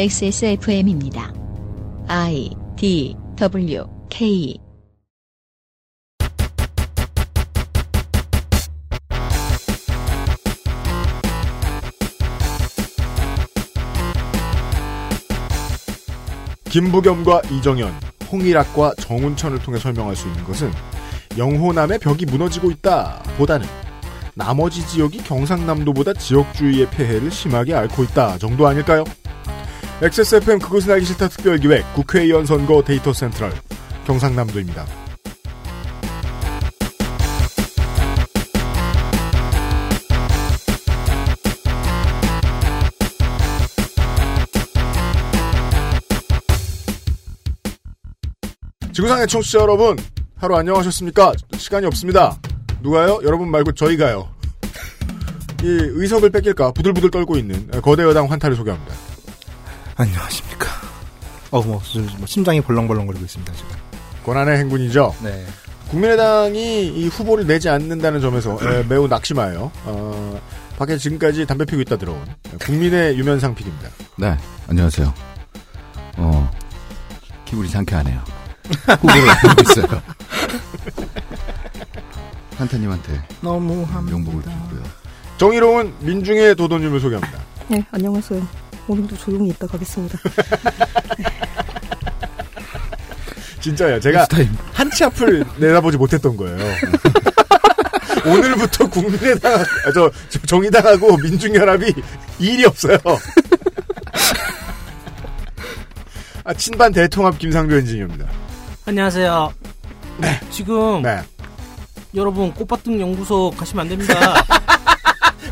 XSFM입니다. I D W K 김부겸과 이정현, 홍일학과 정운천을 통해 설명할 수 있는 것은 영호남의 벽이 무너지고 있다 보다는 나머지 지역이 경상남도보다 지역주의의 폐해를 심하게 앓고 있다 정도 아닐까요? XSFM 그것은 알기 싫다 특별기획 국회의원 선거 데이터 센트럴 경상남도입니다. 지구상의 청취자 여러분, 하루 안녕하셨습니까? 시간이 없습니다. 누가요? 여러분 말고 저희가요. 이 의석을 뺏길까 부들부들 떨고 있는 거대 여당 환타를 소개합니다. 안녕하십니까. 어, 뭐, 뭐 심장이 벌렁벌렁거리고 있습니다, 지금. 권한의 행군이죠. 네. 국민의당이 이 후보를 내지 않는다는 점에서 에, 매우 낙심하여 어, 밖에 지금까지 담배 피고 있다 들어온 국민의 유면상 PD입니다. 네, 안녕하세요. 어, 기분이 상쾌하네요. 후보를 알고 있어요. 한타님한테 너무합니다. 명복을 빌고요. 정의로운 민중의 도돈님을 소개합니다. 네, 안녕하세요. 오늘도 조용히 있다 가겠습니다. 진짜요. 제가. 한치 앞을 내다보지 못했던 거예요. 오늘부터 국민의당, 아, 저, 저 정의당하고 민중연합이 일이 없어요. 아, 친반 대통합 김상조 엔지니어입니다. 안녕하세요. 네. 지금 네. 여러분 꽃밭등 연구소 가시면 안 됩니다.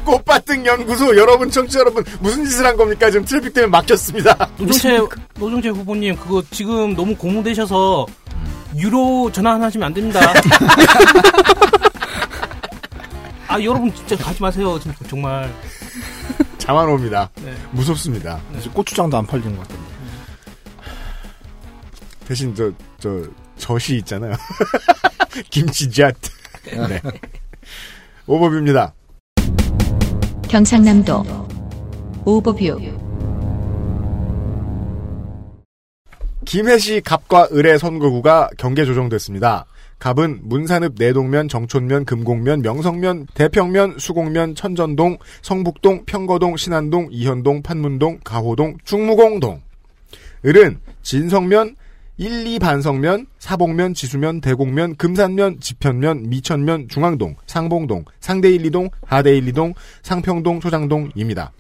꽃밭등 연구소 여러분 청취자 여러분 무슨 짓을 한 겁니까? 지금 트래픽 때문에 막혔습니다. 노정채 노정채 후보님 그거 지금 너무 고무되셔서 유료 전환하시면 안 됩니다. 아 여러분 진짜 가지 마세요. 정말. 자만 옵니다. 네. 무섭습니다. 이제 고추장도 안 팔리는 것 같던데. 대신 저, 저, 젖이 있잖아요. 김치잣. 네. 오버뷰입니다. 경상남도 오버뷰 김해시 갑과 을의 선거구가 경계 조정됐습니다. 갑은 문산읍 내동면, 정촌면, 금곡면, 명성면, 대평면, 수곡면, 천전동, 성북동, 평거동, 신안동, 이현동, 판문동, 가호동, 중무공동. 을은 진성면, 1, 2 반성면, 사복면, 지수면, 대곡면, 금산면, 지편면, 미천면, 중앙동, 상봉동, 상대 1, 2동, 하대 1, 2동, 상평동, 초장동입니다.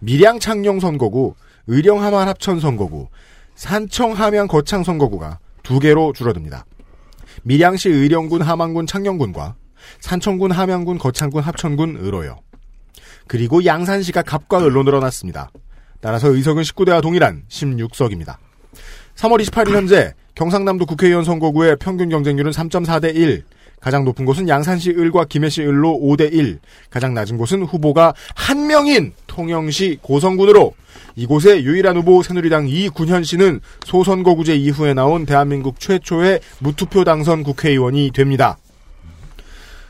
밀양 창녕 선거구, 의령 하만 합천 선거구, 산청 함양 거창 선거구가 두 개로 줄어듭니다. 밀양시 의령군 함안군 창녕군과 산청군 함양군 거창군 합천군 의로요. 그리고 양산시가 갑과 을로 늘어났습니다. 따라서 의석은 19대와 동일한 16석입니다. 3월 28일 현재 경상남도 국회의원 선거구의 평균 경쟁률은 3.4대 1. 가장 높은 곳은 양산시 을과 김해시 을로 5대 1. 가장 낮은 곳은 후보가 한 명인 통영시 고성군으로 이곳의 유일한 후보 새누리당 이군현 씨는 소선거구제 이후에 나온 대한민국 최초의 무투표 당선 국회의원이 됩니다.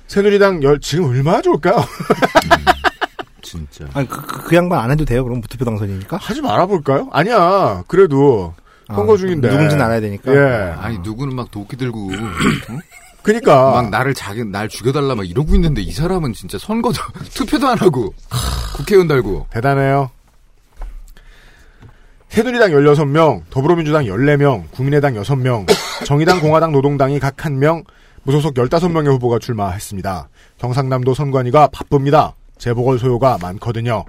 새누리당 열 지금 얼마나 좋을까요? 진짜. 아니, 그, 그, 그 양반 안 해도 돼요? 그럼 무투표 당선이니까? 하지 말아볼까요? 아니야. 그래도 선거 아, 중인데. 누군지는 알아야 되니까. 예. 아니 누구는 막 도끼 들고 어? 그니까. 막 나를 자기 날 죽여달라 막 이러고 있는데 이 사람은 진짜 선거도 투표도 안 하고 국회의원 달고 대단해요. 새누리당 16명, 더불어민주당 14명, 국민의당 6명, 정의당, 공화당, 노동당이 각 1명, 무소속 15명의 후보가 출마했습니다. 경상남도 선관위가 바쁩니다. 재보궐 소요가 많거든요.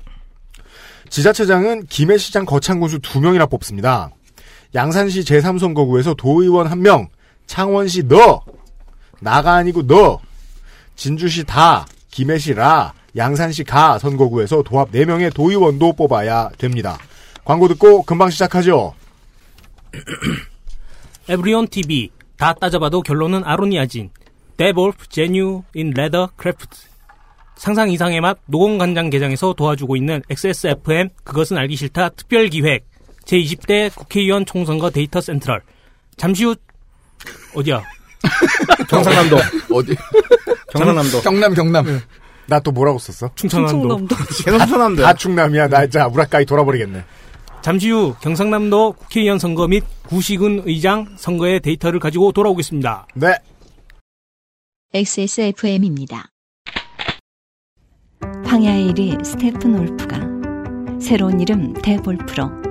지자체장은 김해시장 거창군수 2명이나 뽑습니다. 양산시 제3선거구에서 도의원 1명, 창원시 너, 나가 아니고 너, 진주시 다, 김해시 라, 양산시 가 선거구에서 도합 4명의 도의원도 뽑아야 됩니다. 광고 듣고 금방 시작하죠. 에브리온 TV 다 따져봐도 결론은 아로니아진. 데볼프 제뉴 인 레더 크래프트. 상상 이상의 맛 노공간장 게장에서 도와주고 있는 XSFM 그것은 알기 싫다 특별 기획 제20대 국회의원 총선거 데이터 센트럴 잠시 후 어디야 경상남도. 어디 경상남도. 경남 경남 나또 뭐라고 썼어? 충청남도 충청남도. 다 충남이야. 나 진짜 우라카이 돌아버리겠네. 잠시 후 경상남도 국회의원 선거 및 구시군 의장 선거의 데이터를 가지고 돌아오겠습니다. 네. XSFM입니다. 황야의 1위 스테픈 올프가 새로운 이름 대볼프로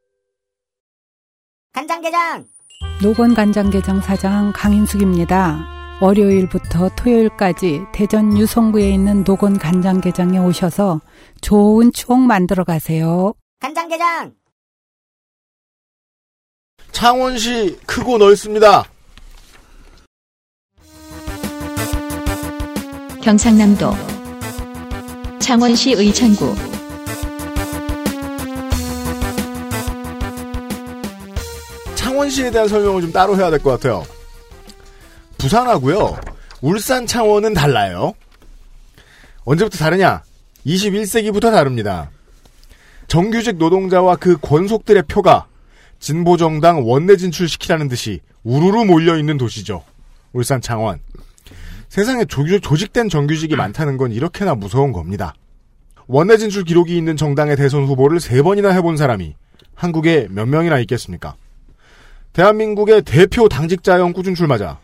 간장게장 노건 간장게장 사장 강인숙입니다. 월요일부터 토요일까지 대전 유성구에 있는 노건 간장게장에 오셔서 좋은 추억 만들어 가세요. 간장게장 창원시 크고 넓습니다. 경상남도 창원시 의천구 창원시에 대한 설명을 좀 따로 해야 될 것 같아요. 부산하고요. 울산 창원은 달라요. 언제부터 다르냐? 21세기부터 다릅니다. 정규직 노동자와 그 권속들의 표가 진보정당 원내 진출시키라는 듯이 우르르 몰려있는 도시죠. 울산 창원. 세상에 조- 조직된 정규직이 많다는 건 이렇게나 무서운 겁니다. 원내 진출 기록이 있는 정당의 대선 후보를 세 번이나 해본 사람이 한국에 몇 명이나 있겠습니까? 대한민국의 대표 당직자형 꾸준 출마자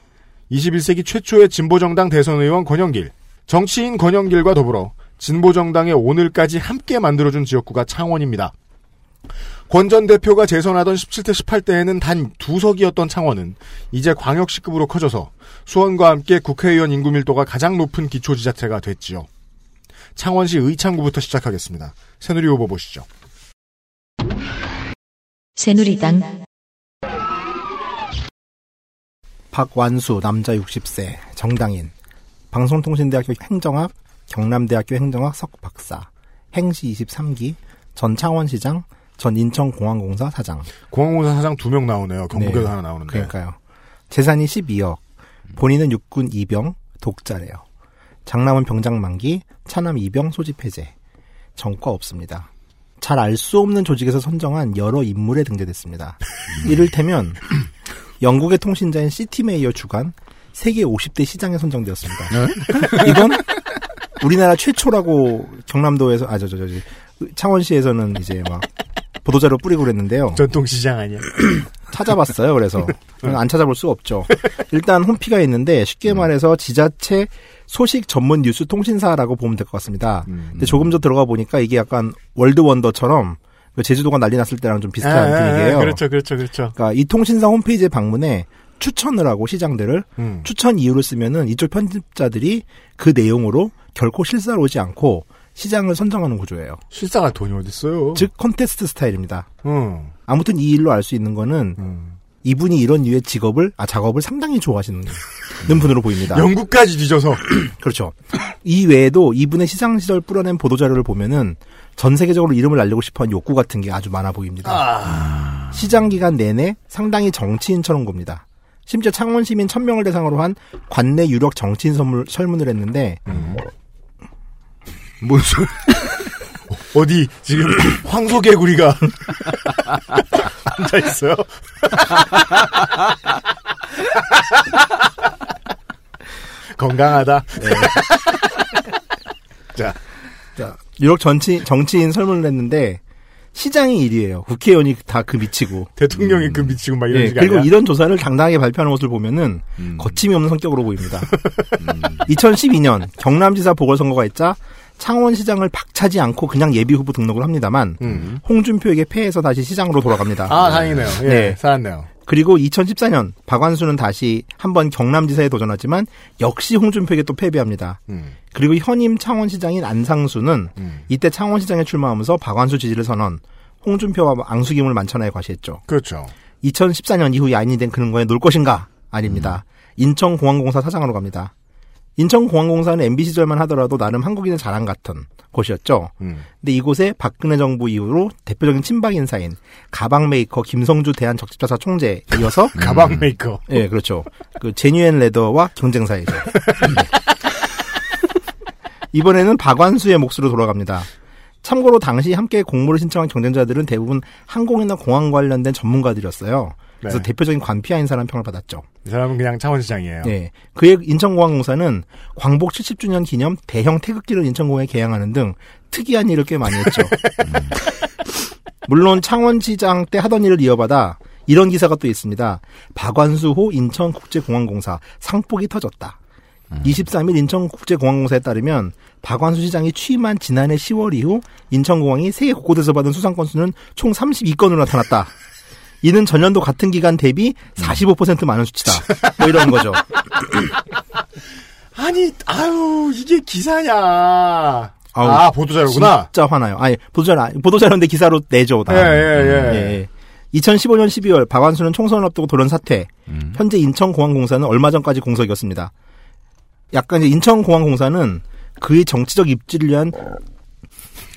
21세기 최초의 진보정당 대선 의원 권영길 정치인 권영길과 더불어 진보정당의 오늘까지 함께 만들어준 지역구가 창원입니다. 권 전 대표가 재선하던 17대 18대에는 단 두 석이었던 창원은 이제 광역시급으로 커져서 수원과 함께 국회의원 인구 밀도가 가장 높은 기초지자체가 됐지요. 창원시 의창구부터 시작하겠습니다. 새누리 후보 보시죠. 새누리당 박완수 남자 60세 정당인 방송통신대학교 행정학 경남대학교 행정학 석박사 행시 23기 전 창원시장 전 인천공항공사 사장 공항공사 사장 두 명 나오네요. 경북에도 네. 하나 나오는데. 그러니까요. 재산이 12억. 본인은 육군 2병 독자래요. 장남은 병장 만기, 차남 2병 소집 해제. 전과 없습니다. 잘 알 수 없는 조직에서 선정한 여러 인물에 등재됐습니다. 이를테면 영국의 통신자인 시티메이어 주간 세계 50대 시장에 선정되었습니다. 이건 우리나라 최초라고 경남도에서 아 저 저 저 창원시에서는 이제 막 보도자료 뿌리고 그랬는데요. 전통시장 아니야? 찾아봤어요. 그래서 안 찾아볼 수 없죠. 일단 홈피가 있는데 쉽게 말해서 지자체 소식 전문 뉴스 통신사라고 보면 될 것 같습니다. 근데 조금 더 들어가 보니까 이게 약간 world wonder처럼 그 제주도가 난리 났을 때랑 좀 비슷한 아, 아, 아, 분위기예요. 그렇죠, 그렇죠, 그렇죠. 그러니까 이 통신사 홈페이지에 방문해 추천을 하고 시장들을 음. 추천 이유를 쓰면은 이쪽 편집자들이 그 내용으로 결코 실사로 오지 않고 시장을 선정하는 구조예요. 실사가 돈이 어딨어요? 즉 콘테스트 스타일입니다. 음. 아무튼 이 일로 알 수 있는 거는 이분이 이런 류의 직업을 아 작업을 상당히 좋아하시는 분으로 보입니다. 영국까지 뒤져서 그렇죠. 이 외에도 이분의 시장 시절 뿌려낸 보도 자료를 보면은 전 세계적으로 이름을 알리고 싶어하는 욕구 같은 게 아주 많아 보입니다. 시장 기간 내내 상당히 정치인처럼 봅니다. 심지어 창원 시민 1000명을 대상으로 한 관내 유력 정치인 선물, 설문을 했는데 뭔 소리? 어디 지금 황소개구리가 앉아 있어요? 건강하다. 네. 자, 자, 유력 정치, 정치인 설문을 했는데 시장이 1위예요. 국회의원이 다 그 미치고. 대통령이 그 미치고 막 이런 예, 식이 그리고 아니라? 이런 조사를 당당하게 발표하는 모습을 보면은 거침이 없는 성격으로 보입니다. 2012년 경남지사 보궐선거가 있자 창원시장을 박차지 않고 그냥 예비 후보 등록을 합니다만 음. 홍준표에게 패해서 다시 시장으로 돌아갑니다. 아, 다행이네요. 예, 네. 살았네요. 그리고 2014년 박완수는 다시 한번 경남지사에 도전하지만 역시 홍준표에게 또 패배합니다. 음. 그리고 현임 창원시장인 안상수는 이때 창원시장에 출마하면서 박완수 지지를 선언, 홍준표와 앙숙임을 만천하에 과시했죠. 그렇죠. 2014년 이후 야인이 된 그는 걍 놀 것인가? 아닙니다. 인천공항공사 사장으로 갑니다. 인천공항공사는 MB 시절만 하더라도 나름 한국인의 자랑 같은 곳이었죠. 음. 근데 이곳에 박근혜 정부 이후로 대표적인 친박 인사인 가방 메이커 김성주 대한적십자사 총재에 이어서 가방 메이커. 예, 그렇죠. 그 제뉴엔 레더와 경쟁 사이죠. 네. 이번에는 박완수의 몫으로 돌아갑니다. 참고로 당시 함께 공모를 신청한 경쟁자들은 대부분 항공이나 공항 관련된 전문가들이었어요. 그래서 네. 대표적인 관피아 인사라는 평을 받았죠. 이 사람은 그냥 창원시장이에요. 네. 그의 인천공항공사는 광복 70주년 기념 대형 태극기를 인천공에 개양하는 등 특이한 일을 꽤 많이 했죠. 물론 창원시장 때 하던 일을 이어받아 이런 기사가 또 있습니다. 박완수호 인천국제공항공사 상폭이 터졌다. 23일 인천국제공항공사에 따르면 박완수 시장이 취임한 지난해 10월 이후 인천공항이 세계 곳곳에서 받은 수상 건수는 총 32건으로 나타났다. 이는 전년도 같은 기간 대비 45% 많은 수치다. 뭐 이런 거죠. 아니, 아유, 이게 기사냐. 아우, 아, 보도자료구나. 진짜 화나요. 아니, 보도자료, 보도자료인데 기사로 내죠, 다. 예, 예, 예. 예. 2015년 12월 박완수는 총선을 앞두고 돌연 사퇴. 음. 현재 인천공항공사는 얼마 전까지 공석이었습니다. 약간 이제 인천공항공사는 그의 정치적 입지를 위한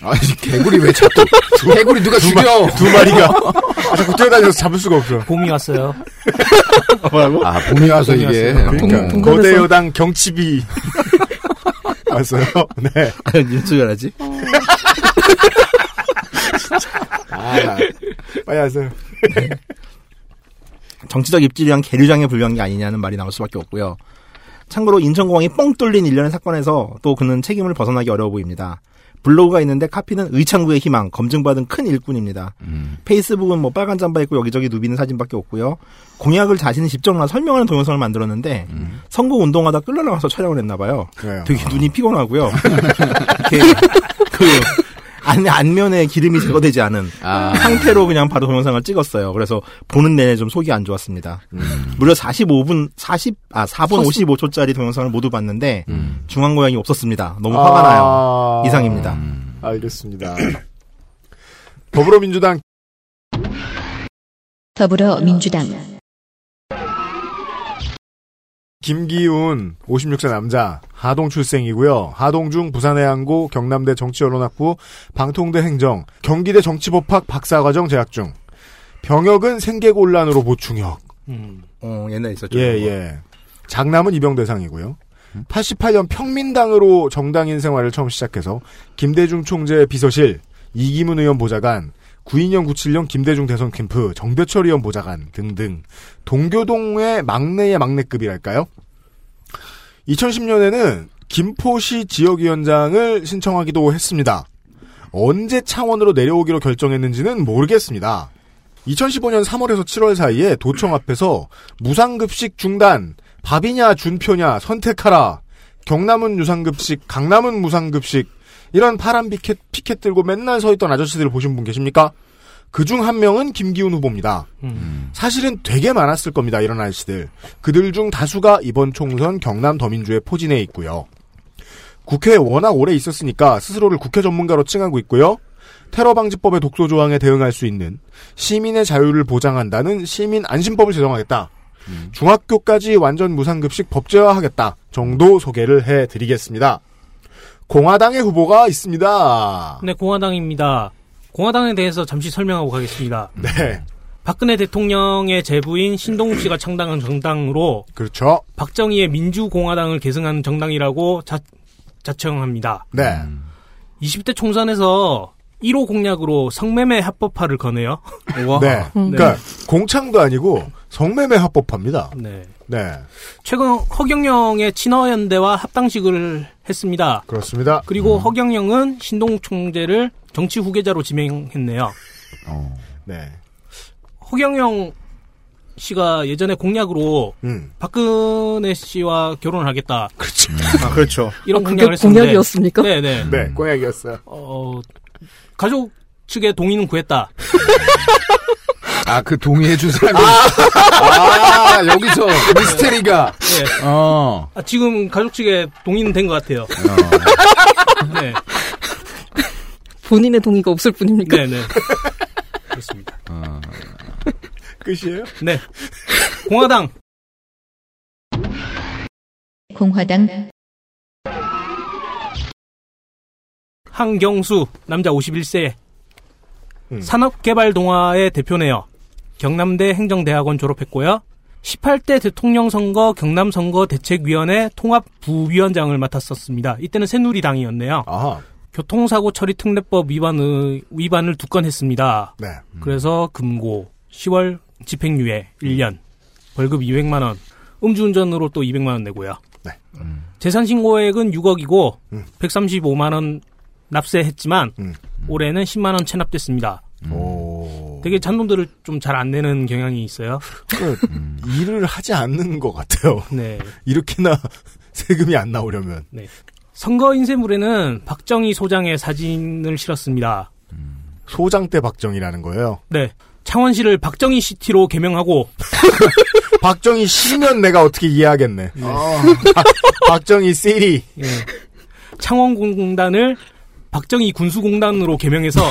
아니, 개구리 왜 자꾸, 개구리 누가 죽여! 두 마리가. 아, 자꾸 뛰어다녀서 잡을 수가 없어. 봄이 왔어요. 뭐라고? 아, 봄이 와서 이게. 그러니까, 동- 거대 여당 경칩이 왔어요. 네. 아니, 무슨 하지? 아, 빨리 하세요. 정치적 입지를 위한 계류장에 불과한 게 아니냐는 말이 나올 수밖에 없고요. 참고로 인천공항이 뻥 뚫린 일련의 사건에서 또 그는 책임을 벗어나기 어려워 보입니다. 블로그가 있는데 카피는 의창구의 희망, 검증받은 큰 일꾼입니다. 음. 페이스북은 뭐 빨간 잠바 입고 여기저기 누비는 사진밖에 없고요. 공약을 자신이 직접 나 설명하는 동영상을 만들었는데 선거 운동하다 끌려 나와서 촬영을 했나 봐요. 그래요. 되게 눈이 피곤하고요. 이렇게 그 안, 안면에 기름이 제거되지 않은 아. 상태로 그냥 바로 동영상을 찍었어요. 그래서 보는 내내 좀 속이 안 좋았습니다. 음. 무려 45분 40 아 4분 55초짜리 동영상을 모두 봤는데 음. 중앙 고양이 없었습니다. 너무 화가 나요. 아, 이상입니다. 음. 알겠습니다. 더불어민주당 더불어민주당 김기훈 56세 남자 하동 출생이고요. 하동중 부산해양고 경남대 정치언론학부 방통대 행정 경기대 정치법학 박사과정 재학 중 병역은 생계곤란으로 보충역. 음. 어, 옛날에 있었죠. 예, 예. 장남은 입영 대상이고요. 88년 평민당으로 정당인 생활을 처음 시작해서 김대중 총재 비서실, 이기문 의원 보좌관, 92년 97년 김대중 대선 캠프, 정대철 의원 보좌관 등등 동교동의 막내의 막내급이랄까요? 2010년에는 김포시 지역위원장을 신청하기도 했습니다. 언제 창원으로 내려오기로 결정했는지는 모르겠습니다. 2015년 3월에서 7월 사이에 도청 앞에서 무상급식 중단, 밥이냐 준표냐 선택하라, 경남은 유상급식, 강남은 무상급식, 이런 파란 피켓, 피켓 들고 맨날 서 있던 아저씨들을 보신 분 계십니까? 그 중 한 명은 김기훈 후보입니다. 음. 사실은 되게 많았을 겁니다, 이런 아저씨들. 그들 중 다수가 이번 총선 경남 더민주에 포진해 있고요. 국회에 워낙 오래 있었으니까 스스로를 국회 전문가로 칭하고 있고요. 테러 방지법의 독소 조항에 대응할 수 있는 시민의 자유를 보장한다는 시민 안심법을 제정하겠다. 중학교까지 완전 무상급식 법제화하겠다. 정도 소개를 해드리겠습니다. 공화당의 후보가 있습니다. 네, 공화당입니다. 공화당에 대해서 잠시 설명하고 가겠습니다. 네, 박근혜 대통령의 제부인 신동욱 씨가 창당한 정당으로 그렇죠. 박정희의 민주공화당을 계승하는 정당이라고 자, 자청합니다. 네, 20대 총선에서 1호 공약으로 성매매 합법화를 거네요. 네. 그러니까 공창도 아니고 성매매 합법합니다. 네. 네, 최근 허경영의 친화연대와 합당식을 했습니다. 그렇습니다. 그리고 허경영은 신동욱 총재를 정치 후계자로 지명했네요. 어. 네, 허경영 씨가 예전에 공약으로 음, 박근혜 씨와 결혼을 하겠다. 그렇죠. 아, 그렇죠. 이런 아, 그게 공약을 했었는데 공약이었습니까? 네네. 네, 공약이었어요. 어, 가족 측의 동의는 구했다. 아, 그 동의해준 사람이. 아, 아 여기서 미스테리가. 네. 어. 아, 지금 가족 측에 동의는 된 것 같아요. 어. 네. 본인의 동의가 없을 뿐입니까? 네네. 그렇습니다. 어... 끝이에요? 네. 공화당. 공화당. 한경수 남자 51세 음. 산업개발동화의 대표네요. 경남대 행정대학원 졸업했고요. 18대 대통령 선거 경남 선거 대책위원회 통합 부위원장을 맡았었습니다. 이때는 새누리당이었네요. 아하. 교통사고 처리 특례법 위반을, 위반을 두 건 했습니다. 네. 그래서 금고 10월 집행유예 1년 벌금 200만 원 음주운전으로 또 200만 원 내고요. 네. 재산 신고액은 6억이고 음. 135만 원 납세했지만 음. 올해는 10만 원 체납됐습니다. 오. 되게 잔돈들을 좀 잘 안 내는 경향이 있어요. 그, 일을 하지 않는 것 같아요. 네. 이렇게나 세금이 안 나오려면. 선거 인쇄물에는 박정희 소장의 사진을 실었습니다. 소장 때 박정희라는 거예요. 네. 창원시를 박정희 시티로 개명하고 박정희 씨면 내가 어떻게 이해하겠네. 어, 박- 박정희 시리. 예. 창원공단을 박정희 군수공단으로 개명해서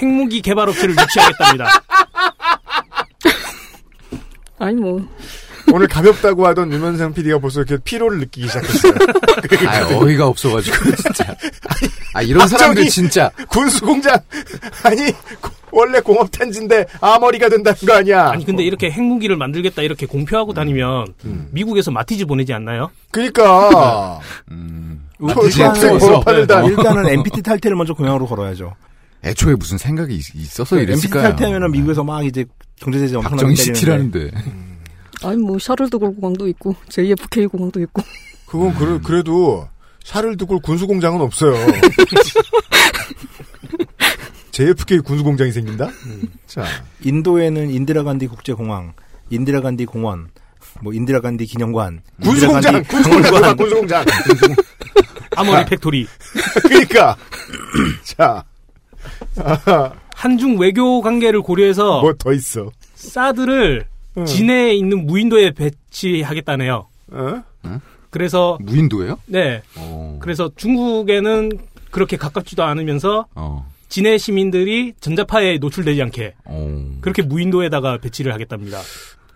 핵무기 개발 업체를 유치하겠답니다. 아니 뭐 오늘 가볍다고 하던 유면상 PD가 벌써 이렇게 피로를 느끼기 시작했어요. 아, 어이가 없어가지고, 진짜. 아, 이런! 사람들 진짜. 군수 공장 아니 고- 원래 공업 탄지인데 아머리가 된다는 거 아니야. 아니 근데 이렇게 핵무기를 만들겠다 이렇게 공표하고 다니면 미국에서 마티즈 보내지 않나요? 그러니까 음. 초등학생 없어서. 공업판을 다 일단은 NPT 탈퇴를 먼저 공약으로 걸어야죠. 애초에 무슨 생각이 있- 있어서 NPT 이랬을까요? 탈퇴하면은 미국에서 막 이제 경제 제재 엄청나게 박정희 때리는데 시티라는데. 아니 뭐 샤를드골 공항도 있고 JFK 공항도 있고 그건 그래, 그래도 샤를드골 군수공장은 없어요. JFK 군수공장이 생긴다? 자, 인도에는 인디라 간디 국제공항, 인디라 간디 공원, 뭐 인디라 간디 기념관, 군수공장, 인디라간디 군수공장. 군수공장. armory factory. 그러니까 자, 아, 한중 외교 관계를 고려해서 뭐 더 있어? 사드를 응. 진해에 있는 무인도에 배치하겠다네요. 어? 그래서 무인도예요? 네. 어. 그래서 중국에는 그렇게 가깝지도 않으면서 어. 진해 시민들이 전자파에 노출되지 않게 어. 그렇게 무인도에다가 배치를 하겠답니다.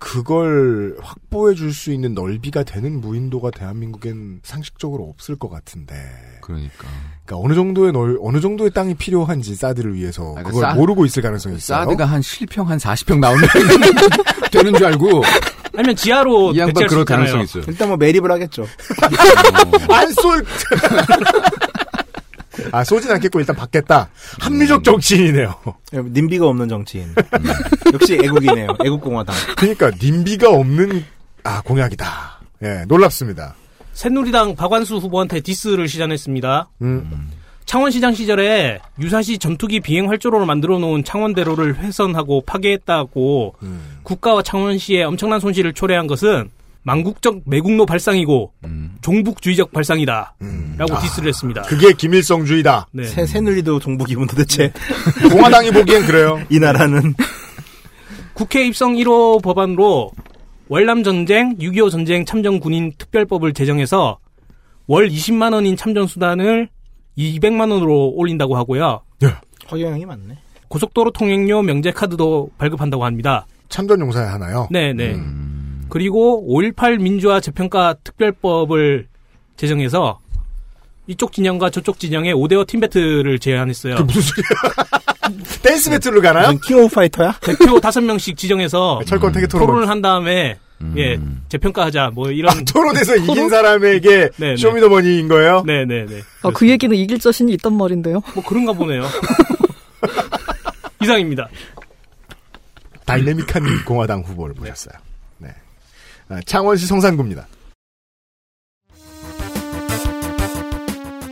그걸 확보해 줄 수 있는 넓이가 되는 무인도가 대한민국엔 상식적으로 없을 것 같은데. 그러니까. 그러니까 어느 정도의 넓, 어느 정도의 땅이 필요한지 사드를 위해서 아, 그러니까 그걸 사- 모르고 있을 가능성이 있어요. 사드가 한 실평 한 40평 나오면 되는 줄 알고 아니면 지하로 이 양반 그럴. 가능성이 있어요. 일단 뭐 매립을 하겠죠. 안 쏠. 아 쏘진 않겠고 일단 받겠다. 합리적 정치인이네요. 님비가 없는 정치인. 역시 애국이네요. 애국공화당. 그러니까 님비가 없는 아 공약이다. 예 놀랍습니다. 새누리당 박완수 후보한테 디스를 시전했습니다. 음. 창원시장 시절에 유사시 전투기 비행 활주로를 만들어 놓은 창원대로를 훼손하고 파괴했다고 음. 국가와 창원시에 엄청난 손실을 초래한 것은 망국적 매국노 발상이고 음. 종북주의적 발상이다. 음. 라고 아, 디스를 했습니다. 그게 김일성주의다. 네. 새, 새누리도 종북이면 도대체 공화당이 보기엔 그래요. 이 나라는 국회 입성 1호 법안으로 월남 전쟁, 6.25 전쟁 참전 군인 특별법을 제정해서 월 20만 원인 참전 수단을 200만 원으로 올린다고 하고요. 허경영이 맞네. 고속도로 통행료 명제 카드도 발급한다고 합니다. 참전 용사에 하나요. 네, 네. 음. 그리고 5.18 민주화 재평가 특별법을 제정해서 이쪽 진영과 저쪽 진영에 5대5 팀 배틀을 제안했어요. 그 무슨 소리야? 댄스 배틀로 가나요? 무슨 King of Fighter야? 대표 5명씩 지정해서 철권 태그 토론. 토론을 한 다음에 예, 재평가하자 뭐 이런 아, 토론에서 이긴 사람에게 네, 네. 쇼미더머니인 거예요? 네, 네, 네. 아, 그 얘기는 이길 자신이 있단 말인데요. 뭐 그런가 보네요. 이상입니다. 다이내믹한 공화당 후보를 모셨어요. 네. 아, 창원시 성산구입니다.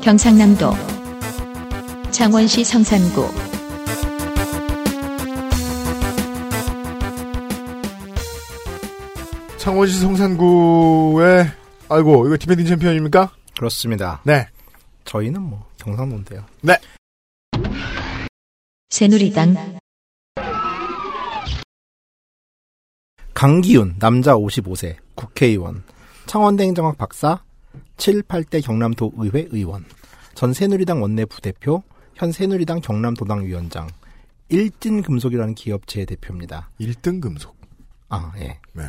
경상남도 창원시 성산구 창원시 성산구에 아이고 이거 defending 챔피언입니까? 그렇습니다. 네. 저희는 뭐 경상도인데요. 네. 새누리당 강기윤 남자 55세 국회의원 창원대 행정학 박사 7, 8대 경남도 의회 의원 전 새누리당 원내 부대표 현 새누리당 경남도당 위원장 일진금속이라는 기업체의 대표입니다. 1등 금속. 아 예. 네.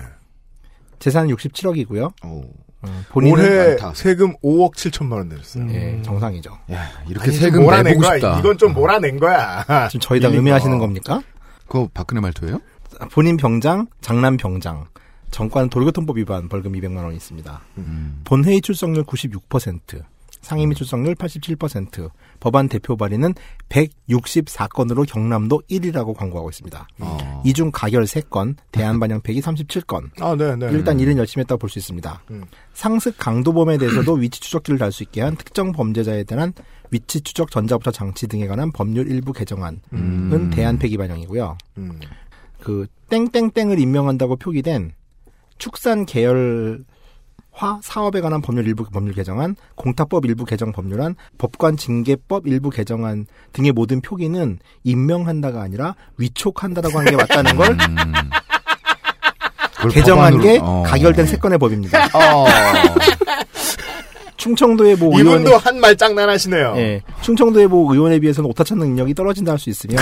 재산 67억이고요. 오. 음, 본인은 올해 많다. 세금 5억 7천만 원 내셨어요. 예, 정상이죠. 야, 이렇게 아니, 세금 좀 몰아낸 내보고 거야. 싶다. 이건 좀 몰아낸 거야. 지금 저희 다 밀린 의미하시는 거. 겁니까? 그거 박근혜 말투예요? 본인 병장, 장남 병장, 정관 도로교통법 위반 벌금 200만 원이 있습니다. 음. 본회의 출석률 96%, 상임위 출석률 87%, 법안 대표 발의는 164건으로 경남도 1위라고 광고하고 있습니다. 어. 이중 가결 3건, 대안 반영팩이 37건. 아, 네, 네. 일단 일은 열심히 했다고 볼 수 있습니다. 음. 상습 강도범에 대해서도 위치 추적기를 달 수 있게 한 특정 범죄자에 대한 위치 추적 전자부터 장치 등에 관한 법률 일부 개정안은 음. 대안 폐기 반영이고요. 음. 그 땡땡땡을 임명한다고 표기된 축산 계열 화 사업에 관한 법률 일부 법률 개정안, 공탁법 일부 개정 법률안, 법관 징계법 일부 개정안 등의 모든 표기는 임명한다가 아니라 위촉한다라고 하는 게 맞다는 걸 음. 개정한 법안으로- 게 어. 가결된 세 건의 법입니다. 어. 충청도의 모 의원이 이분도 한말 장난하시네요. 예, 충청도의 모 의원에 비해서는 오타 찾는 능력이 떨어진다 할 수 있으며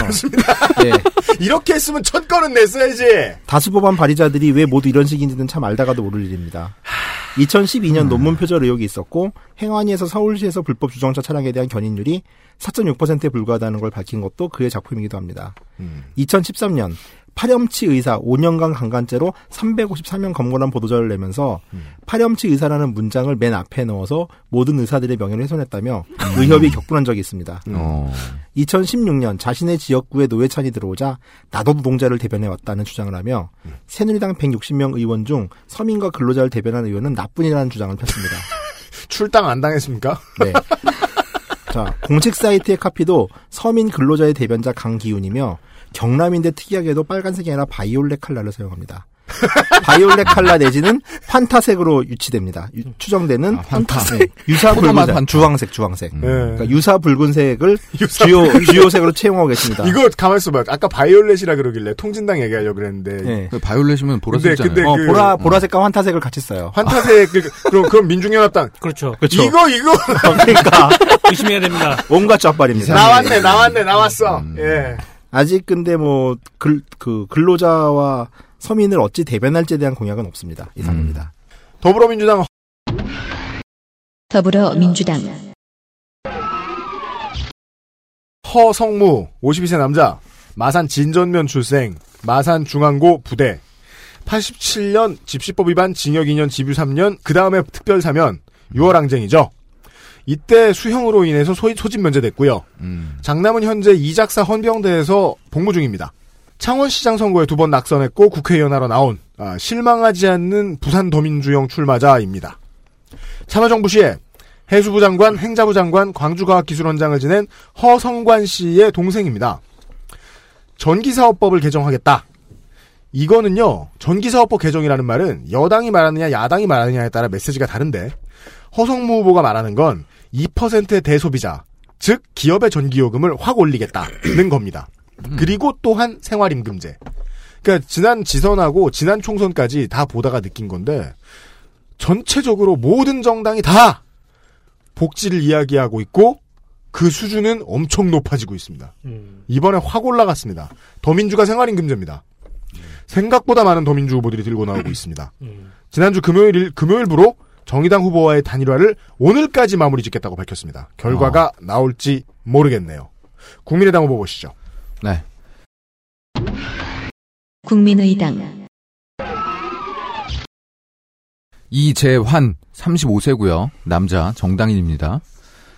예, 이렇게 했으면 첫 건은 냈어야지. 다수 법안 발의자들이 왜 모두 이런 식인지는 참 알다가도 모를 일입니다. 2012년 논문 표절 의혹이 있었고 행안위에서 서울시에서 불법 주정차 차량에 대한 견인율이 4.6%에 불과하다는 걸 밝힌 것도 그의 작품이기도 합니다. 음. 2013년 파렴치 의사 5년간 강간죄로 353명 검거한 보도자를 내면서 파렴치 의사라는 문장을 맨 앞에 넣어서 모든 의사들의 명예를 훼손했다며 의협이 격분한 적이 있습니다. 어. 2016년 자신의 지역구에 노회찬이 들어오자 나도 노동자를 대변해 왔다는 주장을 하며 새누리당 160명 의원 중 서민과 근로자를 대변한 의원은 나뿐이라는 주장을 폈습니다. 출당 안 당했습니까? 네. 자, 공식 사이트의 카피도 서민 근로자의 대변자 강기윤이며 경남인데 특이하게도 빨간색이 아니라 바이올렛 칼라를 사용합니다. 바이올렛 칼라 내지는 환타색으로 유치됩니다. 유- 추정되는 아, 환타. 네, 유사 붉은색, 환타. 주황색, 주황색. 음. 네. 그러니까 유사 붉은색을 유사 주요 주요색으로 채용하고 계십니다. 이거 가만 있어봐. 아까 바이올렛이라 그러길래 통진당 얘기하려고 그랬는데 네. 그 바이올렛이면 보라색이잖아요. 근데 어, 그- 보라 보라색과 환타색을 같이 써요. 환타색 그- 그럼 그럼 민중연합당 그렇죠. 그렇죠. 이거 이거 그러니까 의심해야 됩니다. 온갖 쫙발입니다. 나왔네 나왔네 나왔어. 음. 예. 아직 근데 뭐 글 그 근로자와 서민을 어찌 대변할지에 대한 공약은 없습니다. 이상입니다. 더불어민주당 더불어민주당 허성무 52세 남자 마산 진전면 출생 마산 중앙고 부대 87년 집시법 위반 징역 2년 집유 3년 그 다음에 특별 사면 6월 항쟁이죠. 이때 수형으로 인해서 소, 소집 면제됐고요. 음. 장남은 현재 이작사 헌병대에서 복무 중입니다. 창원시장 선거에 두 번 낙선했고 국회의원 하러 나온 아, 실망하지 않는 부산 더민주형 출마자입니다. 참여정부 시에 해수부 장관, 행자부 장관, 광주과학기술원장을 지낸 허성관 씨의 동생입니다. 전기사업법을 개정하겠다. 이거는요, 전기사업법 개정이라는 말은 여당이 말하느냐, 야당이 말하느냐에 따라 메시지가 다른데, 허성무 후보가 말하는 건 2%의 대소비자, 즉, 기업의 전기요금을 확 올리겠다는 겁니다. 그리고 또한 생활임금제. 그러니까 지난 지선하고 지난 총선까지 다 보다가 느낀 건데, 전체적으로 모든 정당이 다 복지를 이야기하고 있고, 그 수준은 엄청 높아지고 있습니다. 음. 이번에 확 올라갔습니다. 더민주가 생활임금제입니다. 생각보다 많은 더민주 후보들이 들고 나오고 있습니다. 음. 지난주 금요일 금요일부로 정의당 후보와의 단일화를 오늘까지 마무리 짓겠다고 밝혔습니다. 결과가 나올지 모르겠네요. 국민의당 후보 보시죠. 네. 국민의당 이재환 35세고요. 남자 정당인입니다.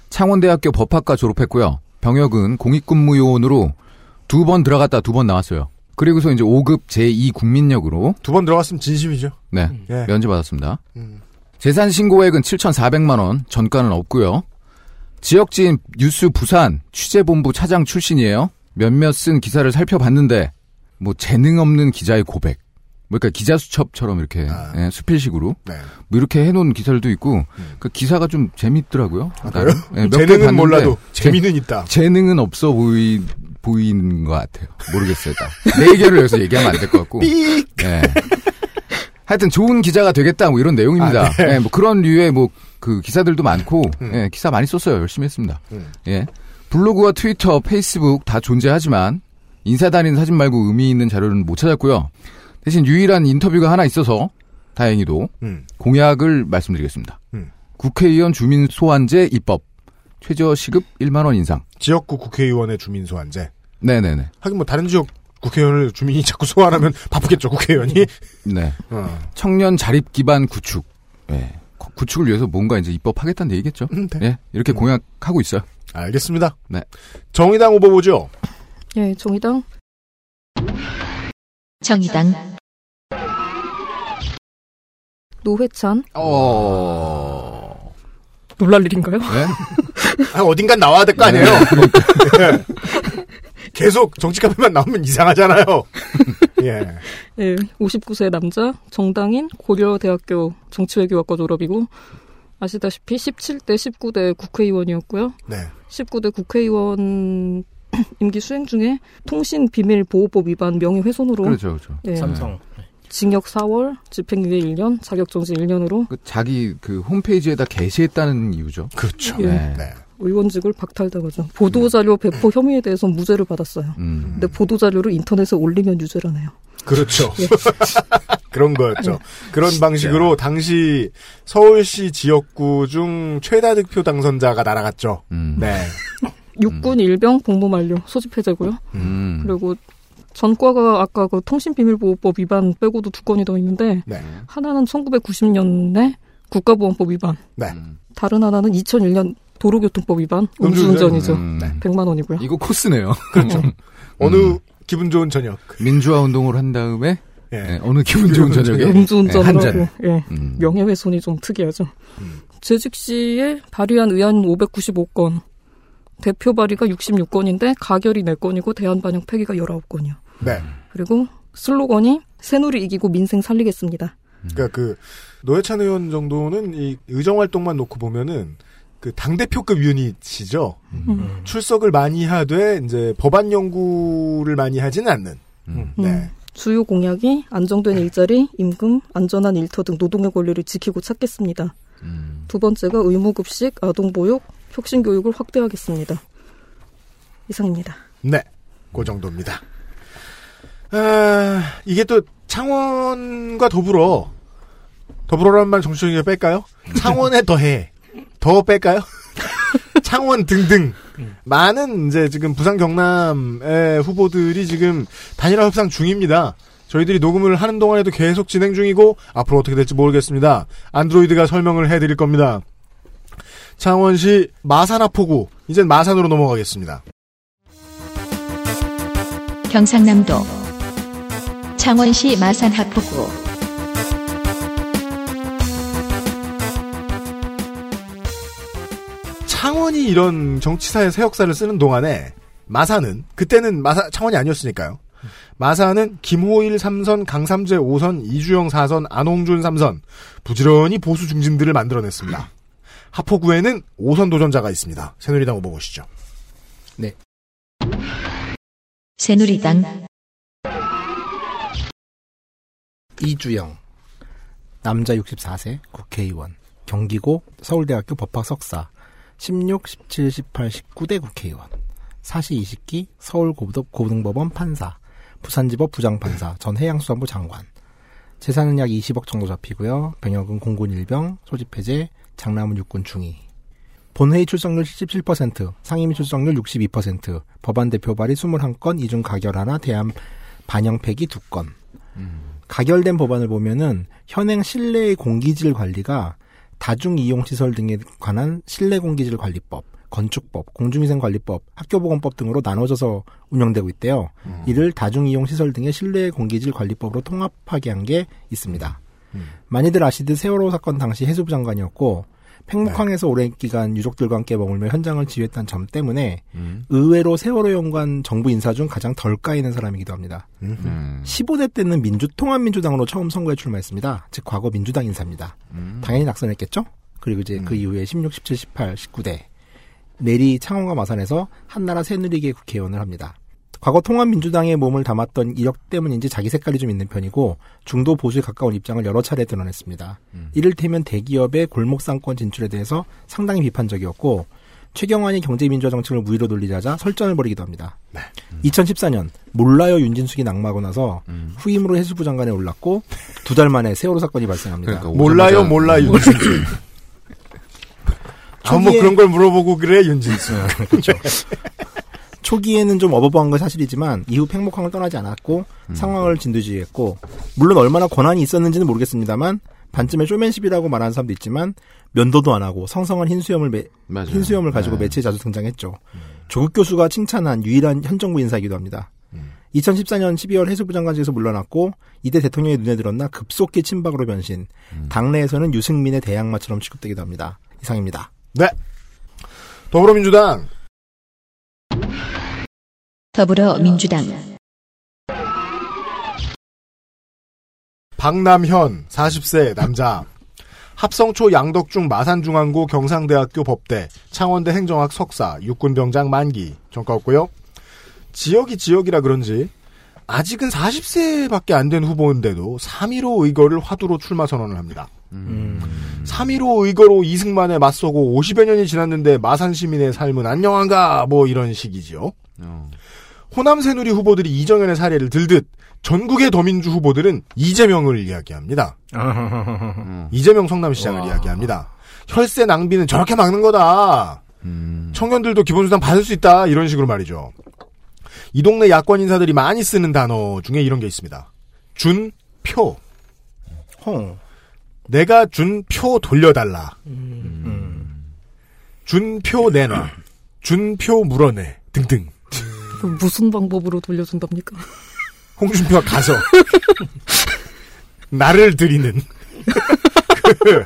창원대학교 법학과 졸업했고요. 병역은 공익근무요원으로 두 번 들어갔다 두 번 나왔어요. 그리고서 이제 5급 제2 국민역으로 두 번 들어갔으면 진심이죠. 네, 예. 면제 받았습니다. 음. 재산 신고액은 7,400만 원, 전가는 없고요. 지역지인 뉴스 부산 취재본부 차장 출신이에요. 몇몇 쓴 기사를 살펴봤는데 뭐 재능 없는 기자의 고백. 뭐 그러니까 기자 수첩처럼 이렇게 아. 예, 수필식으로 네. 뭐 이렇게 해놓은 기사들도 있고 그 기사가 좀 재밌더라고요. 아, 그래요? 예, 재능은 몰라도 재- 재미는 있다. 재능은 없어 보이 보이는 것 같아요. 모르겠어요. 다. 내 의견을 여기서 얘기하면 안 될 것 같고. 삑! 예. 하여튼 좋은 기자가 되겠다 뭐 이런 내용입니다. 아, 네. 예, 뭐 그런 류의 뭐 그 기사들도 많고 음. 예, 기사 많이 썼어요. 열심히 했습니다. 음. 예. 블로그와 트위터, 페이스북 다 존재하지만 인사 다니는 사진 말고 의미 있는 자료는 못 찾았고요. 대신 유일한 인터뷰가 하나 있어서 다행히도 음. 공약을 말씀드리겠습니다. 음. 국회의원 주민 소환제 입법, 최저 시급 1만 원 인상. 지역구 국회의원의 주민 소환제. 네네네. 하긴 뭐 다른 지역 국회의원을 주민이 자꾸 소환하면 바쁘겠죠 국회의원이. 네. 어. 청년 자립 기반 구축. 예. 구- 구축을 위해서 뭔가 이제 입법하겠다는 얘기겠죠. 음, 네. 예. 이렇게 공약하고 있어요. 알겠습니다. 네. 정의당 후보 보죠. 예, 정의당 정의당 노회찬 어. 놀랄 일인가요? 네? 아, 어딘간 나와야 될 거 아니에요. 예. 계속 정치 카페만 나오면 이상하잖아요. 예. 예, 59세 남자, 정당인, 고려대학교 정치외교학과 졸업이고, 아시다시피 17대, 19대 국회의원이었고요. 네. 19대 국회의원 임기 수행 중에 통신 비밀 보호법 위반 명예 훼손으로 그렇죠, 그렇죠. 예, 삼성. 징역 4월, 집행유예 1년, 자격정지 1년으로 그 자기 그 홈페이지에다 게시했다는 이유죠. 그렇죠. 예. 네. 네. 의원직을 박탈당하죠. 보도자료 배포 혐의에 대해서 무죄를 받았어요. 음. 근데 보도자료를 인터넷에 올리면 유죄라네요. 그렇죠. 예. 그런 거였죠. 그런 방식으로 당시 서울시 지역구 중 최다 득표 당선자가 날아갔죠. 음. 네. 육군 일병 복무 만료 소집 해제고요. 음. 그리고 전과가 아까 그 통신비밀보호법 위반 빼고도 두 건이 더 있는데 네. 하나는 1990년에 국가보안법 위반, 네. 음. 다른 하나는 2001년 도로교통법 위반 음주운전. 음주운전이죠. 음. 100만 원이고요. 이거 코스네요. 그렇죠. 음. 어느 기분 좋은 저녁. 민주화 운동을 한 다음에 예. 예, 어느 기분 좋은 저녁에 음주운전을 예, 한 하고 잔. 예. 음. 명예훼손이 좀 특이하죠. 음. 재직 시에 발의한 의안 595건, 대표 발의가 66건인데 가결이 4건이고 대안 반영 폐기가 19건이요. 네. 그리고 슬로건이 새누리 이기고 민생 살리겠습니다. 그러니까 그 노회찬 의원 정도는 이 의정 활동만 놓고 보면은 그 당 대표급 유닛이죠. 음. 출석을 많이 하되 이제 법안 연구를 많이 하지는 않는. 음. 네. 주요 공약이 안정된 일자리, 임금, 안전한 일터 등 노동의 권리를 지키고 찾겠습니다. 음. 두 번째가 의무급식, 아동보육, 혁신교육을 확대하겠습니다. 이상입니다. 네. 그 정도입니다. 아, 이게 또 창원과 더불어 더불어라는 말 정치적이게 뺄까요? 창원에 더해. 더 뺄까요? 창원 등등 많은 이제 지금 부산 경남의 후보들이 지금 단일화 협상 중입니다. 저희들이 녹음을 하는 동안에도 계속 진행 중이고 앞으로 어떻게 될지 모르겠습니다. 안드로이드가 설명을 해드릴 겁니다. 창원시 마산하포구 이젠 마산으로 넘어가겠습니다. 경상남도 창원시 마산 하포구 창원이 이런 정치사의 새 역사를 쓰는 동안에 마산은 그때는 마산 창원이 아니었으니까요. 마산은 김호일 3선, 강삼재 5선, 이주영 4선, 안홍준 3선 부지런히 보수 중진들을 만들어냈습니다. 하포구에는 5선 도전자가 있습니다. 새누리당 후보 보시죠. 새누리당 이주영 남자 64세 국회의원 경기고 서울대학교 법학 석사 16, 17, 18, 19대 국회의원. 사시 20기 서울고등법 고등법원 판사. 부산지법 부장판사. 전 해양수산부 장관. 재산은 약 20억 정도 잡히고요. 병역은 공군 일병 소집 해제 장남은 육군 중위. 본회의 출석률 77%, 상임위 출석률 62%, 법안 대표 발의 21건, 이중 가결 하나, 대안 반영 폐기 2건. 가결된 법안을 보면은 현행 실내 공기질 관리가 다중 이용 시설 등에 관한 실내 공기질 관리법, 건축법, 공중위생 관리법, 학교보건법 등으로 나눠져서 운영되고 있대요. 이를 다중 이용 시설 등의 실내 공기질 관리법으로 통합하게 한 게 있습니다. 많이들 아시듯 세월호 사건 당시 해수부 장관이었고 팽목항에서 오랜 기간 유족들과 함께 머물며 현장을 지휘했다는 점 때문에 음. 의외로 세월호 연관 정부 인사 중 가장 덜 까이는 사람이기도 합니다. 음. 15대 때는 민주 통합민주당으로 처음 선거에 출마했습니다. 즉 과거 민주당 인사입니다. 음. 당연히 낙선했겠죠? 그리고 이제 그 이후에 16, 17, 18, 19대 내리 창원과 마산에서 한나라 새누리계 국회의원을 합니다. 과거 통합민주당의 몸을 담았던 이력 때문인지 자기 색깔이 좀 있는 편이고 중도 보수에 가까운 입장을 여러 차례 드러냈습니다. 이를테면 대기업의 골목상권 진출에 대해서 상당히 비판적이었고 최경환이 경제민주화 정책을 무위로 돌리자자 설전을 벌이기도 합니다. 2014년 몰라요 윤진숙이 낙마하고 나서 음. 후임으로 해수부 장관에 올랐고 두 달 만에 세월호 사건이 발생합니다. 그러니까 몰라요, 몰라, 윤진수. 아, 뭐 초기에- 그런 걸 물어보고 그래, 윤진수. 그렇죠. 초기에는 좀 어버버한 건 사실이지만 이후 팽목항을 떠나지 않았고 음. 상황을 진두지휘했고 물론 얼마나 권한이 있었는지는 모르겠습니다만 반쯤에 쇼맨십이라고 말하는 사람도 있지만 면도도 안 하고 성성한 흰수염을 매- 맞아요. 흰수염을 가지고 네. 매체에 자주 등장했죠. 조국 교수가 칭찬한 유일한 현 정부 인사이기도 합니다. 2014년 12월 해수부 장관직에서 물러났고 이때 대통령의 눈에 들었나 급속히 친박으로 변신. 당내에서는 유승민의 대항마처럼 취급되기도 합니다. 이상입니다. 네. 더불어민주당. 더불어민주당 박남현 40세 남자 합성초 양덕중 마산중앙고 경상대학교 법대 창원대 행정학 석사 육군병장 만기 전과였고요. 지역이 지역이라 그런지 아직은 40세밖에 안 된 후보인데도 3.15 의거를 화두로 출마 선언을 합니다. 3.15 의거로 이승만에 맞서고 50여 년이 지났는데 마산 시민의 삶은 안녕한가 뭐 이런 식이지요. 어. 호남 새누리 후보들이 이정현의 사례를 들듯 전국의 더민주 후보들은 이재명을 이야기합니다. 음. 이재명 성남시장을 이야기합니다. 혈세 낭비는 저렇게 막는 거다. 음. 청년들도 기본수당 받을 수 있다. 이런 식으로 말이죠. 이 동네 야권 인사들이 많이 쓰는 단어 중에 이런 게 있습니다. 준, 표. 홍. 내가 준 표 돌려달라. 음. 준 표 내놔. 준 표 물어내. 등등. 무슨 방법으로 돌려준답니까? 홍준표가 가서 나를 드리는 그,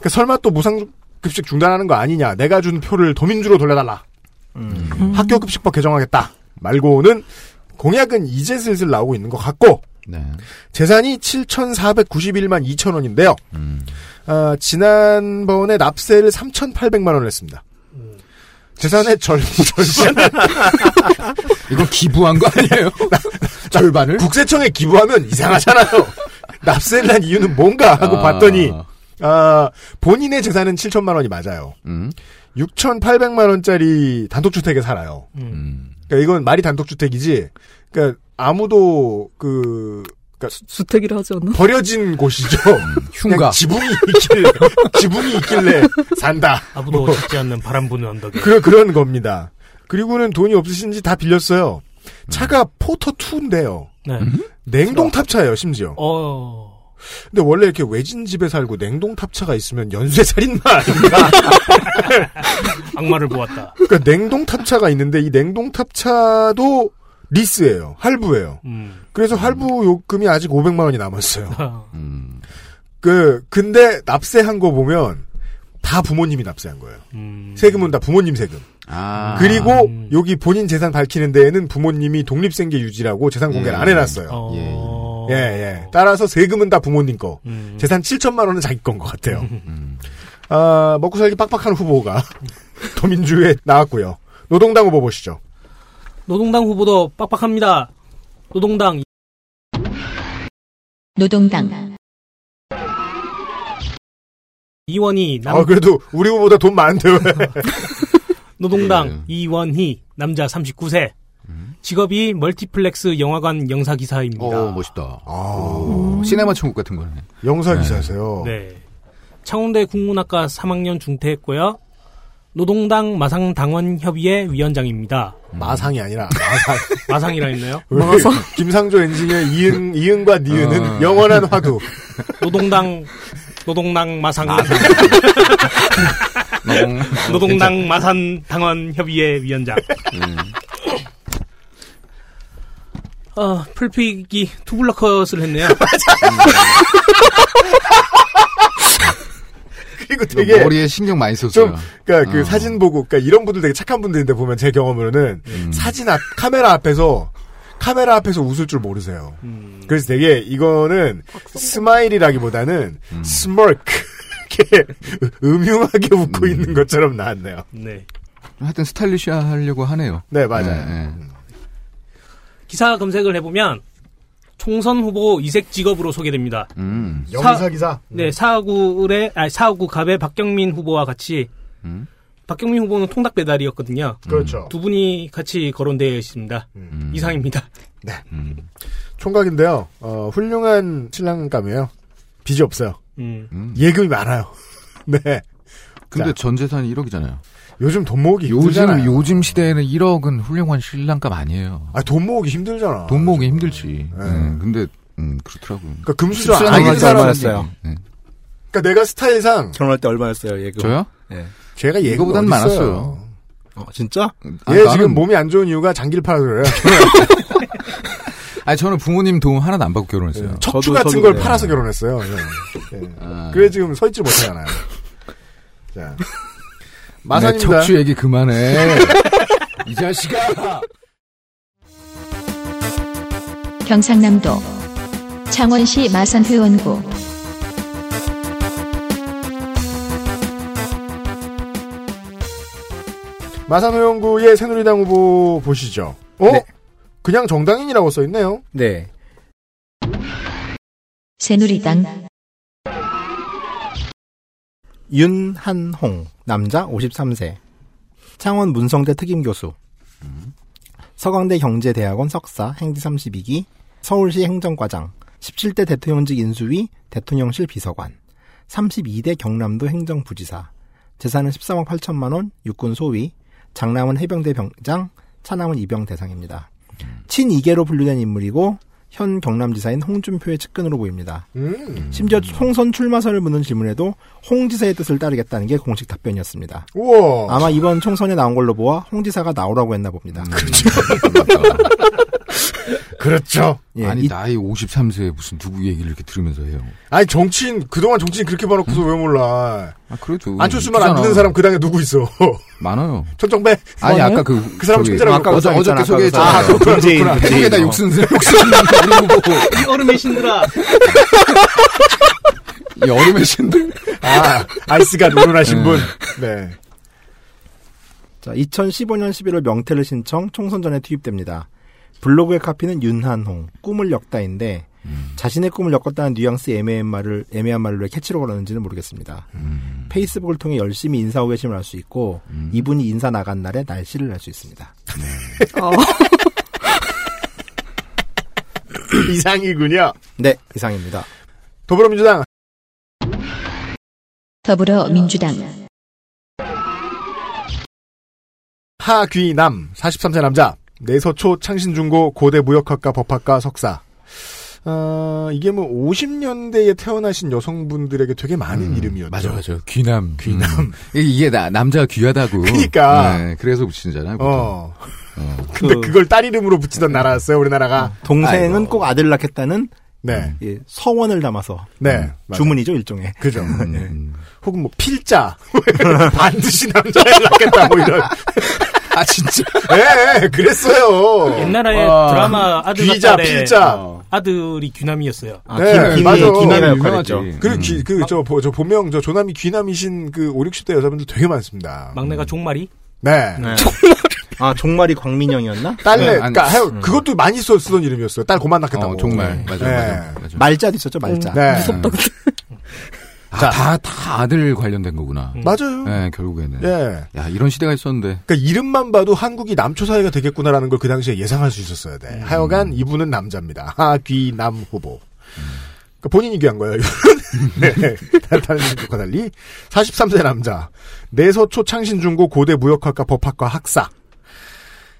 그 설마 또 무상급식 중단하는 거 아니냐 내가 준 표를 더민주로 돌려달라 학교 급식법 개정하겠다 말고는 공약은 이제 슬슬 나오고 있는 것 같고 네. 재산이 7,491만 2천 원인데요 음. 아, 지난번에 납세를 3,800만 원을 했습니다 재산의 절, 절반을 이거 기부한 거 아니에요? 절반을? 국세청에 기부하면 이상하잖아요. 납세를 한 이유는 뭔가 하고 아. 봤더니 아, 본인의 재산은 7천만 원이 맞아요. 음. 6,800만 원짜리 단독주택에 살아요. 음. 그러니까 이건 말이 단독주택이지. 그러니까 아무도 그 그러니까 주택이라 하지 않나? 버려진 곳이죠. 흉가. 그냥 지붕이 있길래 지붕이 있길래 산다. 아무도 찾지 않는 바람 부는 언덕에. 그 그런 겁니다. 그리고는 돈이 없으신지 다 빌렸어요. 차가 포터 2인데요. 네. 냉동 탑차예요, 심지어. 어. 근데 원래 이렇게 외진 집에 살고 냉동 탑차가 있으면 연쇄 살인마 아닌가? 악마를 보았다. 그러니까 냉동 탑차가 있는데 이 냉동 탑차도 리스예요. 할부예요. 음. 그래서 할부 요금이 아직 500만 원이 남았어요. 음. 그 근데 납세한 거 보면 다 부모님이 납세한 거예요. 음. 세금은 다 부모님 세금. 아. 그리고 여기 본인 재산 밝히는 데에는 부모님이 독립생계 유지라고 재산 공개를 음. 안 해놨어요. 어. 예, 예. 따라서 세금은 다 부모님 거. 음. 재산 7천만 원은 자기 건 것 같아요. 음. 아, 먹고 살기 빡빡한 후보가 더민주에 나왔고요. 노동당 후보 보시죠. 노동당 후보도 빡빡합니다. 노동당 노동당 이원희 남 아, 그래도 우리 후보다 돈 많은데 왜? 노동당 네. 이원희 남자 39세 직업이 멀티플렉스 영화관 영사 기사입니다. 어, 멋있다. 아, 오, 시네마 천국 같은 거네. 영사 기사세요. 네. 창원대 국문학과 3학년 중퇴했고요. 노동당 마상 당원 협의회 위원장입니다. 마상이 아니라 마상. 마상이라 했나요? 마상. 김상조 엔지니어 이응 이응과 니은은 어. 영원한 화두. 노동당 노동당 마상 노동, 노동당 마산 당원 협의회 위원장. 음. 어, 풀픽이 투블럭컷을 했네요. 그리고 되게 머리에 신경 많이 썼어요. 좀 그러니까 그 어. 사진 보고 그러니까 이런 분들 되게 착한 분들인데 보면 제 경험으로는 음. 사진 앞 카메라 앞에서 카메라 앞에서 웃을 줄 모르세요. 음. 그래서 되게 이거는 smile이라기보다는 음. smirk 이렇게 음흉하게 웃고 있는 것처럼 나왔네요. 네. 하여튼 스타일리시하 하려고 하네요. 네 맞아요. 네, 네. 기사 검색을 해보면 총선 후보 이색 직업으로 소개됩니다. 음. 영사 기사. 네, 사구의 아니 사구 갑의 박경민 후보와 같이 음. 박경민 후보는 통닭 배달이었거든요. 그렇죠. 두 분이 같이 거론되어 있습니다. 음. 이상입니다. 음. 총각인데요. 어, 훌륭한 신랑감이에요. 빚이 없어요. 음. 음. 예금이 많아요. 네. 근데 자. 전 재산이 1억이잖아요. 요즘 돈 모으기 요즘 힘들잖아요. 요즘 시대에는 1억은 훌륭한 신랑감 아니에요. 아, 돈 모으기 힘들잖아. 돈 모으기 힘들지. 네. 네, 근데 음, 그렇더라고요. 그러니까 금수저 아닌 얘기 사람. 얼마였어요? 네. 그러니까 내가 스타일상 결혼할 때 얼마였어요, 예금? 저요? 예. 제가 예금 이거보단 많았어요. 어, 진짜? 아, 얘 나는- 지금 몸이 안 좋은 이유가 장기를 팔아서 그래요. 아니 저는 부모님 도움 하나도 안 받고 결혼했어요. 척추 저도- 같은 저도 걸 그래요. 팔아서 결혼했어요. 예. 예. 아. 그래 지금 서 있질 못하잖아요. 자. 네, 마산입니다. 척추 얘기 그만해. 이 자식아. 경상남도 창원시 마산 회원구 마산호연구의 새누리당 후보 보시죠. 어? 네. 그냥 정당인이라고 써 있네요. 네. 새누리당 윤한홍, 남자 53세. 창원 문성대 특임교수. 서강대 경제대학원 석사, 행지 32기, 서울시 행정과장, 17대 대통령직 인수위, 대통령실 비서관, 32대 경남도 행정부지사, 재산은 13억 8천만 원, 육군 소위, 장남은 해병대 병장, 차남은 이병 대상입니다. 친이계로 분류된 인물이고 현 경남지사인 홍준표의 측근으로 보입니다. 음. 심지어 총선 출마설을 묻는 질문에도 홍 지사의 뜻을 따르겠다는 게 공식 답변이었습니다. 우와. 아마 이번 총선에 나온 걸로 보아 홍 지사가 나오라고 했나 봅니다. 그렇죠. 예, 아니 이- 나이 53세에 무슨 누구 얘기를 이렇게 들으면서 해요. 아니 정치인 그동안 정치인 그렇게 봐놓고서 왜 몰라? 아 그래도 안철수만 안. 듣는 사람 그 당에 누구 있어? 많아요. 천정배. 아니 뭐예요? 아까 그그 사람 천재라고 아까 어저 그 어저께 있잖아, 소개했잖아. 아까 그 사람. 아, 어. 욕쓰는 욕쓰는 우리 후보 이 얼음의 신들아. 이 얼음의 신들. 아 아이스가 노련하신 분. 네. 자, 2015년 11월 명태를 신청 총선 전에 투입됩니다. 블로그의 카피는 윤한홍, 꿈을 엮다인데 자신의 꿈을 엮었다는 뉘앙스 애매한 말을 애매한 왜 캐치로 걸었는지는 모르겠습니다. 페이스북을 통해 열심히 인사 호계심을 알 수 있고 이분이 인사 나간 날에 날씨를 알 수 있습니다. 어, 이상이군요. 네, 이상입니다. 더불어민주당 더불어민주당 하귀남 43세 남자 내서초 창신중고 고대 무역학과 법학과 석사. 어, 이게 뭐 50년대에 태어나신 여성분들에게 되게 많은 이름이었죠. 맞아 맞아. 귀남 귀남. 이게 나, 남자가 귀하다고. 그니까. 네, 그래서 붙이잖아요. 어. 어. 근데 그- 그, 걸딸 이름으로 붙이던 나라였어요, 우리나라가. 동생은 아이고. 꼭 아들 낳겠다는 네. 예, 서원을 담아서 네. 음. 주문이죠 일종의. 그죠. 음, 네. 음. 혹은 뭐 필자. 반드시 남자를 낳겠다, 뭐 이런. 아 진짜. 예, 예, 그랬어요. 옛날에 와. 드라마 아들 귀자, 필자. 아들이 귀남이었어요. 아, 네, 김, 맞아. 유명하지. 역할했죠. 그, 음. 기, 그, 저, 본명, 저, 조남이 귀남이신 그 5, 60대 여자분들 되게 많습니다. 막내가 종말이. 네. 네. 아 종말이 광민영이었나? 딸내, 네, 그니까, 하 그것도 많이 써, 쓰던 이름이었어요. 딸 그만 낳겠다고. 어, 정말 맞아 네. 맞아 맞아. 말자도 있었죠 말자. 네. 무섭다. 아, 다, 다 아들 관련된 거구나. 음. 맞아요. 네, 결국에는. 예. 야, 이런 시대가 있었는데. 그니까 이름만 봐도 한국이 남초 사회가 되겠구나라는 걸 그 당시에 예상할 수 있었어야 돼. 음. 하여간 이분은 남자입니다. 하귀남 후보. 그러니까 본인이 귀한 거예요, 이분은. 네. 다른 분과 달리. 43세 남자. 내서초 창신중고 고대 무역학과 법학과 학사.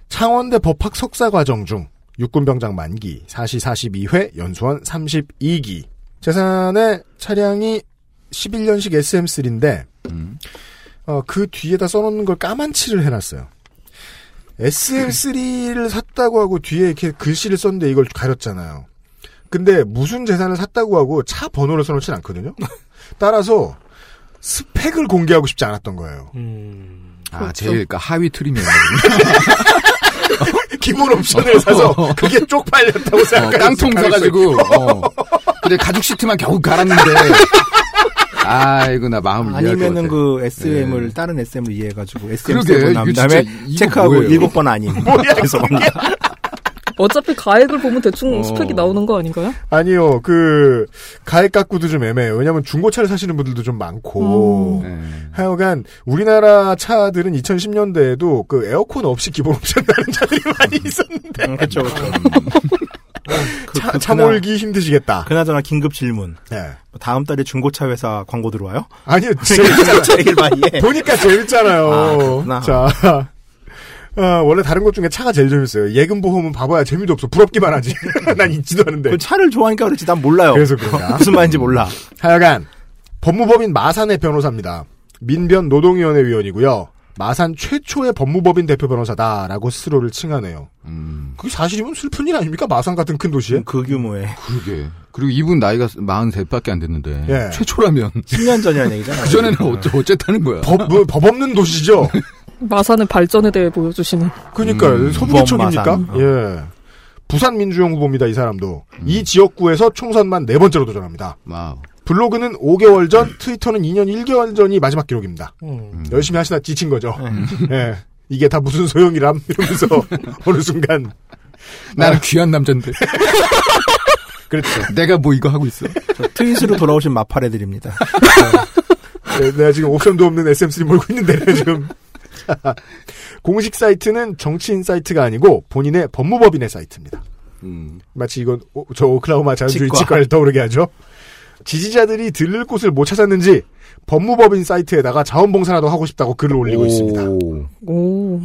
창원대 법학 석사 과정 중 육군병장 만기, 사시 42회, 연수원 32기. 재산의 차량이 11년식 SM3인데, 음. 어, 그 뒤에다 써놓는 걸 까만 칠을 해놨어요. SM3를 샀다고 하고 뒤에 이렇게 글씨를 썼는데 이걸 가렸잖아요. 근데 무슨 재산을 샀다고 하고 차 번호를 써놓진 않거든요. 따라서 스펙을 공개하고 싶지 않았던 거예요. 음. 아, 제일 그러니까 하위 트림이었나 기본 옵션을 사서 그게 쪽팔렸다고 어, 생각하는 깡통 사가지고, 어. 근데 가죽 시트만 겨우 갈았는데. 아이고, 나것 아니면은 같아. 그 SM을 네. 다른 SM을 이해해가지고 SM 쓰고 난 다음에 체크하고? 일곱 번 아닌. 죄송합니다. 어차피 가액을 보면 대충 어. 스펙이 나오는 거 아닌가요? 아니요, 그, 가액 갖고도 좀 애매해요. 왜냐면 중고차를 사시는 분들도 좀 많고. 음. 네. 하여간, 우리나라 차들은 2010년대에도 그 에어컨 없이 기본 옵션 다는 차들이 많이 있었는데. 음, 그쵸, 그쵸. 그, 차, 그, 몰기 힘드시겠다. 그나저나 긴급 질문. 네. 다음 달에 중고차 회사 광고 들어와요? 아니요, 재밌잖아요. 제일 많이 해. 보니까 재밌잖아요. 아. 자. 어, 원래 다른 것 중에 차가 제일 재밌어요. 예금 보험은 봐봐야 재미도 없어. 부럽기만 하지. 난 있지도 않은데. 그 차를 좋아하니까 그렇지 난 몰라요. 그래서 그런가? 무슨 말인지 몰라. 하여간 법무법인 마산의 변호사입니다. 민변 노동위원회 위원이고요. 마산 최초의 법무법인 대표 변호사다라고 스스로를 칭하네요. 음, 그게 사실이면 슬픈 일 아닙니까? 마산 같은 큰 도시에? 그 규모에. 그러게. 그리고 이분 나이가 43밖에 안 됐는데. 예. 최초라면. 10년 전이라는 얘기잖아요. 그전에는 어째, 어쨌다는 거야. 법, 뭐, 법 없는 도시죠? 마산의 발전에 대해 보여주시는. 그니까요. 음, 서부구청입니까? 부엄 마산. 예. 부산 민주영 후보입니다, 이 사람도. 음. 이 지역구에서 총선만 네 번째로 도전합니다. wow. 블로그는 5개월 전, 트위터는 2년 1개월 전이 마지막 기록입니다. 음. 열심히 하시다 지친 거죠. 음. 예. 이게 다 무슨 소용이람? 이러면서 어느 순간. 나는 귀한 남잔데. 그렇죠. 내가 뭐 이거 하고 있어. 저 트윗으로 돌아오신 맞팔해드립니다. 네, 내가 지금 옵션도 없는 SM3 몰고 있는데, 내가 지금. 공식 사이트는 정치인 사이트가 아니고 본인의 법무법인의 사이트입니다. 음. 마치 이건 오- 저 오클라호마 자연주의 치과. 치과를 떠오르게 하죠. 지지자들이 들를 곳을 못 찾았는지 법무법인 사이트에다가 자원봉사라도 하고 싶다고 글을 올리고 있습니다. 오. 오.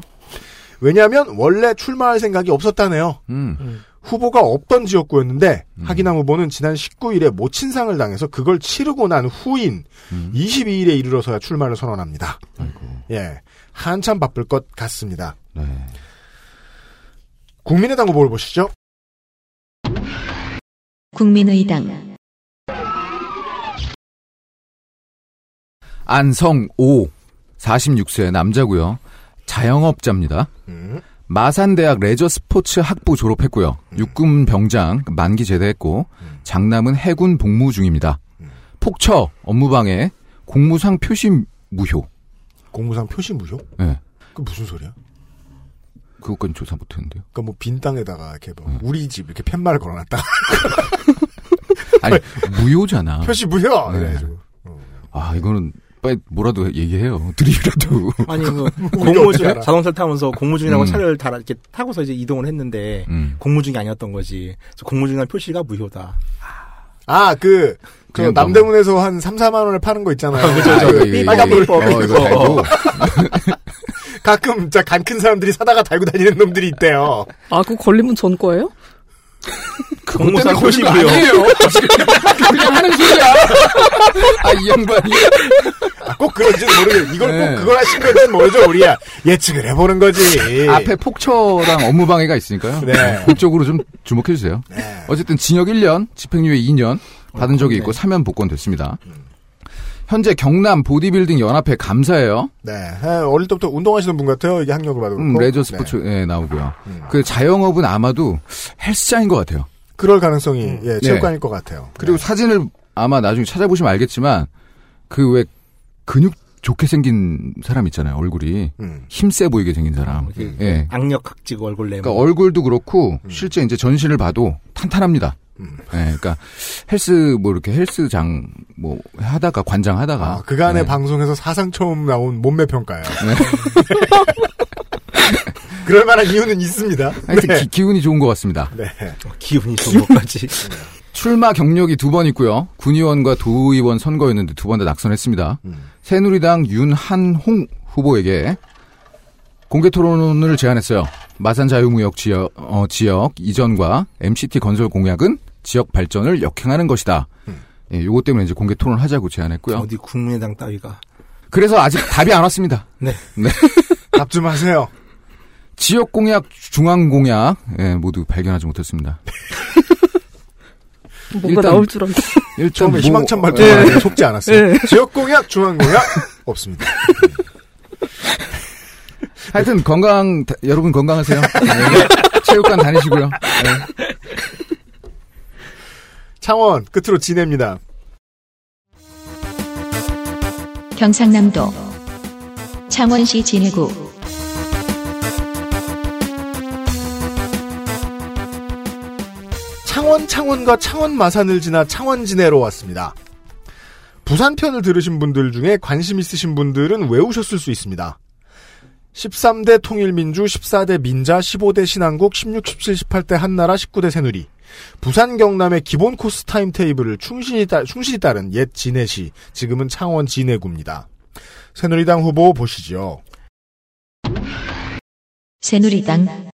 왜냐하면 원래 출마할 생각이 없었다네요. 음. 후보가 없던 지역구였는데 음. 하기남 후보는 지난 19일에 모친상을 당해서 그걸 치르고 난 후인 음. 22일에 이르러서야 출마를 선언합니다. 아이고. 예, 한참 바쁠 것 같습니다. 네. 국민의당 후보를 보시죠. 국민의당 안성오 46세 남자고요. 자영업자입니다. 음, 마산대학 레저 스포츠 학부 졸업했고요. 육군 병장 만기 제대했고 장남은 해군 복무 중입니다. 폭처 업무방해 공무상 표시 무효. 공무상 표시 무효? 예. 그 무슨 소리야? 그것까지 조사 못했는데요. 그러니까 뭐 빈 땅에다가 이렇게 뭐 음. 우리 집 이렇게 팻말을 걸어놨다. 아니 무효잖아. 표시 무효. 네. 그래가지고. 아 이거는 빨리 뭐라도 얘기해요. 드립이라도. 아니 그 공무중 알아? 자동차를 타면서 공무중이라고 음. 차를 달아 이렇게 타고서 이제 이동을 했는데 음. 공무중이 아니었던 거지. 그래서 공무중이라는 표시가 무효다. 아, 그, 그 그냥 남대문에서 한 3, 4만 원에 파는 거 있잖아요. 그죠, 아, 그죠. 이거, 빨간 불 어, 이거 달고. 가끔 진짜 간 큰 사람들이 사다가 달고 다니는 놈들이 있대요. 아, 그거 걸리면 전 거예요? 공무상 무효. 아니에요. 그냥 하는 소리야. 아, 이 양반이. 아, 꼭 그런지는 모르겠 이걸 네. 꼭 그걸 하신 건지는 모르죠, 우리야. 예측을 해보는 거지. 앞에 폭처랑 업무방해가 있으니까요. 네. 그쪽으로 좀 주목해주세요. 네. 어쨌든 징역 1년, 집행유예 2년 받은 적이 있고 사면 복권 됐습니다. 현재 경남 보디빌딩 연합회 감사예요. 네. 아, 어릴 때부터 운동하시는 분 같아요. 이게 학력을 받고. 음, 레저 스포츠에 나오고요. 음. 그 자영업은 아마도 헬스장인 것 같아요. 그럴 가능성이, 음. 예, 체육관일 것 같아요. 그리고 사진을 아마 나중에 찾아보시면 알겠지만 그 왜 근육 좋게 생긴 사람 있잖아요. 얼굴이 음. 힘세 보이게 생긴 사람. 그 예. 악력 각지고 얼굴 내면. 그러니까 얼굴도 그렇고 실제 이제 전신을 봐도 탄탄합니다. 음. 예, 그러니까 헬스 뭐 이렇게 헬스장 뭐 하다가 관장 하다가 아, 그간의 예. 방송에서 사상 처음 나온 몸매 평가요. 그럴 만한 이유는 있습니다. 하여튼 네. 기, 운이 좋은 것 같습니다. 네. 기분이 좋은 것까지. 출마 경력이 두 번 있고요. 군의원과 도의원 선거였는데 두 번 다 낙선했습니다. 음. 새누리당 윤한홍 후보에게 공개 토론을 제안했어요. 마산 자유무역 지역, 어, 지역 이전과 MCT 건설 공약은 지역 발전을 역행하는 것이다. 음. 예, 요것 때문에 이제 공개 토론을 하자고 제안했고요. 어디 국민의당 따위가. 그래서 아직 답이 안 왔습니다. 네. 답 좀 하세요. 지역 공약, 중앙 공약 예, 모두 발견하지 못했습니다. 뭔가 일단- 나올 줄 알았는데. 일단 처음에 뭐- 희망찬 말도 예. 속지 않았어요. 예. 지역 공약, 중앙 공약 없습니다. 하여튼 건강 다- 여러분 건강하세요. 네. 체육관 다니시고요. 네. 창원 끝으로 지냅니다. 경상남도 창원시 진해구 창원 창원과 창원 마산을 지나 창원 진해로 왔습니다. 부산편을 들으신 분들 중에 관심 있으신 분들은 외우셨을 수 있습니다. 13대 통일민주, 14대 민자, 15대 신한국, 16, 17, 18대 한나라, 19대 새누리. 부산 경남의 기본 코스 time table을 충실히, 따, 충실히 따른 옛 진해시, 지금은 창원 진해구입니다. 새누리당 후보 보시죠. 새누리당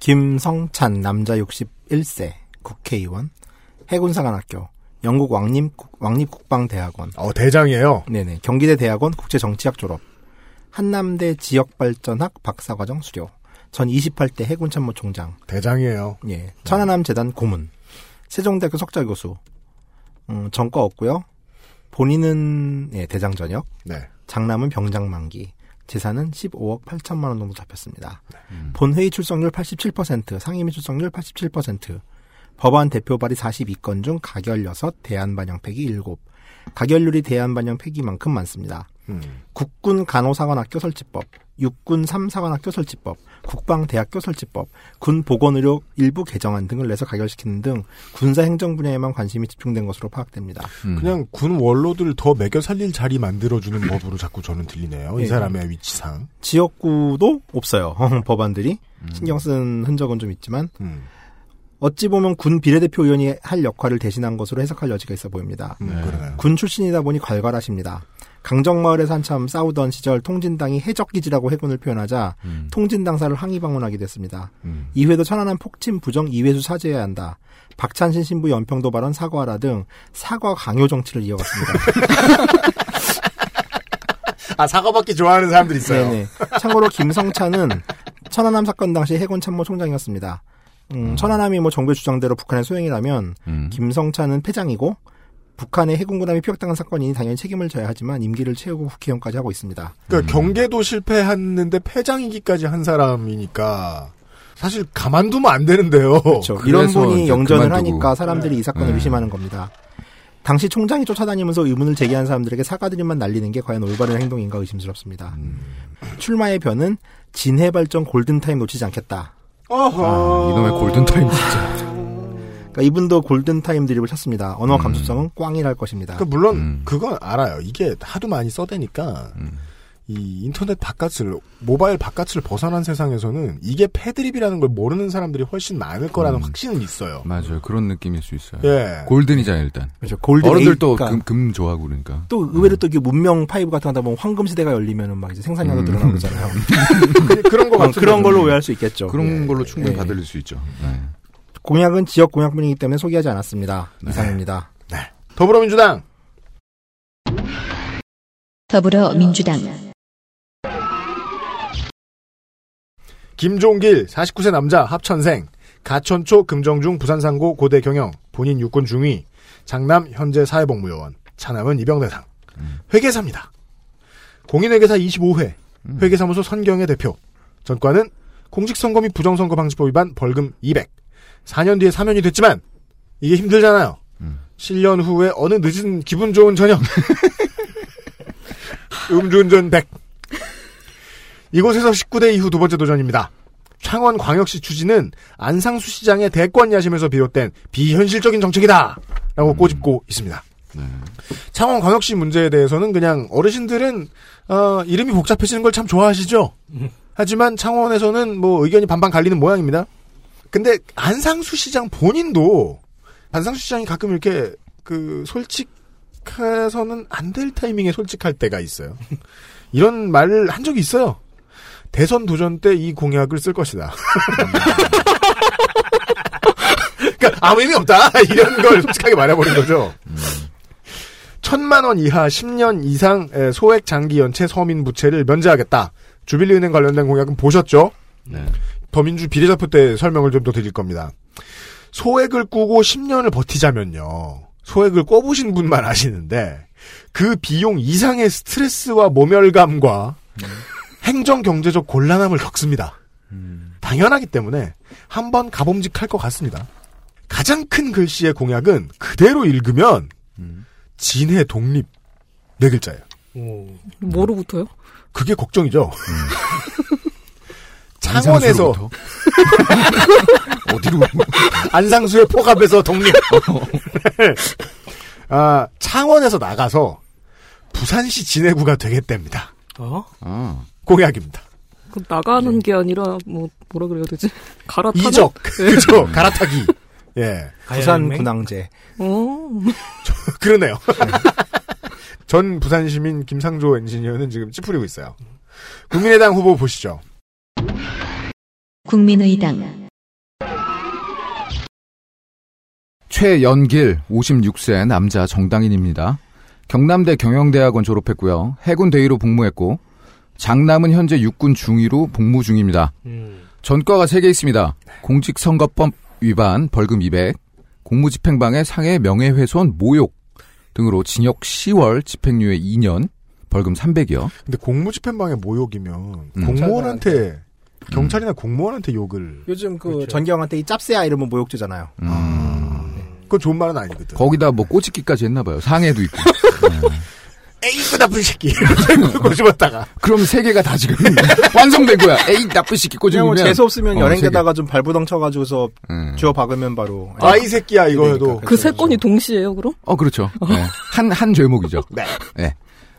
김성찬 남자 61세 국회의원 해군사관학교 영국 왕립 왕립국방대학원. 어, 대장이에요. 네네. 경기대 대학원 국제정치학 졸업. 한남대 지역발전학 박사과정 수료. 전 28대 해군 참모 총장. 대장이에요. 예. 천안함 재단 고문. 세종대학교 석좌 교수. 음, 전과 없고요. 본인은 예, 대장 전역. 네. 장남은 병장 만기. 재산은 15억 8천만 원 정도 잡혔습니다. 본회의 출석률 87%, 상임위 출석률 87%, 법안 대표 발의 42건 중 가결 6, 대안 반영 폐기 7. 가결률이 대안 반영 폐기만큼 많습니다. 음. 국군 간호사관학교 설치법, 육군 3사관학교 설치법, 국방대학교 설치법, 군 보건의료 일부 개정안 등을 내서 가결시키는 등 군사 행정 분야에만 관심이 집중된 것으로 파악됩니다. 음. 그냥 군 원로들 더 매겨 살릴 자리 만들어주는 법으로 자꾸 저는 들리네요. 이 예. 사람의 위치상. 지역구도 없어요. 법안들이 신경 쓴 흔적은 좀 있지만 음. 어찌 보면 군 비례대표 의원이 할 역할을 대신한 것으로 해석할 여지가 있어 보입니다. 음, 그러네요. 군 출신이다 보니 괄괄하십니다. 강정마을에서 한참 싸우던 시절 통진당이 해적기지라고 해군을 표현하자 음. 통진당사를 항의 방문하게 됐습니다. 음. 이회도 천안함 폭침 부정 이회수 사죄해야 한다. 박찬신 신부 연평도 발언 사과하라 등 사과 강요 정치를 이어갔습니다. 아, 사과받기 좋아하는 사람들 있어요. 네네. 참고로 김성찬은 천안함 사건 당시 해군 참모총장이었습니다. 음, 천안함이 뭐 정부의 주장대로 북한의 소행이라면 음. 김성찬은 패장이고 북한의 해군군함이 피격당한 사건이니 당연히 책임을 져야 하지만 임기를 채우고 국회의원까지 하고 있습니다. 그러니까 경계도 실패했는데 패장이기까지 한 사람이니까 사실 가만두면 안 되는데요. 그렇죠. 이런 분이 영전을 그만두고. 하니까 사람들이 이 사건을 네. 의심하는 겁니다. 당시 총장이 쫓아다니면서 의문을 제기한 사람들에게 사과드림만 날리는 게 과연 올바른 행동인가 의심스럽습니다. 음. 출마의 변은 진해 발전 골든타임 놓치지 않겠다. 어허. 아, 이놈의 골든타임 진짜. 그러니까 이분도 골든타임 드립을 쳤습니다. 언어 감수성은 꽝이랄 것입니다. 그 물론 음. 그건 알아요. 이게 하도 많이 써대니까 음. 이 인터넷 바깥을 모바일 바깥을 벗어난 세상에서는 이게 패드립이라는 걸 모르는 사람들이 훨씬 많을 거라는 음. 확신은 있어요. 맞아요. 그런 느낌일 수 있어요. 예. golden이잖아요, 일단. 그렇죠. golden 어른들 에이- 또 그러니까 금, 금 좋아하고 그러니까. 또 의외로 또 이게 문명 five 같은 거 하다 보면 황금 시대가 열리면은 막 이제 생산량도 음. 늘어나고 그러잖아요. 그- 그런 거 어, 같은 그런 걸로. 오해할 수 있겠죠. 그런 예, 걸로 충분히 예. 받아들일 수 있죠. 네. 공약은 지역 공약분이기 때문에 소개하지 않았습니다. 이상입니다. 더불어민주당 더불어민주당 김종길 49세 남자 합천생. 가천초 금정중 부산상고 고대 경영. 본인 육군 중위. 장남 현재 사회복무요원. 차남은 이병대상. 회계사입니다. 공인회계사 25회. 회계사무소 선경의 대표. 전과는 공직선거 및 부정선거 방지법 위반 벌금 200 4년 뒤에 사면이 됐지만 이게 힘들잖아요. 음. 7년 후에 어느 늦은 기분 좋은 저녁. 음주운전 100 이곳에서 19대 이후 두 번째 도전입니다. 창원 광역시 추진은 안상수 시장의 대권 야심에서 비롯된 비현실적인 정책이다! 라고 꼬집고 있습니다. 네. 창원 광역시 문제에 대해서는 그냥 어르신들은 어, 이름이 복잡해지는 걸 참 좋아하시죠? 하지만 창원에서는 뭐 의견이 반반 갈리는 모양입니다. 근데 안상수 시장 본인도 안상수 시장이 가끔 이렇게 그 솔직해서는 안 될 타이밍에 솔직할 때가 있어요. 이런 말을 한 적이 있어요. 대선 도전 때 이 공약을 쓸 것이다. 그러니까 아무 의미 없다. 이런 걸 솔직하게 말해버린 거죠. 천만 원 이하 10년 이상 소액 장기 연체 서민 부채를 면제하겠다. 주빌리 은행 관련된 공약은 보셨죠? 네. 더민주 비례대표 때 설명을 좀 더 드릴 겁니다. 소액을 꾸고 10년을 버티자면요. 소액을 꿔보신 분만 아시는데 그 비용 이상의 스트레스와 모멸감과 행정 경제적 곤란함을 겪습니다. 당연하기 때문에 한번 가봄직할 것 같습니다. 가장 큰 글씨의 공약은 그대로 읽으면 진해 독립 네 글자예요. 오. 뭐로부터요? 그게 걱정이죠. 창원에서 안상수로부터? 어디로? 안상수의 포갑에서 독립. 아, 창원에서 나가서 부산시 진해구가 되겠답니다. 어? 아, 그 공약입니다. 나가는 게 아니라 뭐 뭐라 그래야 되지? 갈아타는. 이적. 그죠. 갈아타기. 예. 부산 군항제. 어. 그러네요. 전 부산 시민 김상조 엔지니어는 지금 찌푸리고 있어요. 국민의당 후보 보시죠. 국민의당 최연길 56세 남자 정당인입니다. 경남대 경영대학원 졸업했고요. 해군 대위로 복무했고 장남은 현재 육군 중위로 복무 중입니다. 음. 전과가 3개 있습니다. 공직선거법 위반 벌금 200, 공무집행방해 상해 명예훼손 모욕 등으로 징역 10월 집행유예 2년 벌금 300이요. 근데 공무집행방해 모욕이면 음. 공무원한테 경찰이나 공무원한테 욕을 요즘 그 그렇죠. 전경한테 이 짭새야 이러면 모욕죄잖아요. 음. 그건 좋은 말은 아니거든. 거기다 뭐 꼬집기까지 했나 봐요. 상해도 있고. 에이 그 나쁜 새끼 꼬집었다가 그럼 세 개가 다 지금 완성된 거야. 에이 나쁜 새끼 그냥 뭐 꼬집으면 재수 없으면 어, 연행대다가 좀 발부덩 쳐가지고서 음. 쥐어 박으면 바로 아 이 새끼야 이거 해도 그 세 건이 동시에요, 그럼? 어, 그렇죠. 네. 한, 한 죄목이죠. 네.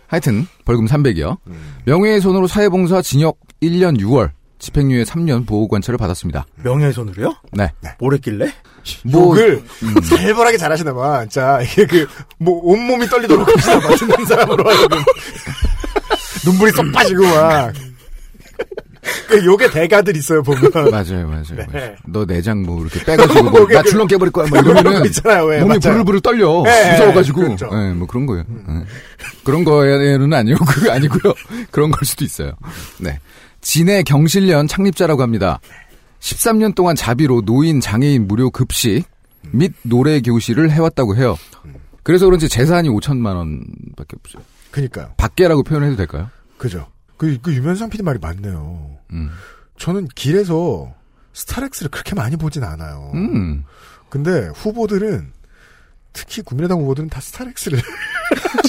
하여튼, 벌금 300이요. 음. 명예훼손으로 사회봉사 징역 1년 6월, 집행유예 3년 보호관찰을 받았습니다. 명예훼손으로요? 네. 뭘 했길래? 뭐, 욕을 살벌하게 잘하시나 봐. 자 이게 그 뭐 온몸이 떨리도록 하시나 봐. 듣는 사람으로 하여금 눈물이 쏙 빠지고 막. 그 욕의 대가들 있어요 보면. 맞아요, 맞아요. 네. 맞아요. 너 내장 뭐 이렇게 빼가지고 뭐, 나 줄넘 깨버릴 거야. 뭐 이러면은 거 있잖아요. 왜, 몸이 맞아요. 부들부들 떨려. 네, 무서워가지고. 그렇죠. 네, 뭐 그런 거예요. 네. 그런 거에는 아니고, 그게 아니고요. 그런 걸 수도 있어요. 네. 진해 경실련 창립자라고 합니다. 13년 동안 자비로 노인, 장애인 무료 급식 및 노래 교실을 해왔다고 해요. 그래서 그런지 재산이 5천만 원밖에 없어요. 그니까요. 밖에라고 표현해도 될까요? 그죠. 그, 그 유면상 PD 말이 맞네요. 음. 저는 길에서 스타렉스를 그렇게 많이 보진 않아요. 음. 근데 후보들은 특히 국민의당 후보들은 다 스타렉스를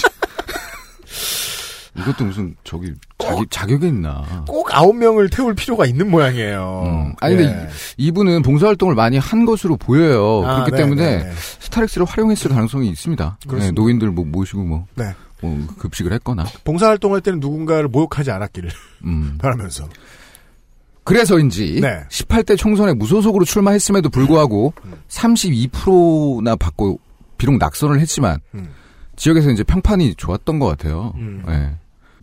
이것도 무슨 저기 자기 자격이 있나? 꼭 아홉 명을 태울 필요가 있는 모양이에요. 음. 아니 예. 근데 이- 이분은 봉사활동을 많이 한 것으로 보여요. 아, 그렇기 네, 때문에 네, 네. 스타렉스를 활용했을 가능성이 있습니다. 네, 그렇습니다. 노인들 뭐 모시고 뭐, 네. 뭐 급식을 했거나. 봉사활동할 때는 누군가를 모욕하지 않았기를 음. 바라면서. 그래서인지 네. 18대 총선에 무소속으로 출마했음에도 불구하고 음. 32%나 받고 비록 낙선을 했지만 음. 지역에서 이제 평판이 좋았던 것 같아요. 음. 네.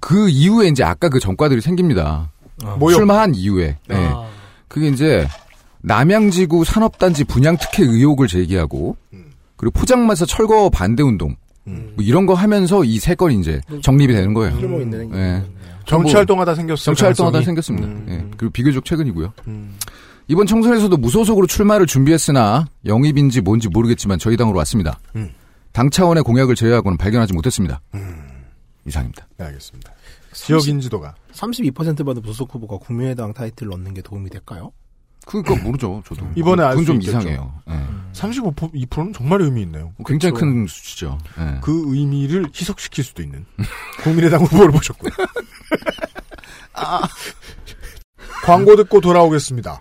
그 이후에 이제 아까 그 전과들이 생깁니다. 모욕. 출마한 이후에. 네. 아. 그게 이제 남양지구 산업단지 분양 특혜 의혹을 제기하고 음. 그리고 포장마차 철거 반대 운동 음. 뭐 이런 거 하면서 이 세 건이 이제 정립이 되는 거예요. 게 네. 정치 활동하다 생겼어요. 정치 활동하다 생겼습니다. 음. 예. 그리고 비교적 최근이고요. 음. 이번 총선에서도 무소속으로 출마를 준비했으나 영입인지 뭔지 모르겠지만 저희 당으로 왔습니다. 음. 당 차원의 공약을 제외하고는 발견하지 못했습니다. 이상입니다. 네, 알겠습니다. 지역 인지도가 32% 받은 무소속 후보가 국민의당 타이틀을 얻는 게 도움이 될까요? 그거 모르죠, 저도. 이번에 알 그건 수. 이상해요. 예. 35%는 정말 의미 있네요. 굉장히 그렇죠. 큰 수치죠. 예. 그 의미를 희석시킬 수도 있는 국민의당 후보를 보셨고요. 아. 광고 듣고 돌아오겠습니다.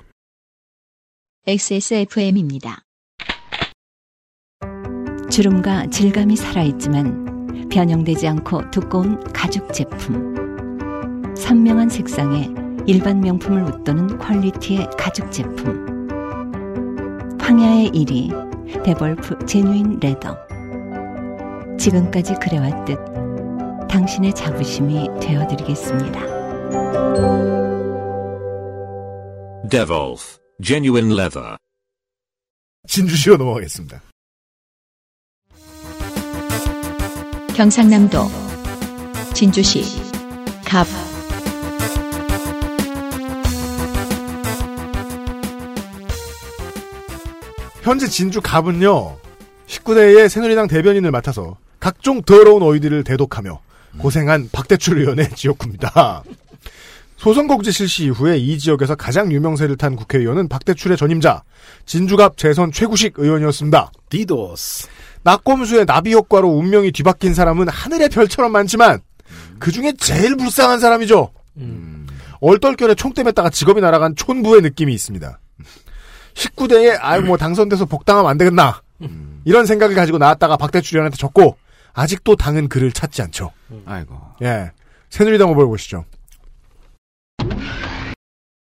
XSFM입니다. 주름과 질감이 살아있지만 변형되지 않고 두꺼운 가죽 제품. 선명한 색상에 일반 명품을 웃도는 퀄리티의 가죽 제품. 황야의 1위 데볼프 제뉴인 레더. 지금까지 그래왔듯 당신의 자부심이 되어드리겠습니다. Devolf, genuine leather. 진주시로 넘어가겠습니다. 경상남도 진주시 갑 현재 진주 갑은요 19대의 새누리당 대변인을 맡아서 각종 더러운 어휘들을 대독하며 고생한 박대출 의원의 지역구입니다. 소선거구제 실시 이후에 이 지역에서 가장 유명세를 탄 국회의원은 박대출의 전임자 진주갑 재선 최구식 의원이었습니다. 디도스. 낙검수의 나비 효과로 운명이 뒤바뀐 사람은 하늘의 별처럼 많지만 그 중에 제일 불쌍한 사람이죠. 얼떨결에 총대 맸다가 직업이 날아간 촌부의 느낌이 있습니다. 19대에 아유 뭐 당선돼서 복당하면 안 되겠나 이런 생각을 가지고 나왔다가 박대출연한테 졌고 아직도 당은 그를 찾지 않죠. 아이고. 예, 새누리당 후보를 보시죠.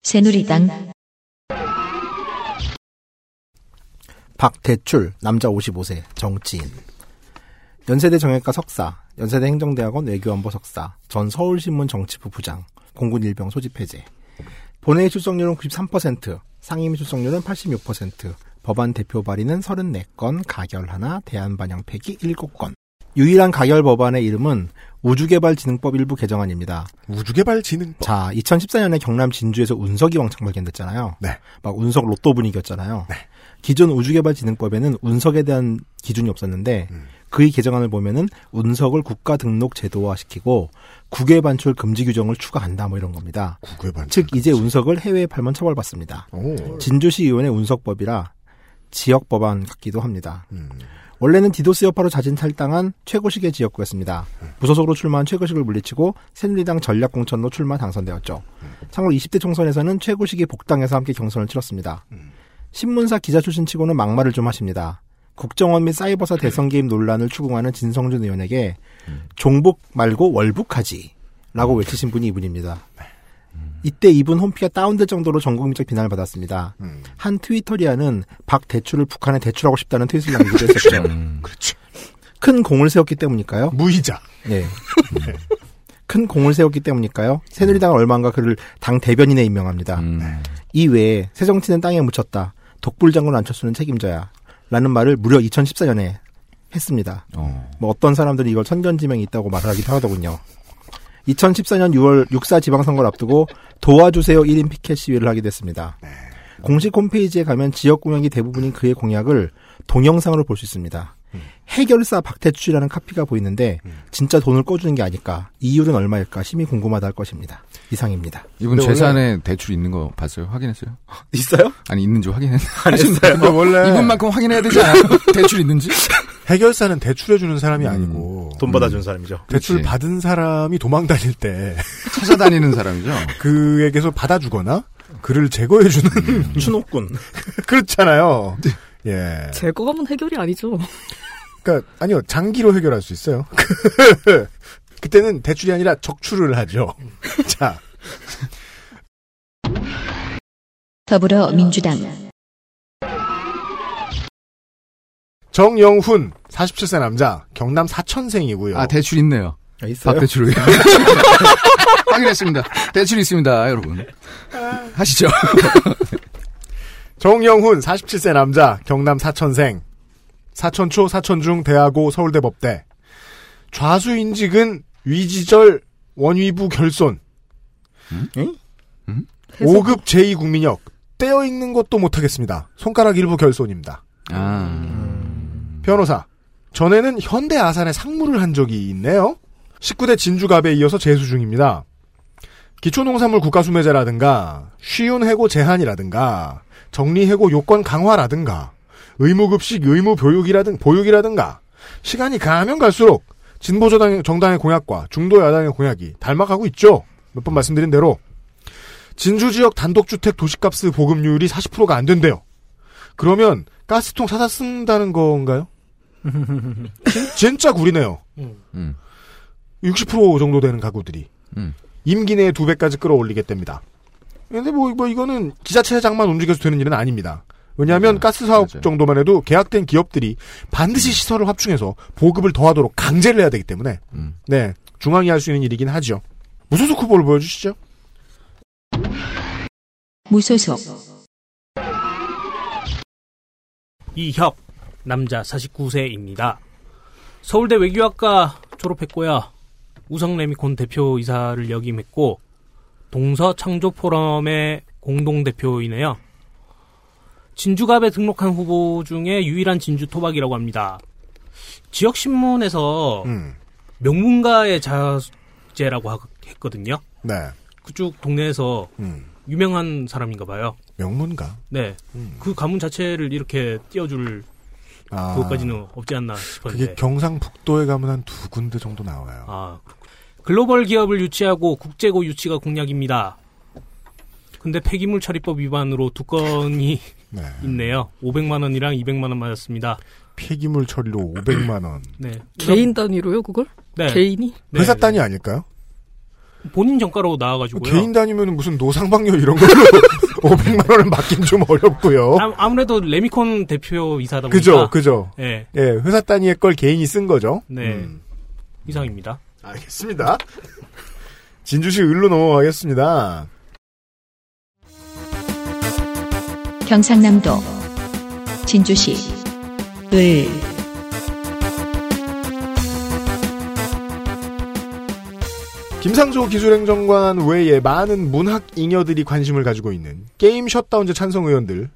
새누리당 박대출, 남자 55세, 정치인. 연세대 정형외과 석사, 연세대 행정대학원 외교안보 석사, 전 서울신문 정치부 부장, 공군 일병 소집 해제. 본회의 출석률은 93%, 상임위 출석률은 86%, 법안 대표 발의는 34건, 가결 하나, 대안 반영 폐기 7건. 유일한 가결 법안의 이름은 우주개발진흥법 일부 개정안입니다. 우주개발진흥법. 자, 2014년에 경남 진주에서 운석이 왕창 발견됐잖아요. 네. 막 운석 로또 분위기였잖아요. 기존 우주개발진흥법에는 운석에 대한 기준이 없었는데 음. 그의 개정안을 보면은 운석을 국가 등록 제도화시키고 국외 반출 금지 규정을 추가한다 뭐 이런 겁니다. 국외반. 즉 이제 운석을 해외에 팔면 처벌받습니다. 오. 진주시 의원의 운석법이라 지역 법안 같기도 합니다. 음. 원래는 디도스 여파로 자진 탈당한 최고식의 지역구였습니다. 무소속으로 출마한 최고식을 물리치고 새누리당 전략공천로 출마 당선되었죠. 참고로 20대 총선에서는 최고식이 복당해서 함께 경선을 치렀습니다. 신문사 기자 출신 치고는 막말을 좀 하십니다. 국정원 및 사이버사 대선 개입 논란을 추궁하는 진성준 의원에게 종북 말고 월북하지 라고 외치신 분이 이분입니다. 이때 이분 홈피가 다운될 정도로 전국민적 비난을 받았습니다. 음. 한 트위터리아는 박 대출을 북한에 대출하고 싶다는 트윗을 남기기도 했었죠. 음. 그렇죠. 큰 공을 세웠기 때문일까요? 무이자. 네. 큰 공을 세웠기 때문일까요? 새누리당은 얼마인가 그를 당 대변인에 임명합니다. 음. 이 외에 새정치는 땅에 묻혔다. 독불장군 안철수는 책임져야. 라는 말을 무려 2014년에 했습니다. 어. 뭐 어떤 사람들이 이걸 선전지명이 있다고 말하기도 하더군요. 2014년 6월 6사 지방선거를 앞두고 도와주세요 1인 피켓 시위를 하게 됐습니다. 공식 홈페이지에 가면 지역 공약이 대부분인 그의 공약을 동영상으로 볼 수 있습니다. 해결사 박태출이라는 카피가 보이는데 진짜 돈을 꺼주는 게 아닐까 이율은 얼마일까 심히 궁금하다 할 것입니다. 이상입니다. 이분 근데 재산에 대출 있는 거 봤어요? 확인했어요? 있어요? 아니 있는지 확인했. 안 했어요. 근데 원래 이분만큼 확인해야 되지 않아요? 대출 있는지? 해결사는 대출해주는 사람이 음. 아니고 돈 받아준 사람이죠. 대출 그치. 받은 사람이 도망 다닐 때 찾아다니는 사람이죠. 그에게서 받아주거나 그를 제거해주는 음. 추노꾼. 그렇잖아요. 예. 제거하면 해결이 아니죠. 그러니까 아니요 장기로 해결할 수 있어요. 그때는 대출이 아니라 적출을 하죠. 자 더불어민주당 정영훈 47세 남자 경남 사천생이고요. 아 대출 있네요. 아, 있어요? 박대출 확인했습니다. 대출 있습니다, 여러분. 하시죠. 정영훈 47세 남자 경남 사천생 사천초 사천중 대하고 서울대 법대 좌수 인직은 위지절 원위부 결손 응? 5급 제2국민역 떼어 읽는 것도 못하겠습니다. 손가락 일부 결손입니다. 아, 변호사 전에는 현대 아산에 상무를 한 적이 있네요. 19대 진주갑에 이어서 재수 중입니다. 기초농산물 국가수매제라든가 쉬운 해고 제한이라든가 정리해고 요건 강화라든가 의무급식 의무교육이라든 보육이라든가 시간이 가면 갈수록 진보정당의 정당의 공약과 중도 야당의 공약이 닮아가고 있죠. 몇 번 말씀드린 대로 진주 지역 단독주택 도시가스 보급률이 40%가 안 된대요. 그러면 가스통 사다 쓴다는 건가요? 진- 진짜 구리네요. 음. 60% 정도 되는 가구들이 음. 임기 내에 두 배까지 끌어올리겠답니다. 근데 뭐, 뭐 이거는 기자체장만 움직여서 되는 일은 아닙니다. 왜냐하면 맞아요. 가스 사업 맞아요. 정도만 해도 계약된 기업들이 반드시 시설을 합충해서 보급을 더하도록 강제를 해야 되기 때문에 음. 네 중앙이 할 수 있는 일이긴 하죠. 무소속 후보를 보여주시죠. 무소속 이혁 남자 49세입니다. 서울대 외교학과 졸업했고요. 우성레미콘 대표이사를 역임했고 동서 창조 포럼의 공동 대표이네요. 진주갑에 등록한 후보 중에 유일한 진주 토박이라고 합니다. 지역 신문에서 음, 명문가의 자제라고 하- 했거든요. 네, 그쪽 동네에서 음, 유명한 사람인가 봐요. 명문가. 네. 음. 그 가문 자체를 이렇게 띄워줄 아, 그것까지는 없지 않나 그게 싶었는데. 경상북도에 가면 한 두 군데 정도 나와요. 아. 글로벌 기업을 유치하고 국제고 유치가 공약입니다. 근데 폐기물 처리법 위반으로 두 건이 네. 있네요. 500만 원이랑 200만 원 맞았습니다. 폐기물 처리로 500만 원. 네. 개인 단위로요, 그걸? 네. 개인이? 네. 회사 단위 아닐까요? 본인 정가로 나와가지고요. 개인 단위면 무슨 노상방뇨 이런 걸로 500만 원을 맡긴 좀 어렵고요. 아, 무래도 레미콘 대표 이사다 보니까. 그죠, 그죠. 네. 예, 회사 단위의 걸 개인이 쓴 거죠. 네. 음, 이상입니다. 알겠습니다. 진주시 을로 넘어가겠습니다. 경상남도 진주시 을 김상조 기술행정관 외에 많은 문학 잉여들이 관심을 가지고 있는 게임 셧다운제 찬성 의원들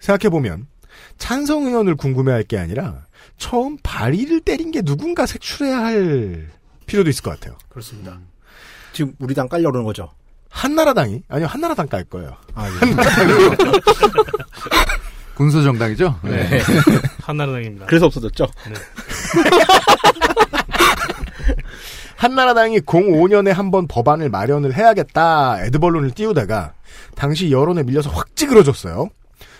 생각해보면 찬성 의원을 궁금해할 게 아니라 처음 발의를 때린 게 누군가 색출해야 할 필요도 있을 것 같아요. 그렇습니다. 지금 우리 당 깔려 그러는 거죠. 한나라당이 아니요 한나라당 깔 거예요. 아, 예. 군소 정당이죠? 네. 한나라당입니다. 그래서 없어졌죠. 한나라당이 05년에 한 번 법안을 마련을 해야겠다 에드벌룬을 띄우다가 당시 여론에 밀려서 확 찌그러졌어요.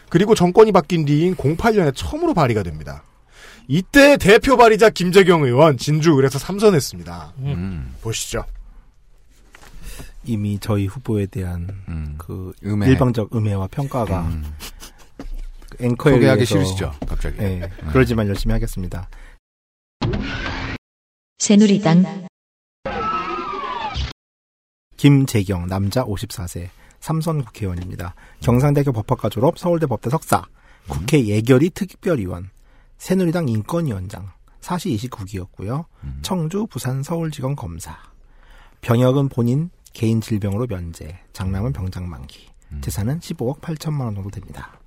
그리고 정권이 바뀐 뒤인 08년에 처음으로 발의가 됩니다. 이때 대표 발의자 김재경 의원 진주을에서 삼선했습니다. 음, 보시죠. 이미 저희 후보에 대한 음. 그 음해. 일방적 음해와 평가가 음. 그 앵커에 소개하기 의해서 싫으시죠? 갑자기. 예, 그러지만 열심히 하겠습니다. 새누리당 김재경 남자 54세 삼선 국회의원입니다. 경상대학교 법학과 졸업, 서울대 법대 석사, 국회 예결위 특별위원, 새누리당 인권위원장, 사시 29기였고요. 청주, 부산, 서울지검 검사. 병역은 본인 개인 질병으로 면제, 장남은 병장 만기, 재산은 15억 8천만 원 정도 됩니다.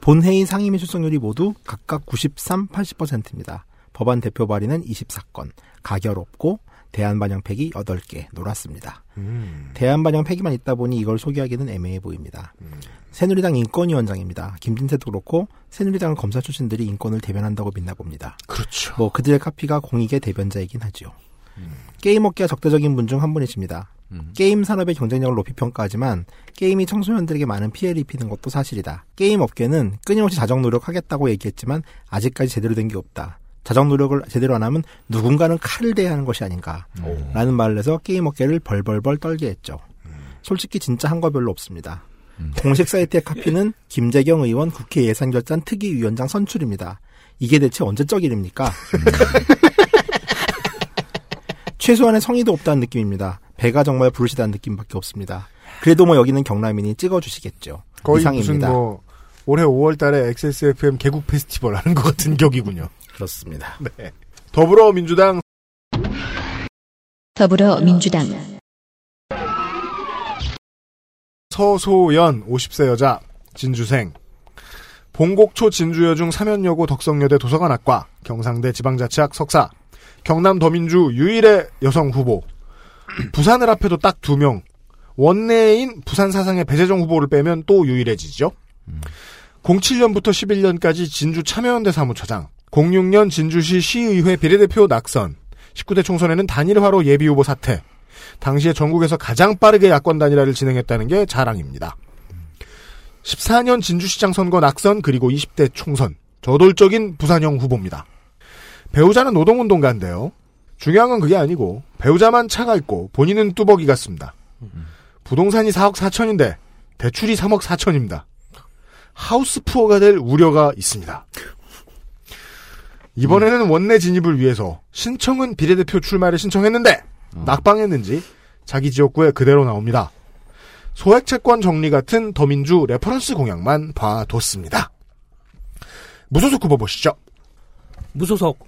본회의 상임위 출석률이 모두 각각 93, 80%입니다. 법안 대표 발의는 24건, 가결 없고 대안반영 폐기 8개 놀았습니다. 음. 대안반영 폐기만 있다 보니 이걸 소개하기는 애매해 보입니다. 새누리당 인권위원장입니다. 김진태도 그렇고 새누리당 검사 출신들이 인권을 대변한다고 믿나 봅니다. 그렇죠. 뭐 그들의 카피가 공익의 대변자이긴 하죠. 게임 업계와 적대적인 분 중 한 분이십니다. 음. 게임 산업의 경쟁력을 높이 평가하지만 게임이 청소년들에게 많은 피해를 입히는 것도 사실이다. 게임 업계는 끊임없이 자정 노력하겠다고 얘기했지만 아직까지 제대로 된 게 없다. 자정 노력을 제대로 안 하면 누군가는 칼을 대야 하는 것이 아닌가. 라는 말을 해서 게임 업계를 벌벌벌 떨게 했죠. 솔직히 진짜 한 거 별로 없습니다. 공식 사이트의 카피는 김재경 의원 국회 예산결산 특위위원장 선출입니다. 이게 대체 언제적 일입니까? 최소한의 성의도 없다는 느낌입니다. 배가 정말 부르시다는 느낌밖에 없습니다. 그래도 뭐 여기는 경남인이 찍어주시겠죠. 거의 이상입니다. 무슨 뭐 올해 5월달에 XSFM 개국 페스티벌 하는 것 같은 격이군요. 그렇습니다. 네. 더불어민주당 더불어민주당 서소연 50세 여자 진주생 봉곡초 진주여중 사면여고 덕성여대 도서관학과 경상대 지방자치학 석사 경남 더민주 유일의 여성 후보 부산을 합해도 딱 두 명 원내인 부산 사상의 배재정 후보를 빼면 또 유일해지죠. 07년부터 11년까지 진주 참여연대 사무처장 06년 진주시 시의회 비례대표 낙선 19대 총선에는 단일화로 예비후보 사퇴 당시에 전국에서 가장 빠르게 야권 단일화를 진행했다는 게 자랑입니다. 14년 진주시장 선거 낙선 그리고 20대 총선 저돌적인 부산형 후보입니다. 배우자는 노동운동가인데요. 중요한 건 그게 아니고 배우자만 차가 있고 본인은 뚜벅이 같습니다. 부동산이 4억 4천인데 대출이 3억 4천입니다. house poor가 될 우려가 있습니다. 이번에는 원내 진입을 위해서 신청은 비례대표 출마를 신청했는데 낙방했는지 자기 지역구에 그대로 나옵니다. 소액 채권 정리 같은 더민주 reference 공약만 봐뒀습니다. 무소속 후보 보시죠. 무소속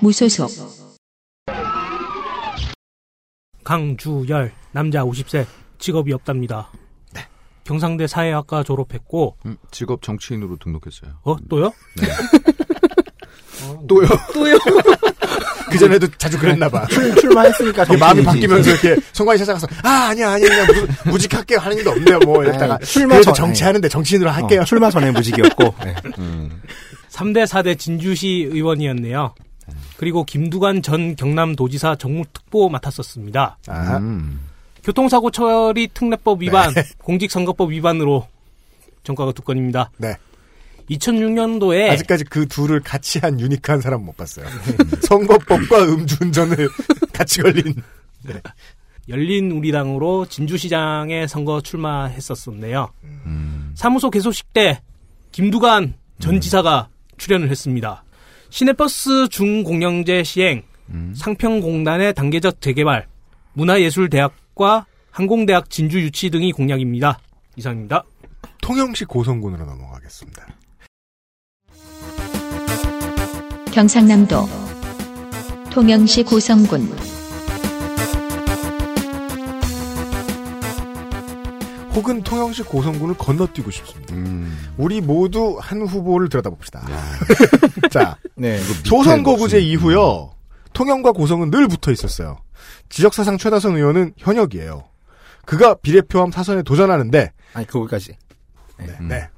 무소속 강주열 남자 50세 직업이 없답니다. 경상대 사회학과 졸업했고 음, 직업 정치인으로 등록했어요. 어 또요? 또요. 또요. 그 전에도 자주 그랬나 봐. 출, 출마했으니까 마음이. 바뀌면서 이렇게 성관이 찾아가서 아 아니야 아니야 그냥 무슨 무직할게요 하는 일도 없네요 뭐 이랬다가 아이, 출마 전- 정치하는데 정치인으로 할게요. 어, 출마 전에 무직이었고 네. 3대 4대 진주시 의원이었네요. 그리고 김두관 전 경남도지사 정무특보 맡았었습니다. 아, 음. 교통사고 처리 특례법 위반, 공직선거법 위반으로 전과가 두 건입니다. 네. 2006년도에 아직까지 그 둘을 같이 한 유니크한 사람 못 봤어요. 선거법과 음주운전을 같이 걸린. 네. 열린 우리당으로 진주시장에 선거 출마했었었네요. 음. 사무소 개소식 때 김두관 전 지사가 출연을 했습니다. 시내버스 중공영제 시행, 음. 상평공단의 단계적 재개발, 문화예술대학과 항공대학 진주 유치 등이 공약입니다. 이상입니다. 통영시 고성군으로 넘어가겠습니다. 경상남도 통영시 고성군 혹은 통영시 고성군을 건너뛰고 싶습니다. 음. 우리 모두 한 후보를 들여다봅시다. 자, 네. 소선거구제 무슨- 이후요. 통영과 고성은 늘 붙어 있었어요. 지역사상 최다선 의원은 현역이에요. 그가 비례표함 사선에 도전하는데 아니 그거까지. 네, 음. 네.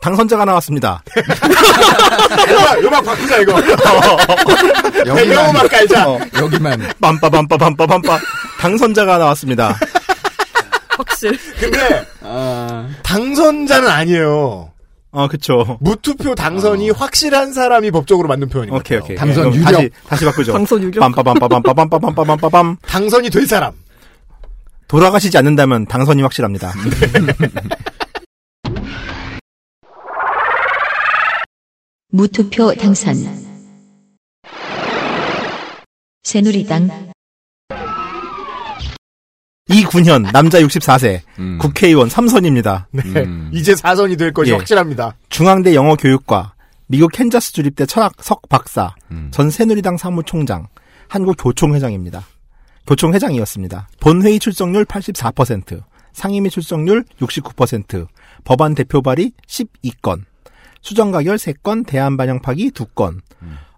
당선자가 나왔습니다. 음악, 음악 바꾸자 이거. 배경음악 깔자. 어, 여기만 빰빠 빰빠 빰빠 빰빠. 당선자가 나왔습니다. 확실. 근데 아, 당선자는 아니에요. 어, 그쵸. 무투표 당선이 확실한 사람이 법적으로 맞는 표현입니다. 오케이, 오케이. 당선 그럼 유력. 다시, 다시 바꾸죠. 당선 유력. 빰빠빰빠빰빠빰빰빰빰빰. 당선이 될 사람. 돌아가시지 않는다면 당선이 확실합니다. 무투표 당선 새누리당 이군현, 남자 64세, 음. 국회의원 3선입니다. 네. 음. 이제 사선이 될 것이 예. 확실합니다. 중앙대 영어교육과, 미국 캔자스 주립대 철학석 박사, 음. 전 새누리당 사무총장, 한국교총회장입니다. 교총회장이었습니다. 본회의 출석률 84%, 상임위 출석률 69%, 법안 대표 발의 12건, 수정가결 3건, 대안반영 파기 2건.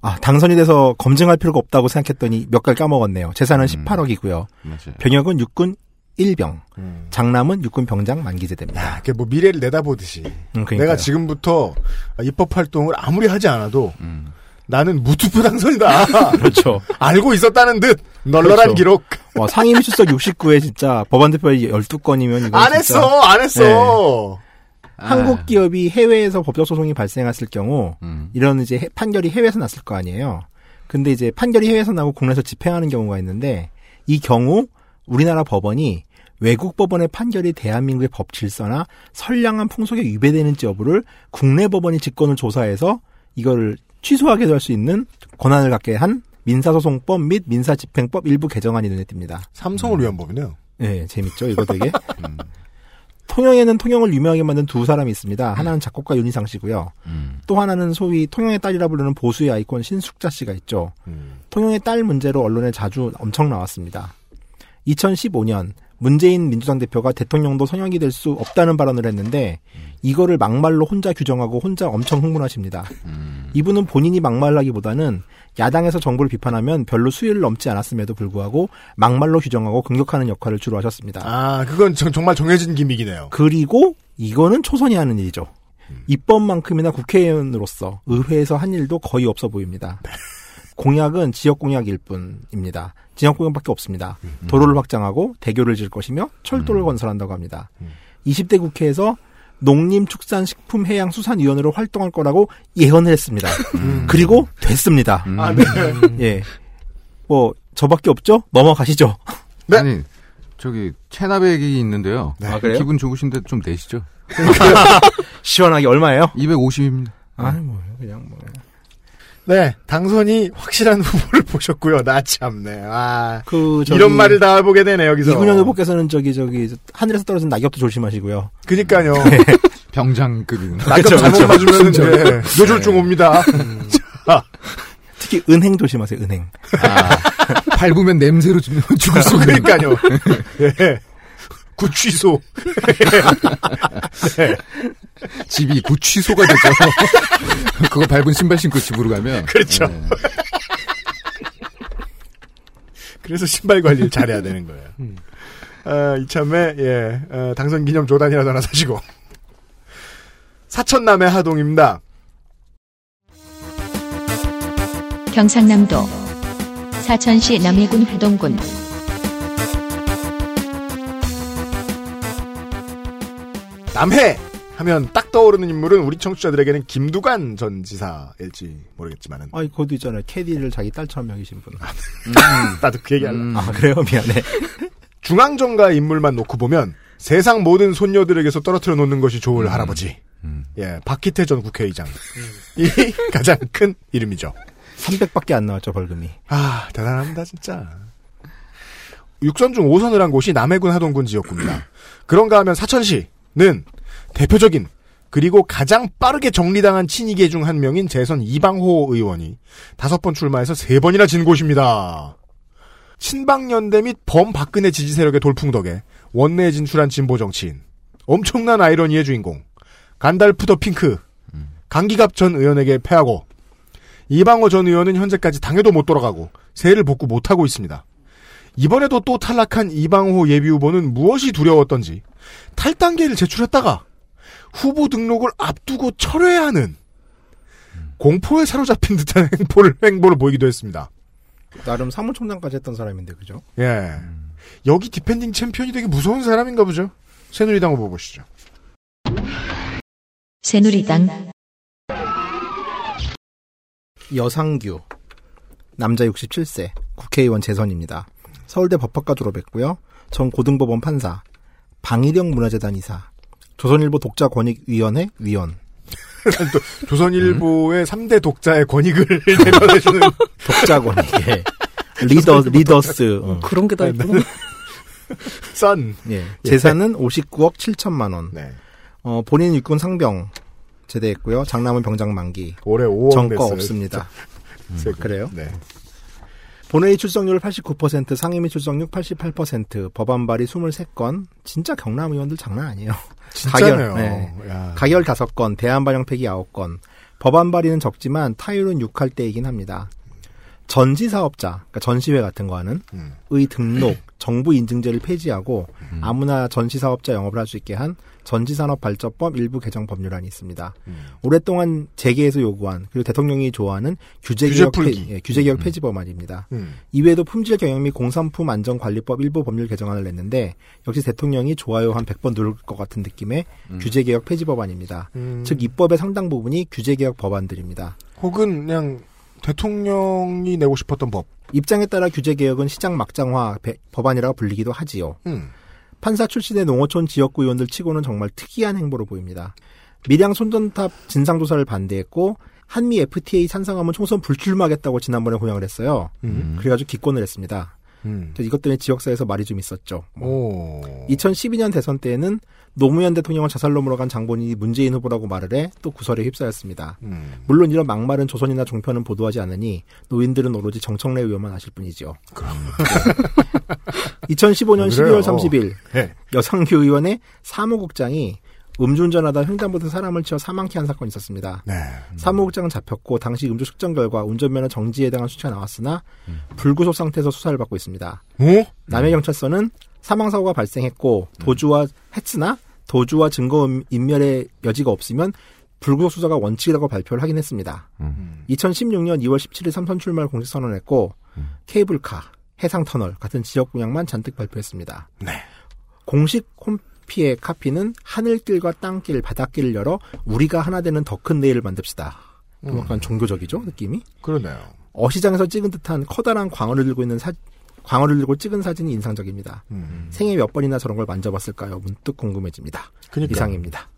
아, 당선이 돼서 검증할 필요가 없다고 생각했더니 몇 가지 까먹었네요. 재산은 음. 18억이고요. 맞아요. 병역은 육군 1병, 음. 장남은 육군 병장 만기제됩니다. 야, 그게 뭐 미래를 내다보듯이. 음. 내가 지금부터 입법 활동을 아무리 하지 않아도 음. 나는 무투표 당선이다. 그렇죠. 알고 있었다는 듯 널널한 그렇죠. 기록. 와, 상임위 출석 69에 진짜 법안 대표의 12건이면 이거 안 진짜 했어, 안 했어. 한국 기업이 해외에서 법적 소송이 발생했을 경우 음. 이런 이제 해- 판결이 해외에서 났을 거 아니에요. 근데 이제 판결이 해외에서 나고 국내에서 집행하는 경우가 있는데 이 경우 우리나라 법원이 외국 법원의 판결이 대한민국의 법 질서나 선량한 풍속에 위배되는지 여부를 국내 법원이 직권을 조사해서 이거를 취소하게 할수 있는 권한을 갖게 한 민사소송법 및 민사집행법 일부 개정안이 눈에 띕니다. 삼성을 위한 법이네요. 네, 재밌죠, 이거 되게. 음. 통영에는 통영을 유명하게 만든 두 사람이 있습니다. 하나는 작곡가 윤희상 씨고요. 음. 또 하나는 소위 통영의 딸이라 부르는 보수의 아이콘 신숙자 씨가 있죠. 음. 통영의 딸 문제로 언론에 자주 엄청 나왔습니다. 2015년 문재인 민주당 대표가 대통령도 선영이 될 수 없다는 발언을 했는데 이거를 막말로 혼자 규정하고 혼자 엄청 흥분하십니다. 음. 이분은 본인이 막말하기보다는 야당에서 정부를 비판하면 별로 수위를 넘지 않았음에도 불구하고 막말로 규정하고 공격하는 역할을 주로 하셨습니다. 아, 그건 정- 정말 정해진 기믹이네요. 그리고 이거는 초선이 하는 일이죠. 입법만큼이나 국회의원으로서 의회에서 한 일도 거의 없어 보입니다. 공약은 지역 공약일 뿐입니다. 지역 공약밖에 없습니다. 도로를 확장하고 대교를 지을 것이며 철도를 음. 건설한다고 합니다. 음. 20대 국회에서 농림축산식품해양수산위원회로 활동할 거라고 예언을 했습니다. 음. 그리고 됐습니다. 음. 아, 네. 예. 뭐 저밖에 없죠? 넘어가시죠. 네. 아니 저기 체납액이 있는데요. 아, 그래요? 기분 좋으신데 좀 내시죠. 시원하게 얼마예요? 250입니다. 아, 뭐 그냥 뭐. 네, 당선이 확실한 후보를 보셨고요. 나 참네. 아, 그 저기 이런 말을 다 보게 되네 여기서. 이군현 후보께서는 저기 저기 하늘에서 떨어진 낙엽도 조심하시고요. 그니까요. 병장급이구나. 낙엽 그쵸, 잘못. 맞으면 네, 뇌졸중 옵니다. 특히 은행 조심하세요. 은행. 아, 밟으면 냄새로 좀 죽을 수 있는. 그러니까요. 예. 구취소. 집이 구취소가 되죠. 그거 밟은 신발 신고 집으로 가면. 그렇죠. 네. 그래서 신발 관리를 잘해야 되는 거예요. 음. 아, 이참에 예 아, 당선 기념 조단이라도 하나 사시고 사천남의 하동입니다. 경상남도 사천시 남해군 하동군 남해 하면 딱 떠오르는 인물은 우리 청취자들에게는 김두관 전 지사일지 모르겠지만은 아니, 그것도 있잖아요. 캐디를 자기 딸처럼 여기신 분. 나도 그 얘기 할라. 음. 아, 그래요? 미안해. 중앙정가 인물만 놓고 보면 세상 모든 손녀들에게서 떨어뜨려 놓는 것이 좋을 할아버지. 음. 예, 박희태 전 국회의장. 이 가장 큰 이름이죠. 300밖에 안 나왔죠, 벌금이. 아, 대단합니다, 진짜. 육선 중 5선을 한 곳이 남해군 하동군 지역구입니다. 그런가 하면 사천시는 대표적인 그리고 가장 빠르게 정리당한 친이계 중 한 명인 재선 이방호 의원이 다섯 번 출마해서 세 번이나 진 곳입니다. 친박연대 및 범박근혜 지지 세력의 돌풍 덕에 원내에 진출한 진보 정치인. 엄청난 아이러니의 주인공. 간달프 더 핑크. 강기갑 전 의원에게 패하고 이방호 전 의원은 현재까지 당에도 못 돌아가고 세를 복구 못하고 있습니다. 이번에도 또 탈락한 이방호 예비 후보는 무엇이 두려웠던지 탈당계를 제출했다가 후보 등록을 앞두고 철회하는 공포에 사로잡힌 듯한 행보를, 행보를 보이기도 했습니다. 나름 사무총장까지 했던 사람인데, 그죠? 예. 여기 defending champion이 되게 무서운 사람인가 보죠? 새누리당 후보 보시죠. 새누리당 여상규. 남자 67세. 국회의원 재선입니다. 서울대 법학과 졸업했고요. 전 고등법원 판사. 방일영 문화재단 이사. 조선일보 독자 권익위원회 위원. 조선일보의 3대 독자의 권익을 내려내주는 독자 권익. 예. 리더, 리더스. 어. 그런 게 다 있구나. 선. 예. 재산은 59억 7천만 원. 네. 어, 본인 육군 상병 제대했고요. 장남은 병장 만기. 올해 5억 정과 냈어요. 없습니다. 세금. 그래요? 네. 본회의 출석률 89%, 상임위 출석률 88%, 법안 발의 23건. 진짜 경남 의원들 장난 아니에요. 진짜네요. 네. 야. 가결 5건, 대안 반영 폐기 9건. 법안 발의는 적지만 타율은 6할 때이긴 합니다. 전시 사업자, 그러니까 전시회 같은 거 하는 음. 의 등록, 정부 인증제를 폐지하고 아무나 전시 사업자 영업을 할 수 있게 한 전시산업발전법 일부 개정 법률안이 있습니다. 음. 오랫동안 재계에서 요구한 그리고 대통령이 좋아하는 규제 규제 개혁. 폐, 예, 규제 개혁 폐지 법안입니다. 음. 이외에도 품질 경영 및 공산품 안전 관리법 일부 법률 개정안을 냈는데 역시 대통령이 좋아요 한 100번 누를 것 같은 느낌의 규제 개혁 폐지 법안입니다. 음. 즉 입법의 상당 부분이 규제 개혁 법안들입니다. 혹은 그냥 대통령이 내고 싶었던 법. 입장에 따라 규제 개혁은 시장 막장화 배- 법안이라고 불리기도 하지요. 음. 판사 출신의 농어촌 지역구 의원들 치고는 정말 특이한 행보로 보입니다. 밀양 손전탑 진상조사를 반대했고 한미 FTA 찬성하면 총선 불출마하겠다고 지난번에 공약을 했어요. 음. 그래가지고 기권을 했습니다. 음. 이것 때문에 지역사회에서 말이 좀 있었죠. 오. 2012년 대선 때에는 노무현 대통령을 자살로 몰아간 장본인이 문재인 후보라고 말을 해 또 구설에 휩싸였습니다. 음. 물론 이런 막말은 조선이나 종편은 보도하지 않으니 노인들은 오로지 정청래 의원만 아실 뿐이죠. 그럼. 2015년 그래요. 12월 30일 네. 여상규 의원의 사무국장이 음주운전하다 횡단보도 사람을 치어 사망케 한 사건이 있었습니다. 네. 사무국장은 잡혔고 당시 음주 측정 결과 운전면허 정지에 해당한 수치가 나왔으나 불구속 상태에서 수사를 받고 있습니다. 어? 남해경찰서는 사망사고가 발생했고 도주와 했으나 도주와 증거 음- 인멸의 여지가 없으면 불구속 수사가 원칙이라고 발표를 하긴 했습니다. 음. 2016년 2월 17일 삼선 출마를 공식 선언했고 케이블카, 해상터널 같은 지역 공약만 잔뜩 발표했습니다. 네. 공식 홈 피의 카피는 하늘길과 땅길, 바닷길을 열어 우리가 하나 되는 더 큰 내일을 만듭시다. 좀 약간 종교적이죠 느낌이? 그러네요. 어시장에서 찍은 듯한 커다란 광어를 들고 있는 사 광어를 들고 찍은 사진이 인상적입니다. 음. 생애 몇 번이나 저런 걸 만져봤을까요? 문득 궁금해집니다. 그니까. 이상입니다.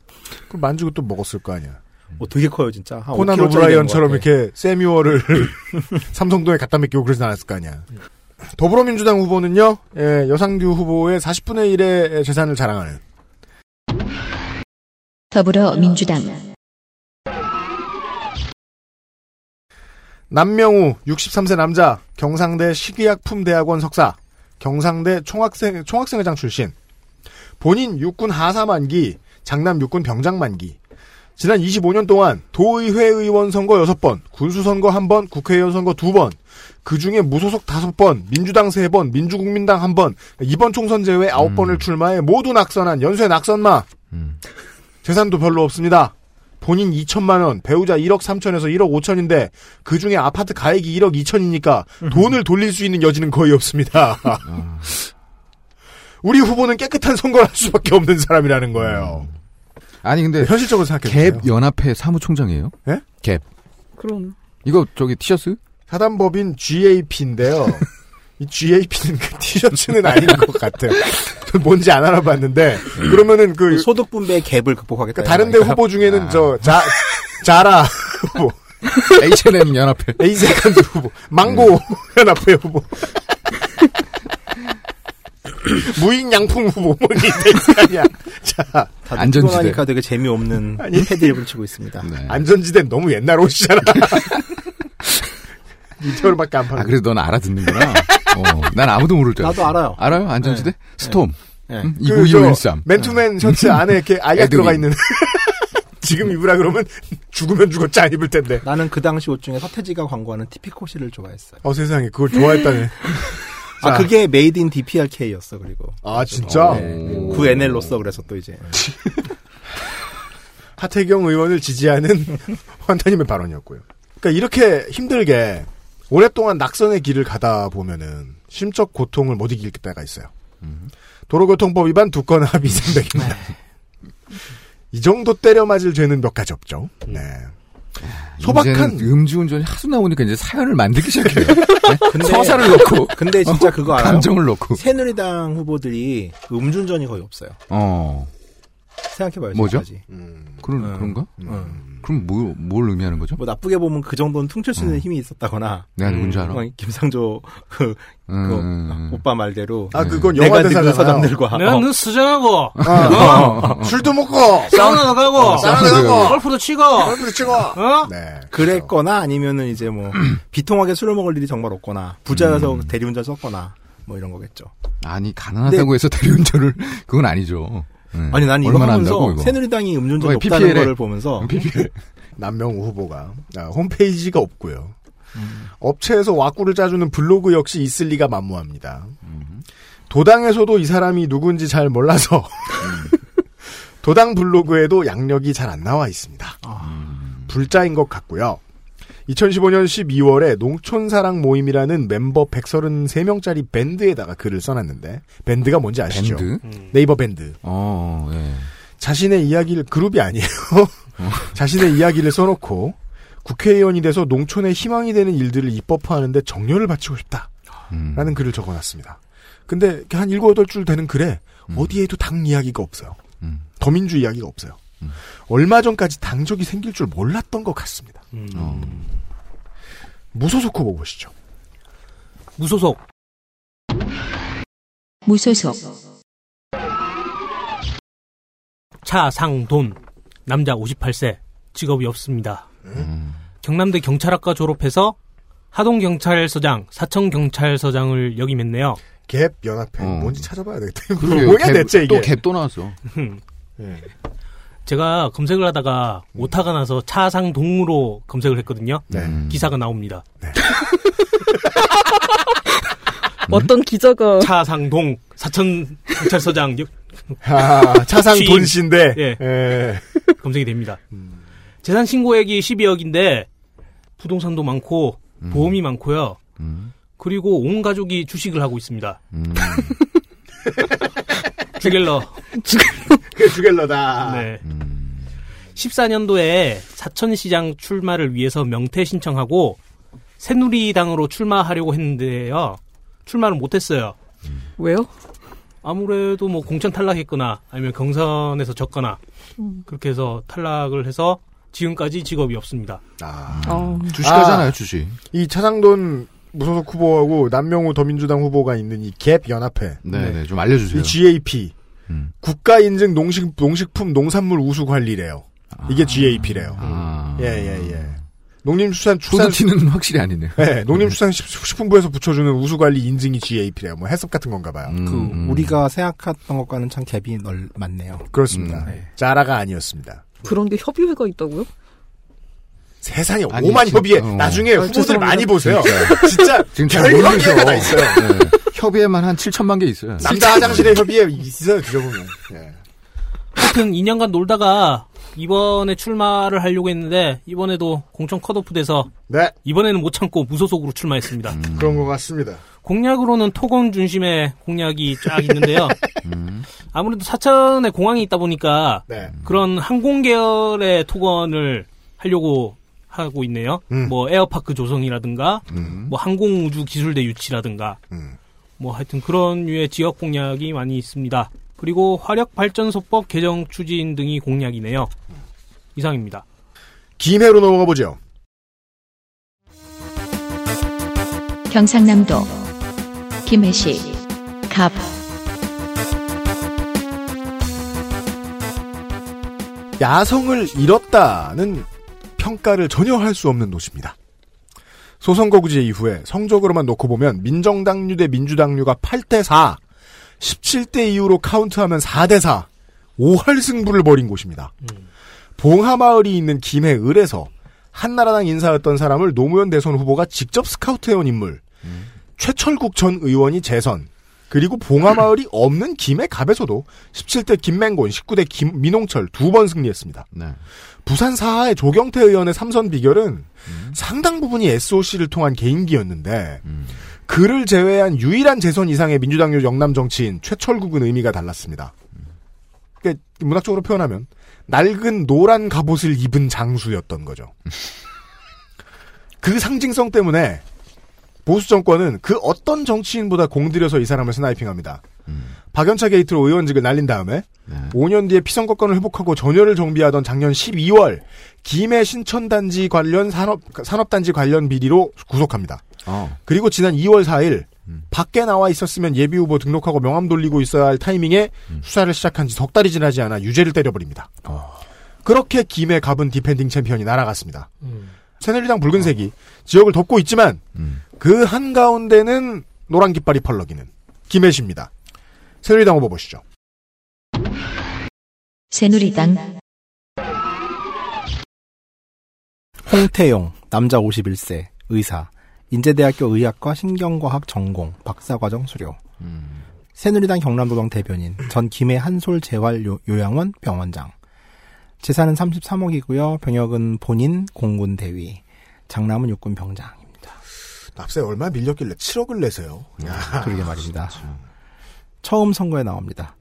그 만지고 또 먹었을 거 아니야. 어, 되게 커요 진짜. 한 코난 5kg 짜리 오브라이언처럼. 이렇게 세뮤어를 삼성동에 갖다 맡기고 그러진 않았을 거 아니야. 더불어민주당 후보는요, 예, 여상규 후보의 40분의 1의 재산을 자랑하는. 더불어민주당. 남명우 63세 남자 경상대 식의약품대학원 석사 경상대 총학생 총학생회장 출신. 본인 육군 하사 만기 장남 육군 병장 만기. 지난 25년 동안 도의회 의원 선거 6번 군수 선거 1번 국회의원 선거 2번 그 중에 무소속 5번 민주당 3번 민주국민당 1번 이번 총선 제외 9번을 출마해 모두 낙선한 연쇄 낙선마 음. 재산도 별로 없습니다. 본인 2천만 원, 배우자 1억 3천에서 1억 5천인데 그 중에 아파트 가액이 1억 2천이니까 돈을 돌릴 수 있는 여지는 거의 없습니다. 우리 후보는 깨끗한 선거를 할 수밖에 없는 사람이라는 거예요. 아니 근데 현실적으로 생각해보세요. 갭 연합회 사무총장이에요? 예? 갭. 그럼 이거 저기 티셔츠? 사단법인 GAP인데요. 이 GAP는 그 티셔츠는 아닌 것 같아요. 전 뭔지 안 알아봤는데 그러면은 그 소득 분배의 갭을 극복하겠다. 그러니까 다른데 후보 중에는 아. 저 자, 자라 후보, H&M 연합회. 에잇세컨즈 후보, 망고 연합회 후보, 무인양품 후보 뭐거 아니야. 자, 안전지대. 피곤하니까 되게 재미없는 아니. 패드를 붙이고 있습니다. 네. 안전지대는 너무 옛날 옷이잖아. 이태원밖에 안 파는. 그래도 넌 알아듣는구나. 어, 난 아무도 모를 줄 알았어. 나도 알아요. 알아요? 안전지대? 스톰. 네. 응? 그, 저, 29213. 맨투맨 셔츠 안에 이렇게 아이가. 들어가 있는. 지금 입으라 그러면 죽으면 죽었지 안 입을 텐데. 나는 그 당시 옷 중에 서태지가 광고하는 티피코시를 좋아했어요. 어 세상에 그걸 좋아했다네. 아 자. 그게 made in DPRK였어 그리고 아 진짜 네. 구 NL로서 그래서 또 이제 하태경 의원을 지지하는 환타님의 발언이었고요. 그러니까 이렇게 힘들게 오랫동안 낙선의 길을 가다 보면은 심적 고통을 못 이길 때가 있어요. 도로교통법 위반 두 건 합의 300입니다. 이 정도 때려 맞을 죄는 몇 가지 없죠. 네. 소박한 이제는 음주운전이 하도 나오니까 이제 사연을 만들기 시작해요. 네? 근데 서사를 넣고 근데 진짜 그거 알아요? 감정을 넣고. 새누리당 후보들이 음주운전이 거의 없어요. 어. 생각해봐요. 뭐죠? 지금까지. 그런 음. 그런가? 음. 그럼 뭐, 뭘 의미하는 거죠? 뭐 나쁘게 보면 그 정도는 퉁칠 수 있는 음. 힘이 있었다거나 내가 누군지 알아? 뭐 김상조 그, 그 음. 오빠 말대로 아 그건 내가 영화 대사잖아요. 서장들과 내가 어, 너 수정하고 어, 술도 먹고 사우나도 가고 사우나도 가고 골프도 치고 얼굴도 치고. 어? 네. 그랬거나 아니면은 이제 뭐 비통하게 술을 먹을 일이 정말 없거나 부자여서 음. 대리운전 썼거나 뭐 이런 거겠죠. 아니 가난하다고 해서 대리운전을 그건 아니죠. 네. 아니 난 이거 하면서 한다고 이거? 새누리당이 음주운전 높다는 PPL 에. 거를 보면서 PPL. 남명우 후보가 아, 홈페이지가 없고요. 업체에서 와꾸를 짜주는 블로그 역시 있을 리가 만무합니다. 도당에서도 이 사람이 누군지 잘 몰라서 도당 블로그에도 양력이 잘 안 나와 있습니다. 불자인 것 같고요. 2015년 12월에 농촌사랑 모임이라는 mem버 133명짜리 밴드에다가 글을 써놨는데 밴드가 뭔지 아시죠? 밴드? 네이버 밴드. 어, 예. 자신의 이야기를 그룹이 아니에요. 자신의 이야기를 써놓고 국회의원이 돼서 농촌의 희망이 되는 일들을 입법화하는데 정열을 바치고 싶다 라는 음. 글을 적어놨습니다. 근데 한 일곱 여덟 줄 되는 글에 어디에도 당 이야기가 없어요. 음. 더민주 이야기가 없어요. 음. 얼마 전까지 당적이 생길 줄 몰랐던 것 같습니다. 어. 무소속 후보 보시죠. 무소속 무소속, 차상돈 남자 58세 직업이 없습니다. 음. 경남대 경찰학과 졸업해서 하동경찰서장, 사천경찰서장을 역임했네요. 갭 연합회 어. 뭔지 찾아봐야 되겠다. 뭐야 갭, 대체 이게? 또 갭 또 나왔어. 예. 제가 검색을 하다가 오타가 나서 차상동으로 검색을 했거든요. 네. 음. 기사가 나옵니다. 어떤 기자가 차상동 사천 경찰서장 역- 아, 차상 취임. 돈 씨인데. 예. 예. 검색이 됩니다. 재산 신고액이 12억인데 부동산도 많고 보험이 많고요. 음. 그리고 온 가족이 주식을 하고 있습니다. 음. 주갤러. 그게 주갤러다. 네. 음. 14년도에 사천시장 출마를 위해서 명퇴 신청하고 새누리당으로 출마하려고 했는데요. 출마를 못했어요. 왜요? 아무래도 뭐 공천 탈락했거나 아니면 경선에서 졌거나 그렇게 해서 탈락을 해서 지금까지 직업이 없습니다. 아. 어, 주식하잖아요, 주식. 이 차상돈 무소속 후보하고 남명우 더민주당 후보가 있는 이 갭 연합회. 네, 네, 좀 알려주세요. 이 GAP. 음. 국가 인증 농식, 농식품 농산물 우수 관리래요. 이게 GAP래요. 아. 예, 예, 예. 농림수산 축산 푸드티는 확실히 아니네요. 네, 농림수산식품부에서 붙여주는 우수관리 인증이 GAP래요. 뭐 해썹 같은 건가 봐요. 음, 그 음. 우리가 생각했던 것과는 참 갭이 넓 많네요. 그렇습니다. 음, 네. 짜라가 아니었습니다. 그런 게 협의회가 있다고요? 세상에 아니, 오만 진짜, 협의회. 어. 나중에 아, 후보들. 많이 보세요. 진짜. 진짜 지금 잘별 모르셔. 협의회가 다 있어요. 네. 협의회만 한 7천만 개 있어요. 남자 화장실에 협의회 있어요. 뒤져보면. 예. 하여튼 2년간 놀다가 이번에 출마를 하려고 했는데 이번에도 공천 컷오프 돼서 네, 이번에는 못 참고 무소속으로 출마했습니다. 그런 것 같습니다. 공약으로는 토건 중심의 공약이 쫙 있는데요. 음. 아무래도 사천에 공항이 있다 보니까 네. 그런 항공 계열의 토건을 하려고 하고 있네요. 음. 뭐 에어파크 조성이라든가 음. 뭐 항공우주 기술대 유치라든가 음. 뭐 하여튼 그런 류의 지역 공약이 많이 있습니다. 그리고 화력 발전소법 개정 추진 등이 공약이네요. 이상입니다. 김해로 넘어가 보죠. 경상남도 김해시 갑 야성을 잃었다는 평가를 전혀 할 수 없는 도시입니다. 소선거구제 이후에 성적으로만 놓고 보면 민정당류 대 민주당류가 8대 4, 17대 이후로 카운트하면 4대 4, 5할 승부를 벌인 곳입니다. 봉하마을이 있는 김해 을에서 한나라당 인사였던 사람을 노무현 대선 후보가 직접 스카우트해온 인물, 최철국 전 의원이 재선, 그리고 봉하마을이 없는 김해 갑에서도 17대 김맹곤, 19대 김 민홍철 두 번 승리했습니다. 네. 부산 사하의 조경태 의원의 삼선 비결은 상당 부분이 SOC를 통한 개인기였는데 음. 그를 제외한 유일한 재선 이상의 민주당류 영남 정치인 최철국은 의미가 달랐습니다. 그러니까 문학적으로 표현하면 낡은 노란 갑옷을 입은 장수였던 거죠. 그 상징성 때문에 보수 정권은 그 어떤 정치인보다 공들여서 이 사람을 스나이핑합니다. 박연차 게이트로 의원직을 날린 다음에 네. 5년 뒤에 피선거권을 회복하고 전열을 정비하던 작년 12월 김해 신천단지 관련 산업 산업단지 관련 비리로 구속합니다. 어. 그리고 지난 2월 4일 음. 밖에 나와 있었으면 예비 후보 등록하고 명함 돌리고 있어야 할 타이밍에 음. 수사를 시작한 지 석 달이 지나지 않아 유죄를 때려버립니다. 어. 그렇게 김해 갑은 defending champion이 날아갔습니다. 새누리당 붉은색이 지역을 덮고 있지만 음. 그 한가운데는 노란 깃발이 펄럭이는 김해시입니다. 새누리당 후보 보시죠. 새누리당 홍태용, 남자 51세, 의사, 인제대학교 의학과 신경과학 전공, 박사과정 수료. 음. 새누리당 경남도당 대변인, 전 김해 한솔 재활 요- 요양원 병원장. 재산은 33억이고요. 병역은 본인 공군 대위. 장남은 육군 병장입니다. 납세 얼마 밀렸길래 7억을 내세요. 야. 그러게 말입니다. 처음 선거에 나옵니다.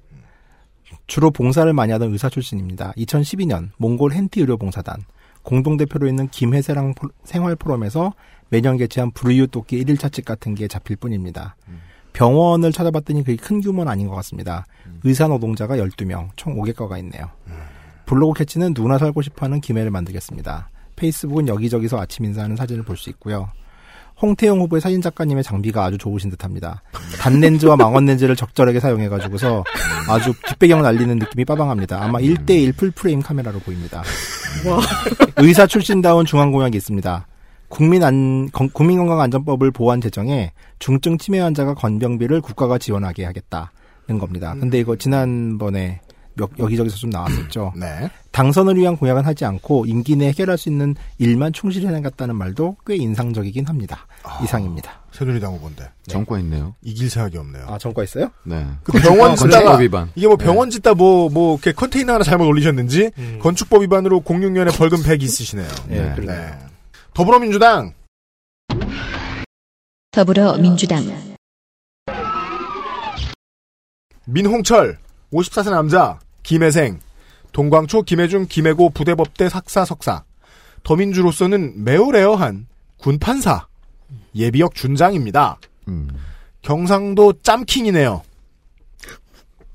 주로 봉사를 많이 하던 의사 출신입니다. 2012년 몽골 헨티 의료봉사단 공동대표로 있는 김해세랑 포- 생활포럼에서 매년 개최한 불의유 돕기 1일 차칙 같은 게 잡힐 뿐입니다. 병원을 찾아봤더니 그게 큰 규모는 아닌 것 같습니다. 의사 노동자가 12명, 총 5개과가 있네요. 블로그 캐치는 누구나 살고 싶어하는 김해를 만들겠습니다. 페이스북은 여기저기서 아침 인사하는 사진을 볼 수 있고요. 홍태영 후보의 사진 작가님의 장비가 아주 좋으신 듯합니다. 단렌즈와 망원렌즈를 적절하게 사용해가지고서 아주 뒷배경 날리는 느낌이 빠방합니다. 아마 1대1 full frame 카메라로 보입니다. 의사 출신다운 중앙공약이 있습니다. 국민 안, 건- 국민건강안전법을 보완 제정에 중증 치매 환자가 간병비를 국가가 지원하게 하겠다는 겁니다. 근데 이거 지난번에 몇- 여기저기서 좀 나왔었죠. 네. 당선을 위한 공약은 하지 않고 임기 내 해결할 수 있는 일만 충실히 해나갔다는 말도 꽤 인상적이긴 합니다. 이상입니다. 새누리당 후보인데 정과 있네요. 이길 생각이 없네요. 아, 정과 있어요? 네. 그 병원 짓다가 위반. 이게 뭐 병원 짓다 뭐 뭐 이렇게 컨테이너 하나 잘못 올리셨는지 음. 건축법 위반으로 06년에 벌금 100 있으시네요. 네, 네. 네. 더불어민주당 더불어민주당 민홍철 54세 남자 김혜생 동광초 김혜중 김혜고 부대법대 학사 석사 더민주로서는 매우 rare한 군판사 예비역 준장입니다. 음. 경상도 짬킹이네요.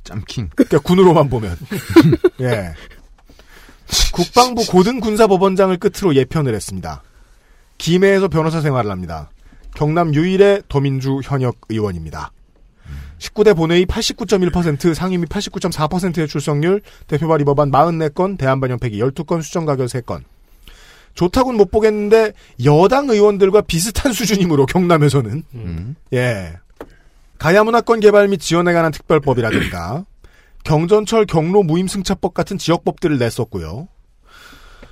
짬킹. 그러니까 군으로만 보면. 예. 국방부 고등군사법원장을 끝으로 예편을 했습니다. 김해에서 변호사 생활을 합니다. 경남 유일의 더민주 현역 의원입니다. 19대 본회의 89.1%, 상임위 89.4%의 출석률, 대표 발의 법안 44건, 대한반영 폐기 12건, 수정 가결 3건. 좋다고는 못 보겠는데 여당 의원들과 비슷한 수준이므로 경남에서는 음. 예. 가야문화권 개발 및 지원에 관한 특별법이라든가 경전철 경로 무임승차법 같은 지역법들을 냈었고요.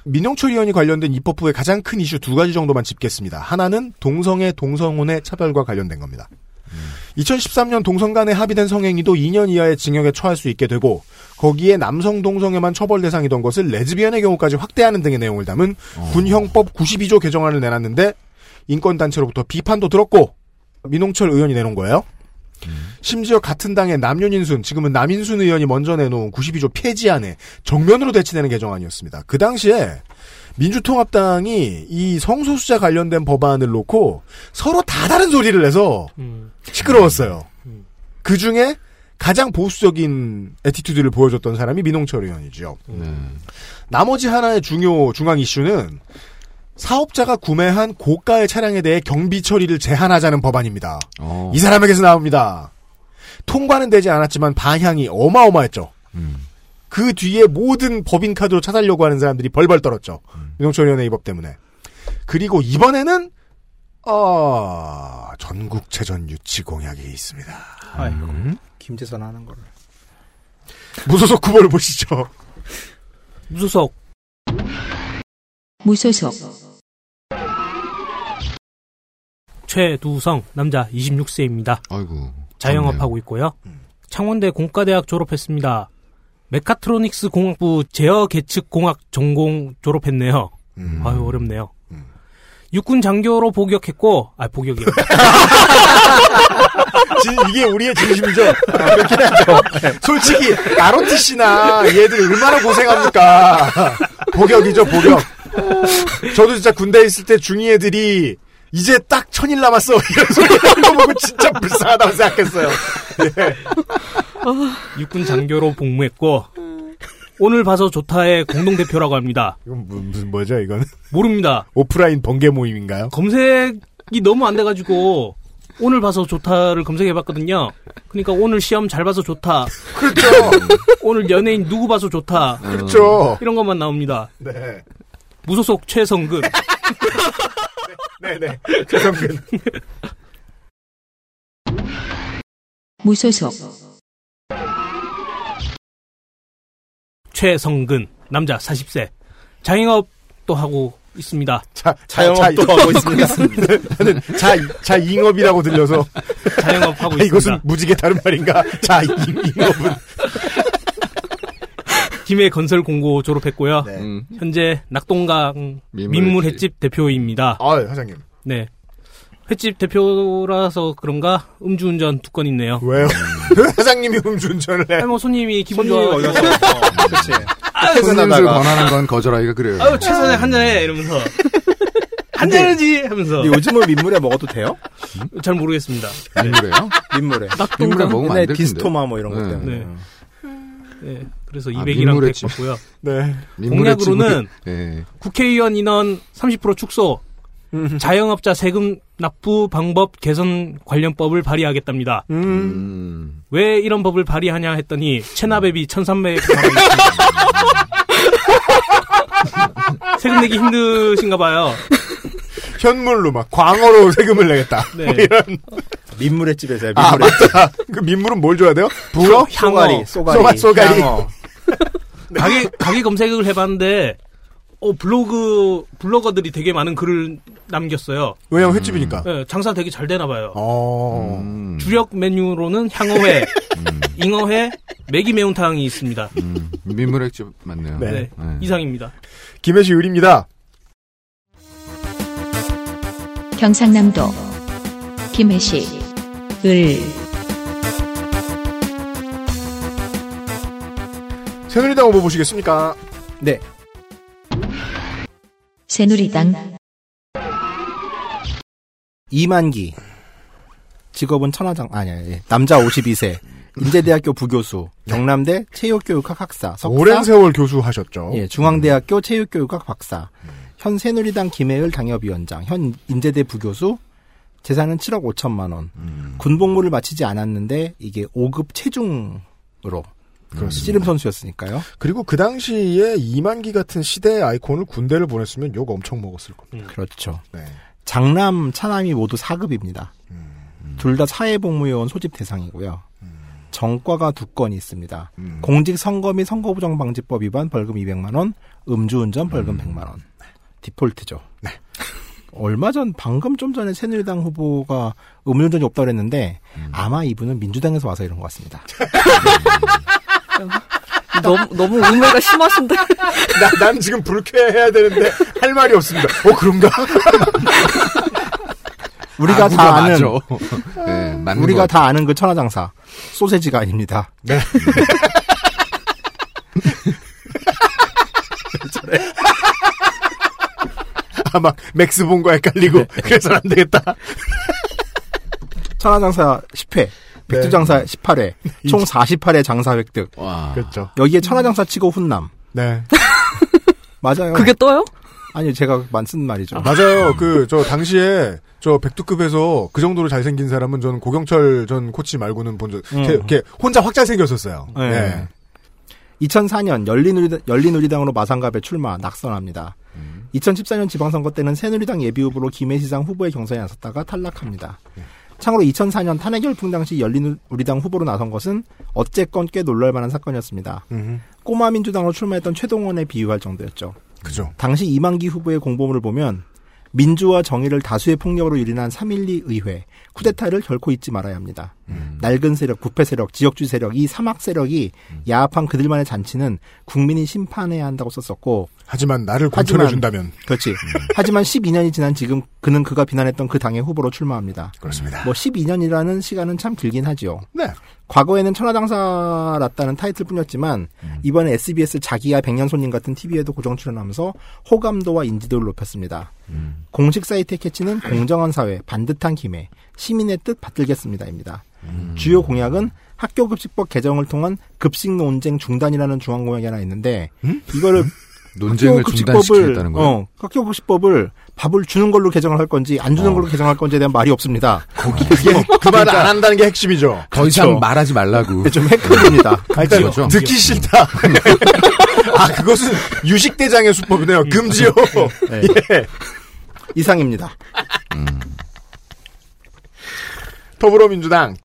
민영철 의원이 관련된 입법부의 가장 큰 이슈 두 가지 정도만 짚겠습니다. 하나는 동성애 동성혼의 차별과 관련된 겁니다. 2013년 동성 간에 합의된 성행위도 2년 이하의 징역에 처할 수 있게 되고 거기에 남성 동성애만 처벌 대상이던 것을 레즈비언의 경우까지 확대하는 등의 내용을 담은 군형법 92조 개정안을 내놨는데 인권단체로부터 비판도 들었고 민홍철 의원이 내놓은 거예요. 심지어 같은 당의 남윤인순, 지금은 남인순 의원이 먼저 내놓은 92조 폐지안에 정면으로 대치되는 개정안이었습니다. 그 당시에 민주통합당이 이 성소수자 관련된 법안을 놓고 서로 다 다른 소리를 내서 음. 시끄러웠어요. 그 중에 가장 보수적인 attitude를 보여줬던 사람이 민홍철 의원이죠. 네. 나머지 하나의 중요 중앙 이슈는 사업자가 구매한 고가의 차량에 대해 경비 처리를 제한하자는 법안입니다. 어. 이 사람에게서 나옵니다. 통과는 되지 않았지만 반향이 어마어마했죠. 음. 그 뒤에 모든 법인 카드로 찾으려고 하는 사람들이 벌벌 떨었죠. 민홍철 의원의 이법 때문에. 그리고 이번에는 어, 전국체전 유치 공약이 있습니다. 아이고. 음. 김재선 하는 거를. 무소속 후보를 보시죠. 무소속 무소속 최두성 남자 26세입니다. 아이고. 자영업하고 있고요. 창원대 공과대학 졸업했습니다. 메카트로닉스 공학부 제어 계측 공학 전공 졸업했네요. 음. 아유 어렵네요. 육군 장교로 복역했고 아 복역이요. 진- 이게 우리의 진심이죠. 아, 그렇긴 하죠. 솔직히 나로티 씨나 얘들 얼마나 고생합니까. 복역이죠, 복역. 저도 진짜 군대 에 있을 때 중이 애들이 이제 딱 천일 남았어 이런 소리 하는 거 보고 진짜 불쌍하다고 생각했어요. 예. 육군 장교로 복무했고 오늘 봐서 좋다의 공동 대표라고 합니다. 이건 무- 무슨 뭐죠 이건? 모릅니다. 오프라인 번개 모임인가요? 검색이 너무 안 돼가지고 오늘 봐서 좋다를 검색해봤거든요. 그러니까 오늘 시험 잘 봐서 좋다. 그렇죠. 오늘 연예인 누구 봐서 좋다. 그렇죠. 이런 것만 나옵니다. 네. 무소속 최성근. 네네. 최성근. 무소속 최성근 남자 40세 자영업도 하고 있습니다. 자, 자영업도 자, 하고 있습니다. 저는 자, 자잉업이라고 들려서 자영업 하고 아, 이것은 있습니다. 무지개 다른 말인가? 자잉업은 김해 건설 공고 졸업했고요. 네. 음. 현재 낙동강 민물 횟집. 대표입니다. 아, 사장님. 네. 횟집 대표라서 그런가 음주운전 두 건 있네요. 왜요? 사장님이 음주운전을 해. 아니 뭐 손님이 기분 손님이 좋아. 어, 그치. 손님술 퇴근하다가. 권하는 건 거절하기가 그래요. 아유 최선에 한 잔해 이러면서 한 잔이지 하면서 요즘은 민물에 먹어도 돼요? 잘 모르겠습니다. 민물에요? 민물에. 민물에 먹으면 안 옛날 될 텐데. 디스토마 뭐 이런 것 네. 때문에. 네. 네. 그래서 아, 200이랑 민물의 100 집. 받고요. 네. 공약으로는 예. 국회의원 인원 30% 축소, 자영업자 세금 납부 방법 개선 관련법을 발의하겠답니다. 음. 음. 왜 이런 법을 발의하냐 했더니 체납액이 1,300만 원. 세금 내기 힘드신가 봐요. 현물로 막 광어로 세금을 내겠다. 네. 뭐 이런. 민물의 집에서요. 아, 민물의 집. 맞다. 그 민물은 뭘 줘야 돼요? 붕어? 쏘가리, 쏘가리. 쏘가- 쏘가리. 향어. 가게 가게 검색을 해봤는데 어 블로그 블로거들이 되게 많은 글을 남겼어요. 왜냐면 횟집이니까. 예, 장사 되게 잘 되나 봐요. 어. 음. 주력 메뉴로는 향어회, 잉어회, 매기 매운탕이 있습니다. 음. 민물의 집 맞네요. 네. 네, 네. 이상입니다. 김혜시 의리입니다. 경상남도 김해시 을 새누리당 후보 보시겠습니까? 네. 새누리당 이만기. 직업은 천하장, 아니, 아니, 예. 남자 52세. 인제대학교 부교수. 경남대 체육교육학 학사. 석사. 오랜 세월 교수하셨죠. 예, 중앙대학교 체육교육학 박사. 현 새누리당 김해을 당협위원장. 현 인제대 부교수. 재산은 7억 5천만 원. 군복무를 마치지 않았는데 이게 5급 체중으로 그렇습니다. 씨름 선수였으니까요. 그리고 그 당시에 이만기 같은 시대의 아이콘을 군대를 보냈으면 욕 엄청 먹었을 겁니다. 그렇죠. 네. 장남, 차남이 모두 4급입니다. 음. 둘다 사회복무요원 소집 대상이고요. 정과가 두 건이 있습니다. 음. 공직선거 및 선거부정방지법 위반 벌금 200만 원, 음주운전 벌금 100만 원. 디폴트죠. 네. 얼마 전 방금 좀 전에 새누리당 후보가 음주운전이 없다고 그랬는데 아마 이분은 민주당에서 와서 이런 것 같습니다. 너무 너무 우매가 심하신데. 나, 난 지금 불쾌해야 되는데 할 말이 없습니다. 어 그런가? 우리가 아, 다 아는. 네, 맞는 우리가 것다 아는 그 천하장사 소세지가 아닙니다. 네. 아마 맥스 본거 헷갈리고 그래서 안 되겠다. 천하장사 10회, 백두 장사 18회, 총 48회 장사 획득. 와. 그렇죠. 여기에 천하장사 치고 훈남. 네. 맞아요. 그게 떠요? 아니 제가 만쓴 말이죠. 맞아요. 그, 저, 당시에, 저, 백두급에서 그 정도로 잘생긴 사람은 저는 고경철 전 코치 말고는 본 적, 음. 걔, 걔 혼자 확 잘생겼었어요. 네. 네. 2004년 열린우리당, 열린우리당으로 마산갑에 출마 낙선합니다. 2014년 지방선거 때는 새누리당 예비후보로 김해시장 후보의 경선에 나섰다가 탈락합니다. 참고로 2004년 탄핵 열풍 당시 열린우리당 후보로 나선 것은 어쨌건 꽤 놀랄만한 사건이었습니다. 음, 꼬마 민주당으로 출마했던 최동원에 비유할 정도였죠. 그죠. 당시 이만기 후보의 공보물을 보면 민주와 정의를 다수의 폭력으로 유린한 3.12 의회, 쿠데타를 결코 잊지 말아야 합니다. 낡은 세력, 부패 세력, 지역주의 세력, 이 사막 세력이 야합한 그들만의 잔치는 국민이 심판해야 한다고 썼었고, 하지만 나를 공천해준다면. 그렇지. 하지만 12년이 지난 지금 그는 그가 비난했던 그 당의 후보로 출마합니다. 그렇습니다. 뭐 12년이라는 시간은 참 길긴 하지요. 네. 과거에는 천하장사랐다는 타이틀 뿐이었지만 이번에 SBS 자기야 백년손님 같은 TV에도 고정 출연하면서 호감도와 인지도를 높였습니다. 공식 사이트의 캐치는 공정한 사회, 반듯한 김해, 시민의 뜻 받들겠습니다입니다. 주요 공약은 학교급식법 개정을 통한 급식 논쟁 중단이라는 중앙 공약이 하나 있는데 이거를 논쟁을 중단시키겠다는 거예요. 어, 학교급식법을 밥을 주는 걸로 개정을 할 건지 안 주는 어. 걸로 개정할 건지에 대한 말이 없습니다. 그게 그 말을 안 한다는 게 핵심이죠. 더 이상 그렇죠. 말하지 말라고. 좀 헷갈립니다. 그렇죠. 듣기 싫다. 아, 그것은 유식대장의 수법이네요. 금지요. 네. 예. 이상입니다. 더불어민주당.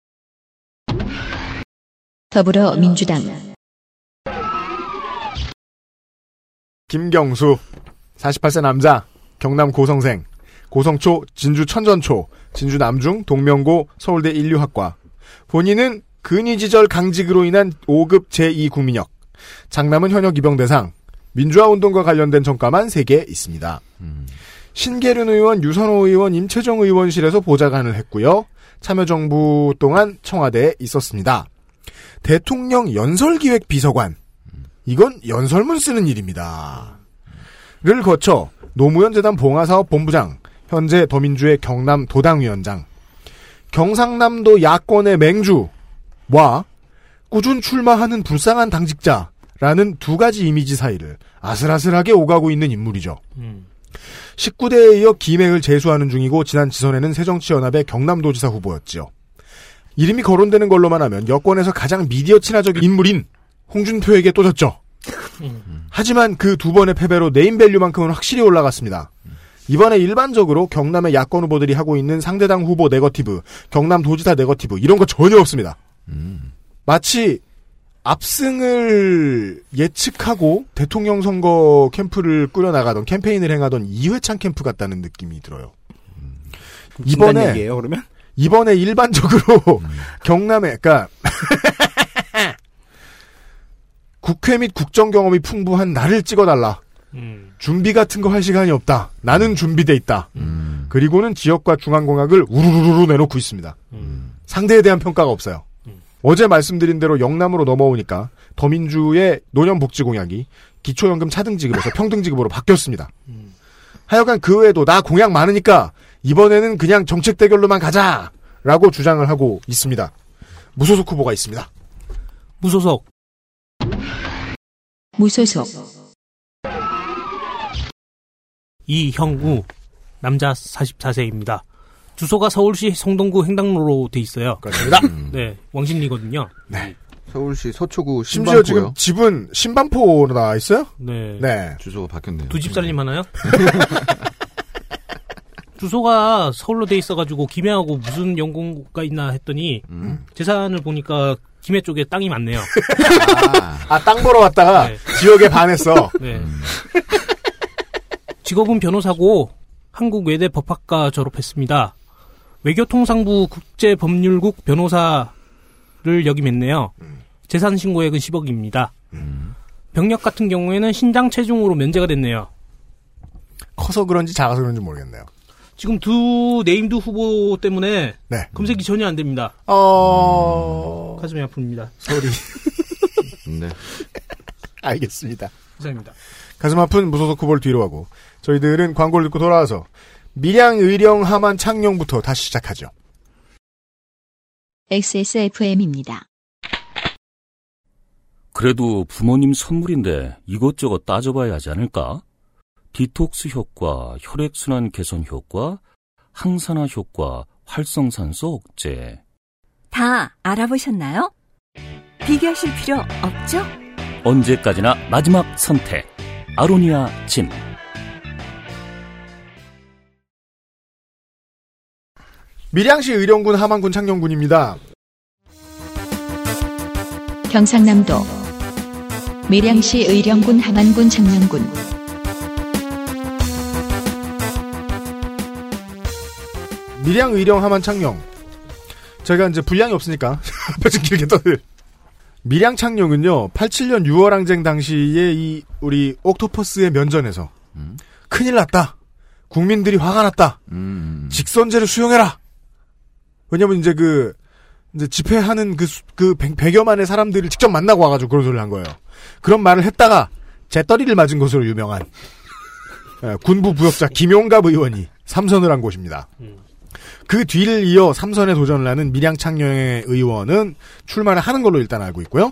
더불어민주당 김경수. 48세 남자. 경남 고성생. 고성초, 진주 천전초, 진주 남중, 동명고, 서울대 인류학과. 본인은 근위지절 강직으로 인한 5급 제2국민역. 장남은 현역 입영 대상. 민주화 운동과 관련된 전과만 3개 있습니다. 신계륜 의원, 유선호 의원, 임채정 의원실에서 보좌관을 했고요. 참여정부 동안 청와대에 있었습니다. 대통령 연설기획 비서관. 이건 연설문 쓰는 일입니다. 를 거쳐 노무현 재단 봉화사업 본부장, 현재 더민주의 경남 도당위원장, 경상남도 야권의 맹주와 꾸준 출마하는 불쌍한 당직자라는 두 가지 이미지 사이를 아슬아슬하게 오가고 있는 인물이죠. 음. 19대에 이어 김해를 재수하는 중이고 지난 지선에는 새정치연합의 경남도지사 후보였지요. 이름이 거론되는 걸로만 하면 여권에서 가장 미디어 친화적 인물인 홍준표에게 또 졌죠. 하지만 그 두 번의 패배로 네임밸류만큼은 확실히 올라갔습니다. 이번에 일반적으로 경남의 야권 후보들이 하고 있는 상대당 후보 네거티브, 경남 도지사 네거티브 이런 거 전혀 없습니다. 마치 압승을 예측하고 대통령 선거 캠프를 꾸려나가던 캠페인을 행하던 이회창 캠프 같다는 느낌이 들어요. 진단 이번에 얘기예요, 그러면? 이번에 일반적으로 경남에 그러니까 국회 및 국정 경험이 풍부한 나를 찍어달라. 음. 준비 같은 거 할 시간이 없다. 나는 준비돼 있다. 음. 그리고는 지역과 중앙공약을 우르르르 내놓고 있습니다. 음. 상대에 대한 평가가 없어요. 어제 말씀드린 대로 영남으로 넘어오니까 더민주의 노년복지 공약이 기초연금 차등지급에서 평등지급으로 바뀌었습니다. 하여간 그 외에도 나 공약 많으니까 이번에는 그냥 정책 대결로만 가자 라고 주장을 하고 있습니다. 무소속 후보가 있습니다. 무소속 무소속 이형우 남자 44세입니다. 주소가 서울시 성동구 횡당로로 돼 있어요. 그렇습니다. 네, 왕십리거든요. 서울시 서초구 심지어 지금 신반포요. 집은 신반포로 나와 있어요? 네. 네. 주소가 바뀌었네요. 두 집 살림 하나요? 주소가 서울로 돼 있어가지고 김해하고 무슨 연고가 있나 했더니 음. 재산을 보니까 김해 쪽에 땅이 많네요. 아, 아, 땅 보러 왔다가 네. 지역에 반했어. 네. 직업은 변호사고 한국 외대 법학과 졸업했습니다. 외교통상부 국제법률국 변호사를 역임했네요. 재산 신고액은 10억입니다. 병역 같은 경우에는 신장 체중으로 면제가 됐네요. 커서 그런지 작아서 그런지 모르겠네요. 지금 두 named 후보 때문에 네. 검색이 전혀 안 됩니다. 어, 가슴이 아픕니다. 소리. 네. 알겠습니다. 이상입니다. 가슴 아픈 무소속 후보를 뒤로 하고 저희들은 광고를 듣고 돌아와서 밀양 의령 함안 창녕부터 다시 시작하죠. XSFM입니다. 그래도 부모님 선물인데 이것저것 따져봐야 하지 않을까? 디톡스 효과, 혈액순환 개선 효과, 항산화 효과, 활성산소 억제. 다 알아보셨나요? 비교하실 필요 없죠? 언제까지나 마지막 선택. 아로니아 진. 밀양시 의령군 하만군 창녕군입니다. 경상남도 밀양시 의령군 함안군 창녕군 밀양 의령 하만 창녕. 제가 이제 분량이 없으니까 앞에서 길게 떠들. 밀양 창녕은요. 87년 6월 항쟁 당시에 이 우리 옥토퍼스의 면전에서 음. 큰일 났다. 국민들이 화가 났다. 음. 직선제를 수용해라. 왜냐면 이제 그 이제 집회하는 그, 수- 그 백, 100여만의 사람들을 직접 만나고 와가지고 그런 소리를 한 거예요. 그런 말을 했다가 재떨이를 맞은 것으로 유명한 예, 군부 부역자 김용갑 의원이 삼선을 한 곳입니다. 그 뒤를 이어 삼선에 도전을 하는 밀양창녕의 의원은 출마를 하는 걸로 일단 알고 있고요.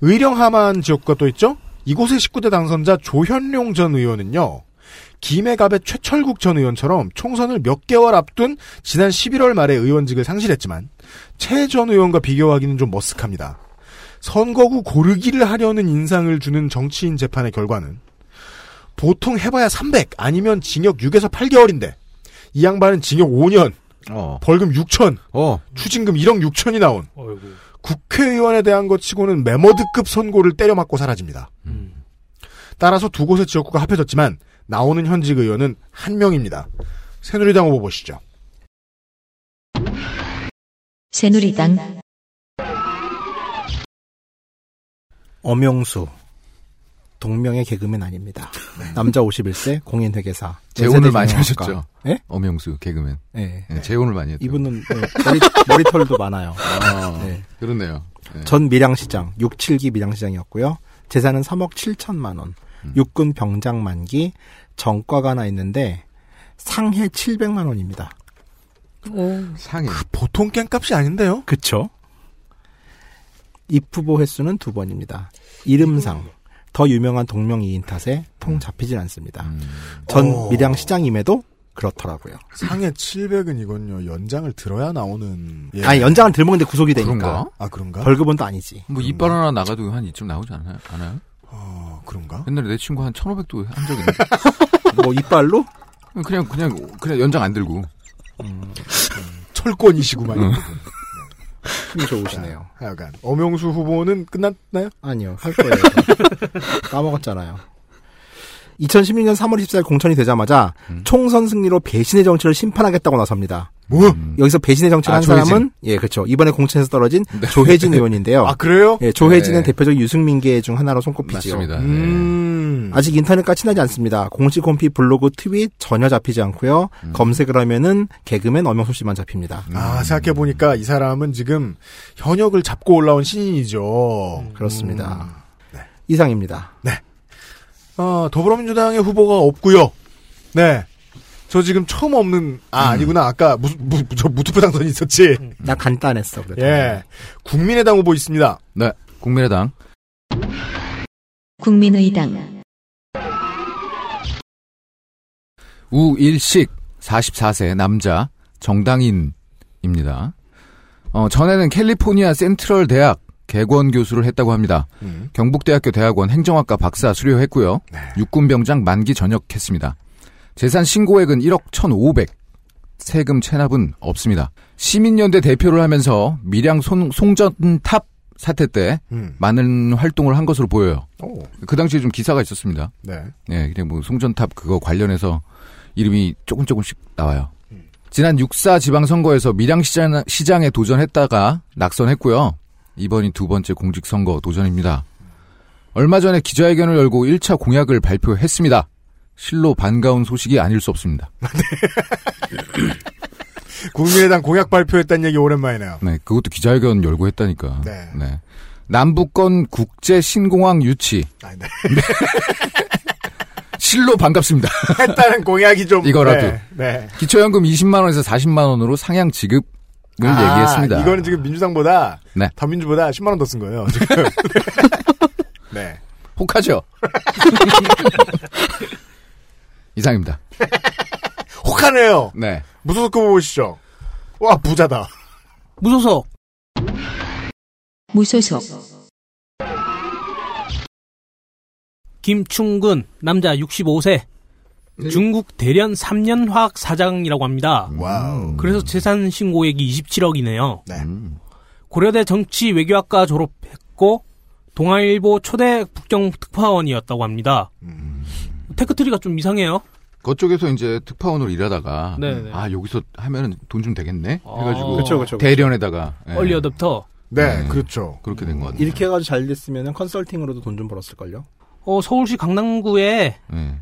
의령하만 지역구가 또 있죠? 이곳의 19대 당선자 조현룡 전 의원은요. 김해갑의 최철국 전 의원처럼 총선을 몇 개월 앞둔 지난 11월 말에 의원직을 상실했지만 최 전 의원과 비교하기는 좀 머쓱합니다. 선거구 고르기를 하려는 인상을 주는 정치인 재판의 결과는 보통 해봐야 300 아니면 징역 6에서 8개월인데 이 양반은 징역 5년 어. 벌금 6천 어. 추징금 1억 6천이 나온 어이구. 국회의원에 대한 것 치고는 메머드급 선고를 때려맞고 사라집니다. 음. 따라서 두 곳의 지역구가 합해졌지만 나오는 현직 의원은 한 명입니다. 새누리당 후보 보시죠. 새누리당 엄영수. 동명의 개그맨 아닙니다. 남자 51세, 공인회계사. 재혼을 많이. 하셨죠. 예? 엄영수 개그맨. 네. 네, 재혼을 많이 했죠. 이분은 네, 머리, 머리 털도 많아요. 아, 네. 그렇네요. 네. 전 밀양시장, 6, 7기 밀양시장이었고요. 재산은 3억 7천만 원. 음. 육군 병장 만기, 전과가 하나 있는데 상해 700만 원입니다. 오, 상해. 보통 깽값이 아닌데요? 그쵸? 입후보 횟수는 두 번입니다. 이름상 더 유명한 동명이인 탓에 통 잡히질 않습니다. 음. 전 어. 밀양 시장임에도 그렇더라고요. 상해 700은 이건요 연장을 들어야 나오는. 예. 아니 연장은 들먹는데 구속이 되니까 그런가? 아 그런가? 벌금은 또 아니지. 뭐 이빨 하나 나가도 한 이쯤 나오지 않아요? 않아요? 어 그런가? 옛날에 내 친구 한 1,500도 한 적이 있는데. 뭐 이빨로? 그냥, 그냥, 그냥 연장 안 들고. 철권이시구만. 음. 이분. 힘이 좋으시네요. 하여간 엄영수 후보는 끝났나요? 아니요, 할 거예요. 까먹었잖아요. 2016년 3월 24일 공천이 되자마자 음. 총선 승리로 배신의 정치를 심판하겠다고 나섭니다. 뭐? 음. 여기서 배신의 정치를 아, 한 조혜진. 사람은 예, 그렇죠. 이번에 공천에서 떨어진 조혜진 의원인데요. 아 그래요? 예, 조혜진은 네. 대표적 유승민계 중 하나로 손꼽히지요. 맞습니다. 네. 음. 아직 인터넷과 친하지 않습니다. 공식 홈피 블로그 트윗 전혀 잡히지 않고요. 음. 검색을 하면은 개그맨 엄영수 씨만 잡힙니다. 아 생각해 보니까 이 사람은 지금 현역을 잡고 올라온 신인이죠. 그렇습니다. 네. 이상입니다. 어, 더불어민주당의 후보가 없고요. 네. 저 지금 처음 없는 아 아니구나 아까 무, 무, 저 무투표 당선이 있었지. 나 간단했어. 그래도. 예. 국민의당 후보 있습니다. 네. 국민의당. 국민의당 우일식 44세 남자 정당인입니다. 어, 전에는 캘리포니아 센트럴 대학 개권 교수를 했다고 합니다. 음. 경북대학교 대학원 행정학과 박사 수료했고요. 네. 육군병장 만기 전역했습니다. 재산 신고액은 1억 1,500. 세금 체납은 없습니다. 시민연대 대표를 하면서 밀양 송, 송전탑 사태 때 음. 많은 활동을 한 것으로 보여요. 오. 그 당시에 좀 기사가 있었습니다. 네. 네, 그냥 뭐 송전탑 그거 관련해서 이름이 조금 조금씩 나와요. 지난 6.4 지방선거에서 밀양시장, 시장에 도전했다가 낙선했고요. 이번이 두 번째 공직선거 도전입니다. 얼마 전에 기자회견을 열고 1차 공약을 발표했습니다. 실로 반가운 소식이 아닐 수 없습니다. 국민의당 공약 발표했다는 얘기 오랜만이네요. 네, 그것도 기자회견 열고 했다니까. 네. 남북권 국제 신공항 유치. 아, 네. 실로 반갑습니다. 했다는 공약이 좀 이거라도. 네. 네. 기초연금 20만 원에서 40만 원으로 상향 지급을 아, 얘기했습니다. 이거는 지금 민주당보다 네. 더민주보다 10만 원 더 쓴 거예요. 지금. 네. 혹하죠. 이상입니다. 혹하네요. 네. 무소속 후보 보시죠. 와 부자다. 무소속 무소속 김충근 남자 65세 중국 대련 3년 화학 사장이라고 합니다. 와우. 그래서 재산 신고액이 27억이네요. 네. 음. 고려대 정치 외교학과 졸업했고 동아일보 초대 북경 특파원이었다고 합니다. 음. tech tree가 좀 이상해요. 그쪽에서 이제 특파원으로 일하다가 네네. 아 여기서 하면은 돈 좀 되겠네 아. 해가지고 그쵸, 그쵸, 그쵸. 대련에다가 예, early adopter. 네, 네. 그렇죠. 그렇게 된 것 같아요. 이렇게 해가지고 잘 됐으면 컨설팅으로도 돈 좀 벌었을걸요? 어, 서울시 강남구에 예.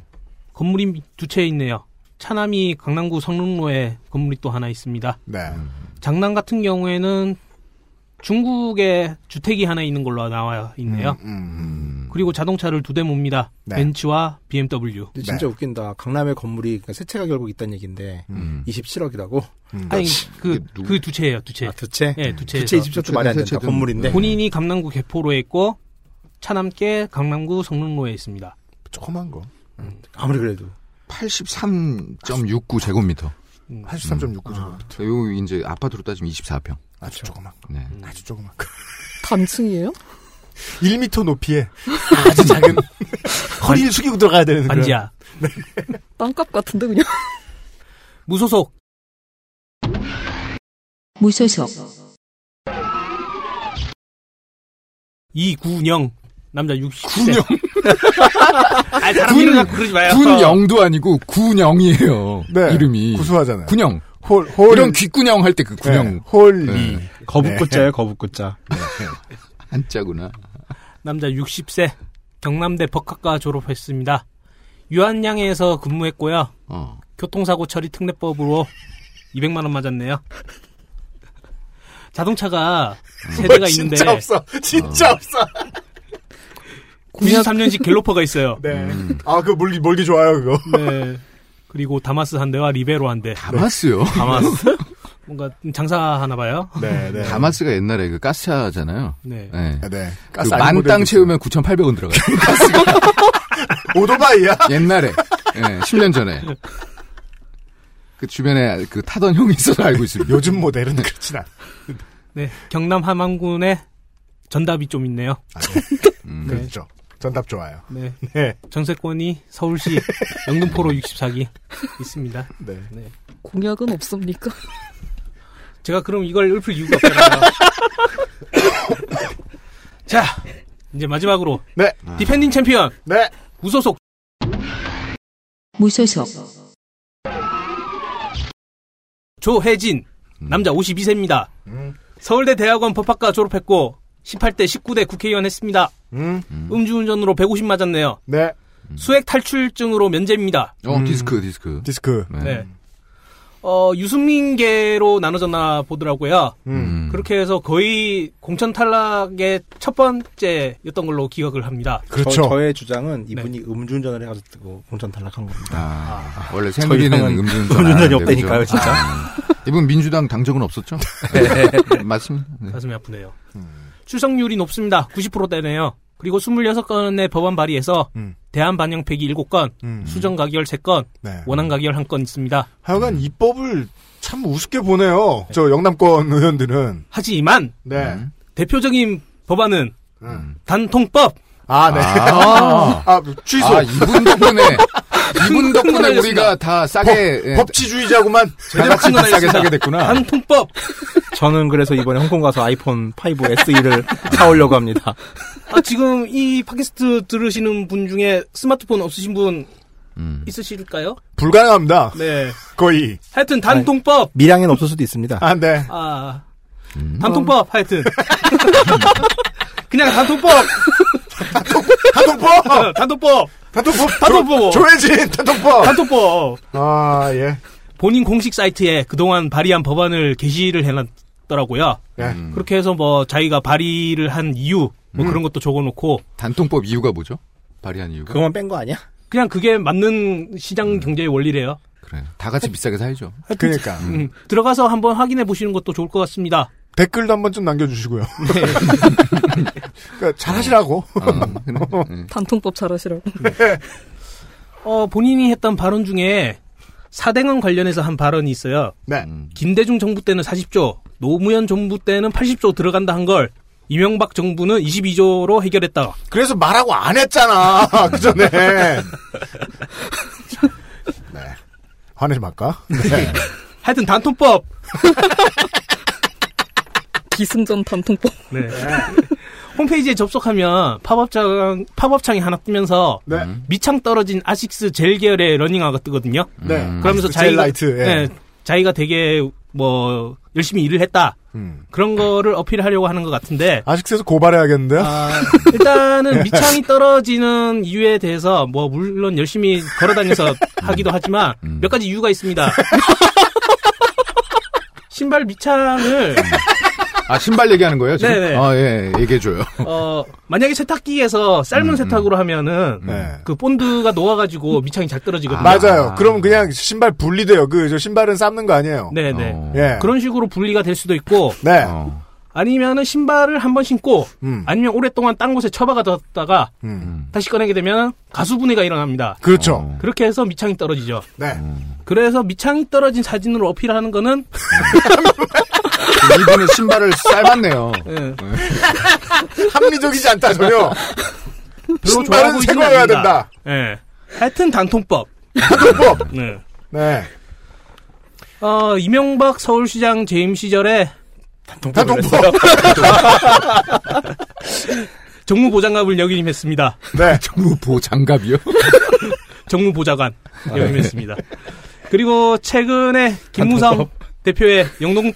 건물이 두 채 있네요. 차남이 강남구 성능로에 건물이 또 하나 있습니다. 네. 장남 같은 경우에는 중국에 주택이 하나 있는 걸로 나와 있네요. 음, 음. 그리고 자동차를 두대 몹니다. 네. 벤츠와 BMW. 근데 진짜 웃긴다. 강남에 건물이 그러니까 세 채가 결국 있다는 얘기인데 음. 27억이라고? 음. 아니 그 이게 누구- 그두 채예요, 두 채. 아, 두 채? 예, 두채 27억도 말이 안세 된다. 건물인데. 본인이 강남구 개포로에 있고 차남께 강남구 성능로에 있습니다. 조그만 거. 아무리 그래도. 83.69 제곱미터. 음. 83.69 제곱미터. 요 이제 아파트로 따지면 24평. 아주 조그만 거. 네. 아주 조그만 거. 단층이에요? 1m 높이에 아주 작은 허리를 숙이고 들어가야 되는. 반지야. 땅값 같은데 그냥. 무소속 무소속 이군영 남자 60세. 아, 사람 이름 갖고 그러지 마요. 군영도 아니고 군영이에요. 네. 이름이. 구수하잖아요. 군영. 홀, 홀. 이런 귓군영 할때그 군영. 네, 홀리. 네. 거북꽃자예요, 거북꽃자. 한자구나. 남자 60세 경남대 법학과 졸업했습니다. 유한양에서 근무했고요. 어. 교통사고 처리 특례법으로 200만 원 맞았네요. 자동차가 세 대가 있는데 진짜 없어. 진짜 없어. 93년식 갤로퍼가 있어요. 네. 음. 아, 그거 몰기, 몰기 좋아요, 그거. 네. 그리고 다마스 한 대와 리베로 한 대. 다마스요. 다마스. 뭔가 장사 하나 봐요. 네, 네. 다마스가 옛날에 그 가스차잖아요. 네. 네. 네, 네. 그 가스 아닌 만땅 모델도 채우면 9,800원 들어가요. 있어요. 오토바이야? 옛날에. 예, 10년 전에. 그 주변에 그 타던 형이 있어서 알고 있습니다. 요즘 모델은 그렇진 않아. 네. 경남 함안군에 전답이 좀 있네요. 아, 네. 음. 네. 그렇죠. 전답 좋아요. 네. 네. 전세권이 서울시 영등포로 64기 있습니다. 네. 네. 공약은 없습니까? 제가 그럼 이걸 읊을 이유가 없잖아요. 자, 이제 마지막으로 네. defending champion 네. 무소속 무소속 조해진 남자 52세입니다. 음. 서울대 대학원 법학과 졸업했고 18대 19대 국회의원 했습니다. 음. 음 주운전으로 150 맞았네요. 네. 수핵 탈출증으로 면제입니다. 어, 음. 디스크, 디스크. 디스크. 네. 네. 어, 유승민계로 나눠졌나 보더라고요. 음. 그렇게 해서 거의 공천 탈락의 첫 번째였던 걸로 기억을 합니다. 그렇죠. 저, 의 주장은 이분이 음주운전을 해가지고 공천 탈락한 겁니다. 아, 원래 새누리는 음주운전 음주운전이 없다니까요? 진짜. 아, 이분 민주당 당적은 없었죠? 맞습니다. 네. 가슴이 아프네요. 출석률이 높습니다. 90%대네요. 그리고 26건의 법안 발의에서 음. 대안 반영 폐기 7건, 음. 수정 가결 3건, 네. 원안 가결 1건 있습니다. 하여간 이 법을 참 우습게 보네요. 저 영남권 의원들은. 하지만 네. 음. 대표적인 법안은 음. 단통법 아, 네. 아. 아, 취소. 아, 이분 덕분에, 이분 덕분에. 우리가 다 싸게, 예, 법치주의자구만. 제대로 싸게. 사게 됐구나. 단통법. 저는 그래서 이번에 홍콩 가서 아이폰 5 SE를 사오려고 합니다. 아, 지금 이 팟캐스트 들으시는 분 중에 스마트폰 없으신 분 음. 있으실까요? 불가능합니다. 네. 거의. 하여튼 단통법. 밀양엔 없을 수도 있습니다. 아, 네. 아, 음. 단통법 하여튼. 그냥 단통법. 단통법! 어, 단통법. 단통법. 단통법. 조, 조혜진 단통법. 단통법. 아 예. 본인 공식 사이트에 그동안 발의한 법안을 게시를 해놨더라고요. 네. 음. 그렇게 해서 뭐 자기가 발의를 한 이유 뭐 음. 그런 것도 적어놓고 단통법 이유가 뭐죠? 발의한 이유가? 그것만 뺀 거 아니야? 그냥 그게 맞는 시장 경제의 원리래요. 그래. 다 같이 비싸게 살죠. 그러니까 음, 들어가서 한번 확인해 보시는 것도 좋을 것 같습니다. 댓글도 한 번쯤 남겨주시고요. 그러니까 잘하시라고. 어, 단통법 잘하시라고. 어, 본인이 했던 발언 중에 사대강 관련해서 한 발언이 있어요. 네. 김대중 정부 때는 40조, 노무현 정부 때는 80조 들어간다 한 걸 이명박 정부는 22조로 해결했다. 그래서 말하고 안 했잖아. 그 전에. 네. 화내지 말까? 네. 하여튼 단통법. 기승전 단통법. 네. 홈페이지에 접속하면 팝업창, 팝업창이 하나 뜨면서 네. 밑창 떨어진 아식스 젤 계열의 러닝화가 뜨거든요. 네. 그러면서 아식스 자기가 젤 라이트, 예. 네, 자기가 되게 뭐 열심히 일을 했다. 음. 그런 거를 어필하려고 하는 것 같은데 아식스에서 고발해야겠는데요? 아, 일단은 밑창이 떨어지는 이유에 대해서 뭐 물론 열심히 걸어다녀서 하기도 하지만 몇 가지 이유가 있습니다. 신발 미창을 아, 신발 얘기하는 거예요, 지금? 네네. 아, 예, 얘기해줘요. 어 만약에 세탁기에서 삶은 세탁으로 하면은 네. 그 본드가 녹아가지고 미창이 잘 떨어지거든요. 맞아요. 그럼 그냥 신발 분리돼요. 그, 저 신발은 삶는 거 아니에요. 네네. 어. 예. 그런 식으로 분리가 될 수도 있고 네. 어. 아니면은 신발을 한 번 신고 음. 아니면 오랫동안 딴 곳에 처박아뒀다가 음. 다시 꺼내게 되면 가수분해가 일어납니다. 그렇죠. 어. 그렇게 해서 미창이 떨어지죠. 네. 그래서 미창이 떨어진 사진으로 어필하는 거는 이분은 신발을 삶았네요. 예, 합리적이지 않다, 전혀. 신발은 않는다. 된다. 예. 하여튼 단통법. 단통법. 네. 네. 어, 이명박 서울시장 재임 시절에 단통법. 정무보장관을 역임했습니다. 네. 정무보 장갑이요? 정무보좌관 역임했습니다. 그리고 최근에 김무성 대표의 영동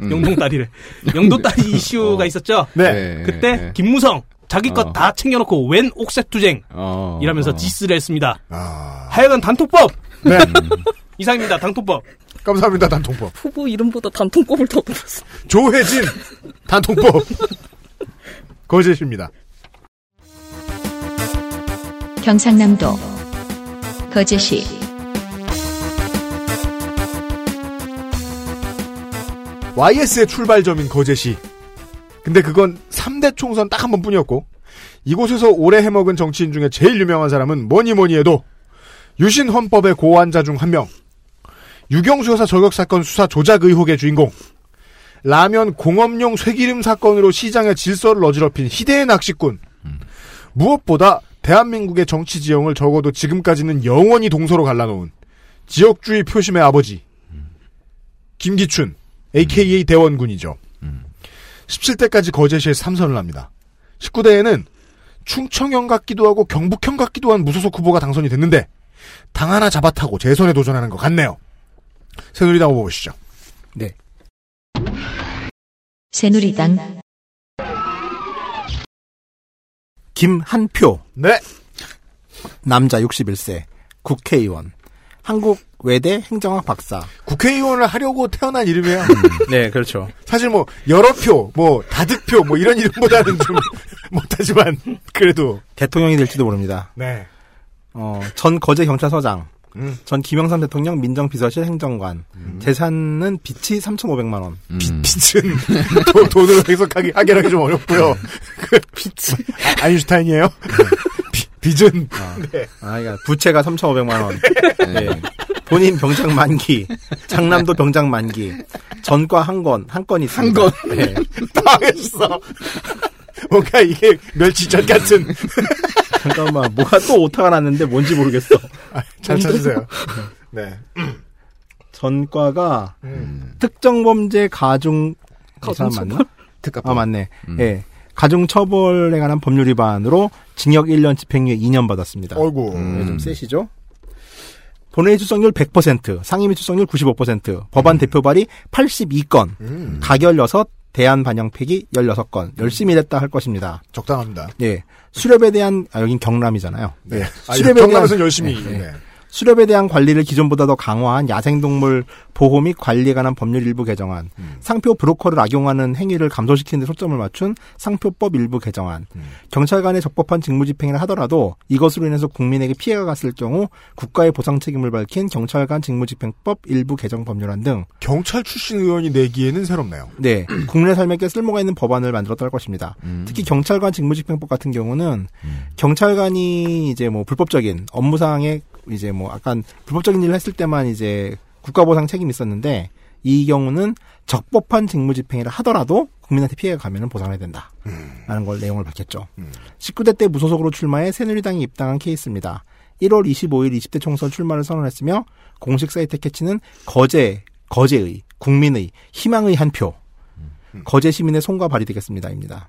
영동 딸이래 영도 딸이 이슈가 있었죠. 네. 그때 네. 김무성 자기 것 어. 다 챙겨놓고 웬 옥색 투쟁 어. 이라면서 어. 디스를 했습니다. 아. 하여간 단통법 네. 이상입니다. 단통법. 감사합니다, 단통법. 후보 이름보다 단통법을 더 들었어. 조혜진, 단통법. 거짓입니다. 경상남도 거제시 YS의 출발점인 거제시. 근데 그건 3대 총선 딱 한 번뿐이었고 이곳에서 오래 해먹은 정치인 중에 제일 유명한 사람은 뭐니 뭐니 해도 유신 헌법의 고환자 중 한 명. 유경수 여사 저격 사건 수사 조작 의혹의 주인공. 라면 공업용 쇠기름 사건으로 시장의 질서를 어지럽힌 희대의 낚시꾼. 무엇보다 대한민국의 정치 지형을 적어도 지금까지는 영원히 동서로 갈라놓은 지역주의 표심의 아버지. 김기춘, AKA 대원군이죠. 17대까지 거제시에 삼선을 합니다. 19대에는 충청형 같기도 하고 경북형 같기도 한 무소속 후보가 당선이 됐는데 당 하나 잡아타고 재선에 도전하는 것 같네요. 새누리당 후보 보시죠. 네. 새누리당 김한표. 네. 남자 61세. 국회의원. 한국 외대 행정학 박사. 국회의원을 하려고 태어난 이름이에요. 네, 그렇죠. 사실 뭐 여러 표, 뭐 다득표, 뭐 이런 이름보다는 좀 못하지만 그래도 대통령이 될지도 모릅니다. 네. 어, 전 거제 경찰서장. 음. 전 김영삼 대통령 민정비서실 행정관. 재산은 빚이 3,500만 원. 음. 빚은 도- 돈으로 해석하기 하기하기 좀 어렵고요. 그빚 아, 아인슈타인이에요? 비- 빚은 네. 아, 그러니까 부채가 3,500만 원. 네. 본인 병장 만기. 장남도 병장 만기. 전과 한 건, 한 건이 있습니다. 건? 네. 당했어. 뭔가 이게 멸치젓 같은. 잠깐만, 뭐가 또 오타가 났는데 뭔지 모르겠어. 잘 찾으세요. 네. 전과가 음. 특정범죄 가중 가중 가중처벌? 맞나? 특가법. 아 맞네. 음. 예. 가중 처벌에 관한 법률 위반으로 징역 1년 집행유예 2년 받았습니다. 어이구. 음. 네, 좀 세시죠? 본회의 출석률 100%, 상임위 출석률 95%, 법안 대표 발의 82건, 음. 가결 6, 대한반영팩이 16건 열심히 일했다 할 것입니다. 적당합니다. 예. 수렵에 대한 아 여긴 경남이잖아요. 네. 예. 아, 수렵에 경남에서는 대한- 열심히. 예, 예. 네. 수렵에 대한 관리를 기존보다 더 강화한 야생동물 보호 및 관리에 관한 법률 일부 개정안, 음. 상표 브로커를 악용하는 행위를 감소시키는 데 초점을 맞춘 상표법 일부 개정안, 음. 경찰관의 적법한 직무 집행을 하더라도 이것으로 인해서 국민에게 피해가 갔을 경우 국가의 보상 책임을 밝힌 경찰관 직무 집행법 일부 개정 법률안 등 경찰 출신 의원이 내기에는 새롭네요. 네, 국민의 삶에 꽤 쓸모가 있는 법안을 만들었다 할 것입니다. 음. 특히 경찰관 직무 집행법 같은 경우는 경찰관이 이제 뭐 불법적인 업무상의 이제 뭐 약간 불법적인 일을 했을 때만 이제 국가보상 책임이 있었는데 이 경우는 적법한 직무집행을 하더라도 국민한테 피해가 가면 보상을 해야 된다. 라는 걸 내용을 밝혔죠. 19대 때 무소속으로 출마해 새누리당에 입당한 케이스입니다. 1월 25일 20대 총선 출마를 선언했으며 공식 사이트 캐치는 거제, 거제의, 국민의, 희망의 한 표. 거제 시민의 손과 발이 되겠습니다.입니다.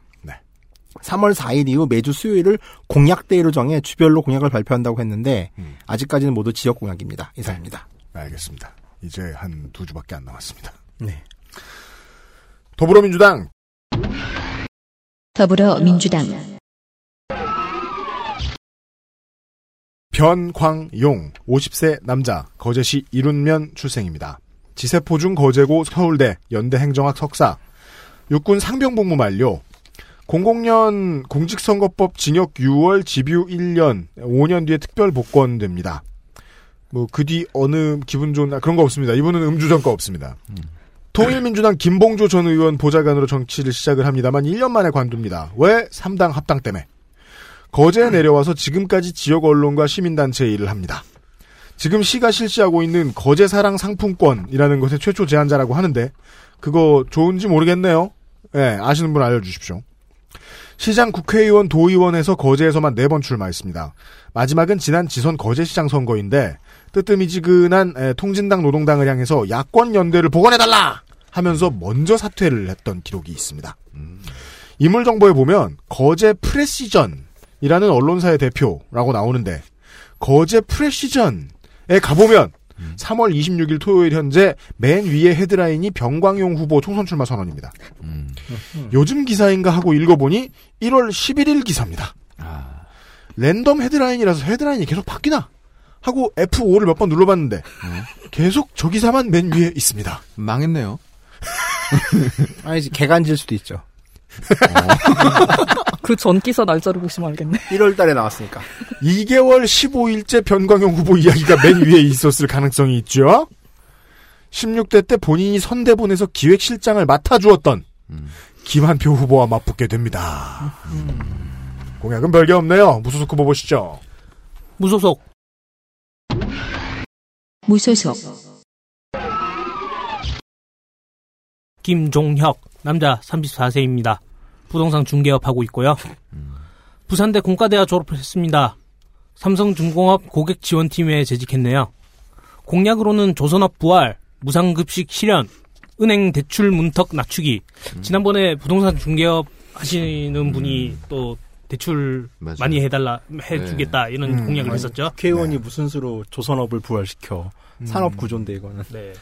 네. 3월 4일 이후 매주 수요일을 공약대회로 정해 주별로 공약을 발표한다고 했는데 음. 아직까지는 모두 지역 공약입니다. 이상입니다. 알겠습니다. 이제 한 두 주밖에 안 남았습니다. 네. 더불어민주당 더불어민주당 변광용 50세 남자 거제시 이룬면 출생입니다. 지세포중 거제고 서울대 연대행정학 석사 육군 상병복무 만료 00년 공직선거법 징역 6월 집유 1년 5년 뒤에 특별 복권 됩니다. 뭐 그 뒤 어느 기분 좋은 날 그런 거 없습니다. 이분은 음주전과 없습니다. 통일민주당 김봉조 전 의원 보좌관으로 정치를 시작을 합니다만 1년 만에 관둡니다. 왜? 3당 합당 때문에. 거제에 내려와서 지금까지 지역 언론과 시민단체 일을 합니다. 지금 시가 실시하고 있는 거제사랑 상품권이라는 것의 최초 제안자라고 하는데 그거 좋은지 모르겠네요. 예, 아시는 분 알려주십시오. 시장 국회의원 도의원에서 거제에서만 네 번 출마했습니다. 마지막은 지난 지선 거제시장 선거인데 뜨뜻미지근한 에, 통진당 노동당을 향해서 야권 연대를 복원해달라 하면서 먼저 사퇴를 했던 기록이 있습니다. 인물 정보에 보면 거제 프레시전이라는 언론사의 대표라고 나오는데 거제 프레시전에 가보면 3월 26일 토요일 현재 맨 위에 헤드라인이 병광용 후보 총선 출마 선언입니다. 요즘 기사인가 하고 읽어보니 1월 11일 기사입니다. 랜덤 헤드라인이라서 헤드라인이 계속 바뀌나? 하고 F5를 몇 번 눌러봤는데 계속 저 기사만 맨 위에 있습니다. 망했네요. 아니지 개간질 수도 있죠. 그 전 기사 날짜를 보시면 알겠네. 1월 달에 나왔으니까. 2개월 15일째 변광용 후보 이야기가 맨 위에 있었을 가능성이 있죠. 16대 때 본인이 선대본에서 기획실장을 맡아주었던 김한표 후보와 맞붙게 됩니다. 공약은 별게 없네요. 무소속 후보 보시죠. 무소속 무소속 김종혁 남자 34세입니다. 부동산 중개업 하고 있고요. 부산대 공과대학 졸업을 했습니다. 삼성중공업 고객 지원팀에 재직했네요. 공약으로는 조선업 부활, 무상급식 실현, 은행 대출 문턱 낮추기. 지난번에 부동산 중개업 하시는 분이 또 대출 맞아요. 많이 해달라 해주겠다 이런 음, 공약을 아니, 했었죠. 국회의원이 무슨 수로 조선업을 부활시켜. 산업 구조인데 이거는. 네,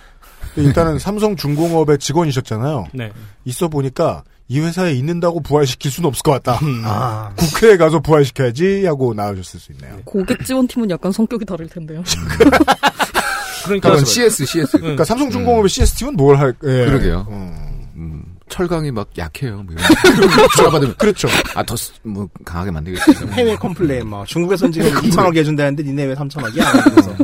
일단은 삼성중공업의 직원이셨잖아요. 네. 있어 보니까 이 회사에 있는다고 부활시킬 수는 없을 것 같다. 아. 국회에 가서 부활시켜야지 하고 나와줬을 수 있네요. 고객 지원팀은 약간 성격이 다를 텐데요. 그러니까 CS, CS. 그러니까 삼성중공업의 CS팀은 뭘 할? 예. 그러게요. 음. 음, 철강이 막 약해요. 뭐 그렇죠. 아, 더, 쓰- 뭐, 강하게 만들겠습니다. 해외 complain 뭐 중국에선 지금 2천억 해준다는데 니네 왜 3천억이야? 그래서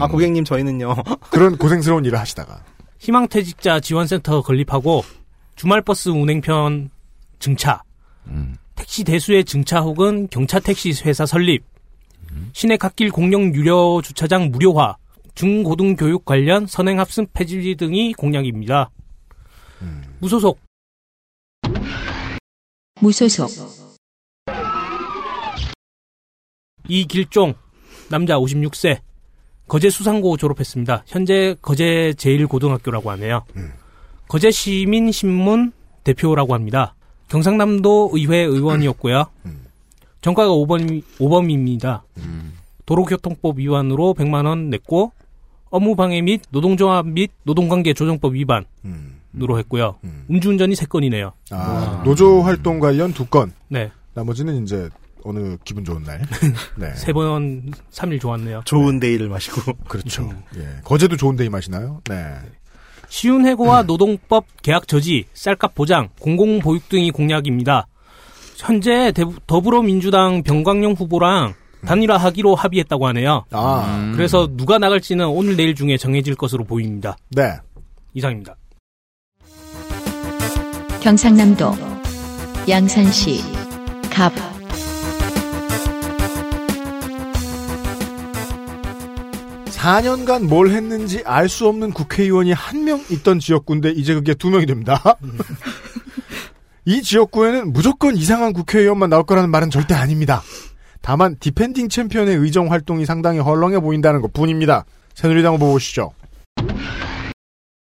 아 고객님 저희는요. 그런 고생스러운 일을 하시다가 희망퇴직자 지원센터 건립하고 주말버스 운행편 증차, 음. 택시 대수의 증차 혹은 경차 택시 회사 설립, 시내 갓길 공영 유료 주차장 무료화, 중고등 교육 관련 선행 합승 폐지 등이 공약입니다. 무소속 무소속 이길종 남자 56세 거제 수상고 졸업했습니다. 현재 거제 제1고등학교라고 하네요. 거제 시민신문 대표라고 합니다. 경상남도 의회 의원이었고요. 정가가 5번, 5범입니다. 도로교통법 위반으로 100만 원 냈고 업무방해 및 노동조합 및 노동관계 조정법 위반, 으로 했고요. 음 주운전이 3건이네요. 아, 노조 활동 관련 두 건. 네. 나머지는 이제 어느 기분 좋은 날. 네. 세 번, 3일 좋았네요. 좋은 데이를 마시고. 그렇죠. 예. 거제도 좋은 데이 마시나요? 네. 쉬운 해고와 노동법 개악 저지, 쌀값 보장, 공공보육 등이 공약입니다. 현재 대- 더불어민주당 변광용 후보랑 단일화하기로 합의했다고 하네요. 아. 그래서 누가 나갈지는 오늘 내일 중에 정해질 것으로 보입니다. 네. 이상입니다. 경상남도 양산시 갑 4년간 뭘 했는지 알 수 없는 국회의원이 한 명 있던 지역구인데 이제 그게 두 명이 됩니다. 이 지역구에는 무조건 이상한 국회의원만 나올 거라는 말은 절대 아닙니다. 다만 defending champion의 의정 활동이 상당히 헐렁해 보인다는 것 뿐입니다. 새누리당 후보 보시죠.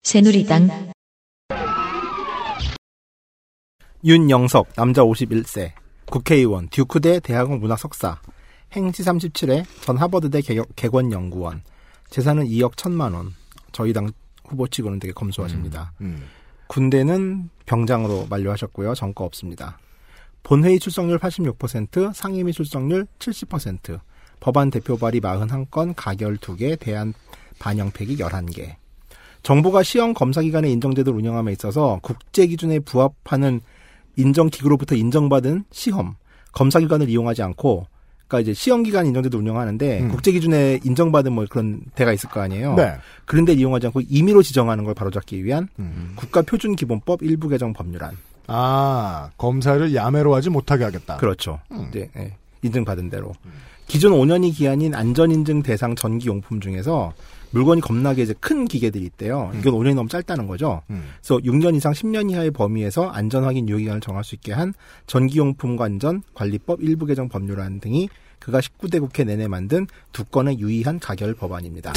새누리당 윤영석, 남자 51세, 국회의원, 듀크대 대학원 문학 석사, 행시 37회, 전 하버드대 개, 객원연구원, 재산은 2억 1천만 원. 저희 당 후보 치고는 되게 검소하십니다. 음. 군대는 병장으로 만료하셨고요. 전과 없습니다. 본회의 출석률 86%, 상임위 출석률 70%, 법안 대표 발의 41건, 가결 2개, 대안 반영 폐기 11개. 정부가 시험 검사 기관의 인정제도를 운영함에 있어서 국제 기준에 부합하는 인정 기구로부터 인정받은 시험 검사 기관을 이용하지 않고 그러니까 이제 시험 기관 인정제도 운영하는데 음. 국제 기준에 인정받은 뭐 그런 데가 있을 거 아니에요. 네. 그런 데 이용하지 않고 임의로 지정하는 걸 바로잡기 위한 음. 국가표준기본법 일부 개정 법률안. 아, 검사를 야매로 하지 못하게 하겠다. 그렇죠. 음. 이제 예, 인증받은 대로. 기존 5년이 기한인 안전인증 대상 전기용품 중에서 물건이 겁나게 이제 큰 기계들이 있대요. 이건 5년이 너무 짧다는 거죠. 음. 그래서 6년 이상 10년 이하의 범위에서 안전 확인 유효 기간을 정할 수 있게 한 전기용품 관전 관리법 일부 개정 법률안 등이 그가 19대 국회 내내 만든 두 건의 유의한 가결 법안입니다.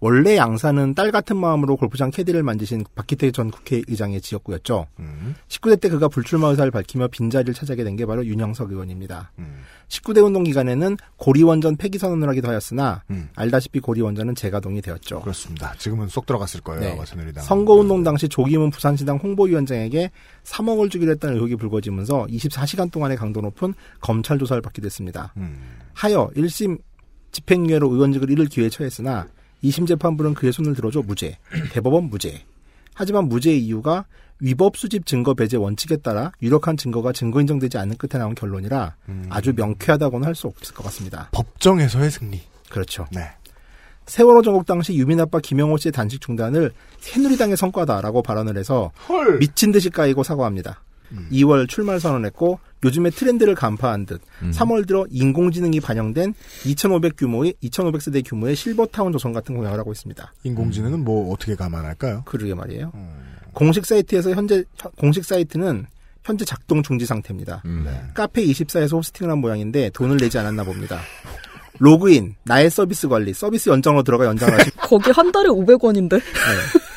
원래 양산은 딸 같은 마음으로 골프장 캐디를 만드신 박기태 전 국회의장의 지역구였죠. 음. 19대 때 그가 불출마 의사를 밝히며 빈자리를 차지하게 된 게 바로 윤영석 의원입니다. 음. 19대 운동 기간에는 고리원전 폐기 선언을 하기도 하였으나 음. 알다시피 고리원전은 재가동이 되었죠. 그렇습니다. 지금은 쏙 들어갔을 거예요. 네. 새누리당. 선거운동 당시 조기문 부산시당 홍보위원장에게 3억을 주기로 했다는 의혹이 불거지면서 24시간 동안의 강도 높은 검찰 조사를 받게 됐습니다. 음. 하여 1심 집행유예로 의원직을 잃을 기회에 처했으나 2심 재판부는 그의 손을 들어줘 무죄, 대법원 무죄. 하지만 무죄의 이유가 위법 수집 증거 배제 원칙에 따라 유력한 증거가 증거 인정되지 않는 끝에 나온 결론이라 음. 아주 명쾌하다고는 할 수 없을 것 같습니다. 법정에서의 승리. 그렇죠. 네. 세월호 전국 당시 유민 아빠 김영호 씨의 단식 중단을 새누리당의 성과다라고 발언을 해서 헐. 미친 듯이 까이고 사과합니다. 2월 출마를 선언했고 요즘의 트렌드를 간파한 듯 3월 들어 인공지능이 반영된 2,500 규모의 2,500 세대 규모의 실버타운 조성 같은 공약을 하고 있습니다. 인공지능은 뭐 어떻게 감안할까요? 그러게 말이에요. 음. 공식 사이트에서 현재 현- 공식 사이트는 현재 작동 중지 상태입니다. 음. 네. 카페 24에서 호스팅을 한 모양인데 돈을 내지 않았나 봅니다. 로그인, 나의 서비스 관리, 서비스 연장으로 들어가 연장을 하시 거기 한 달에 500원인데.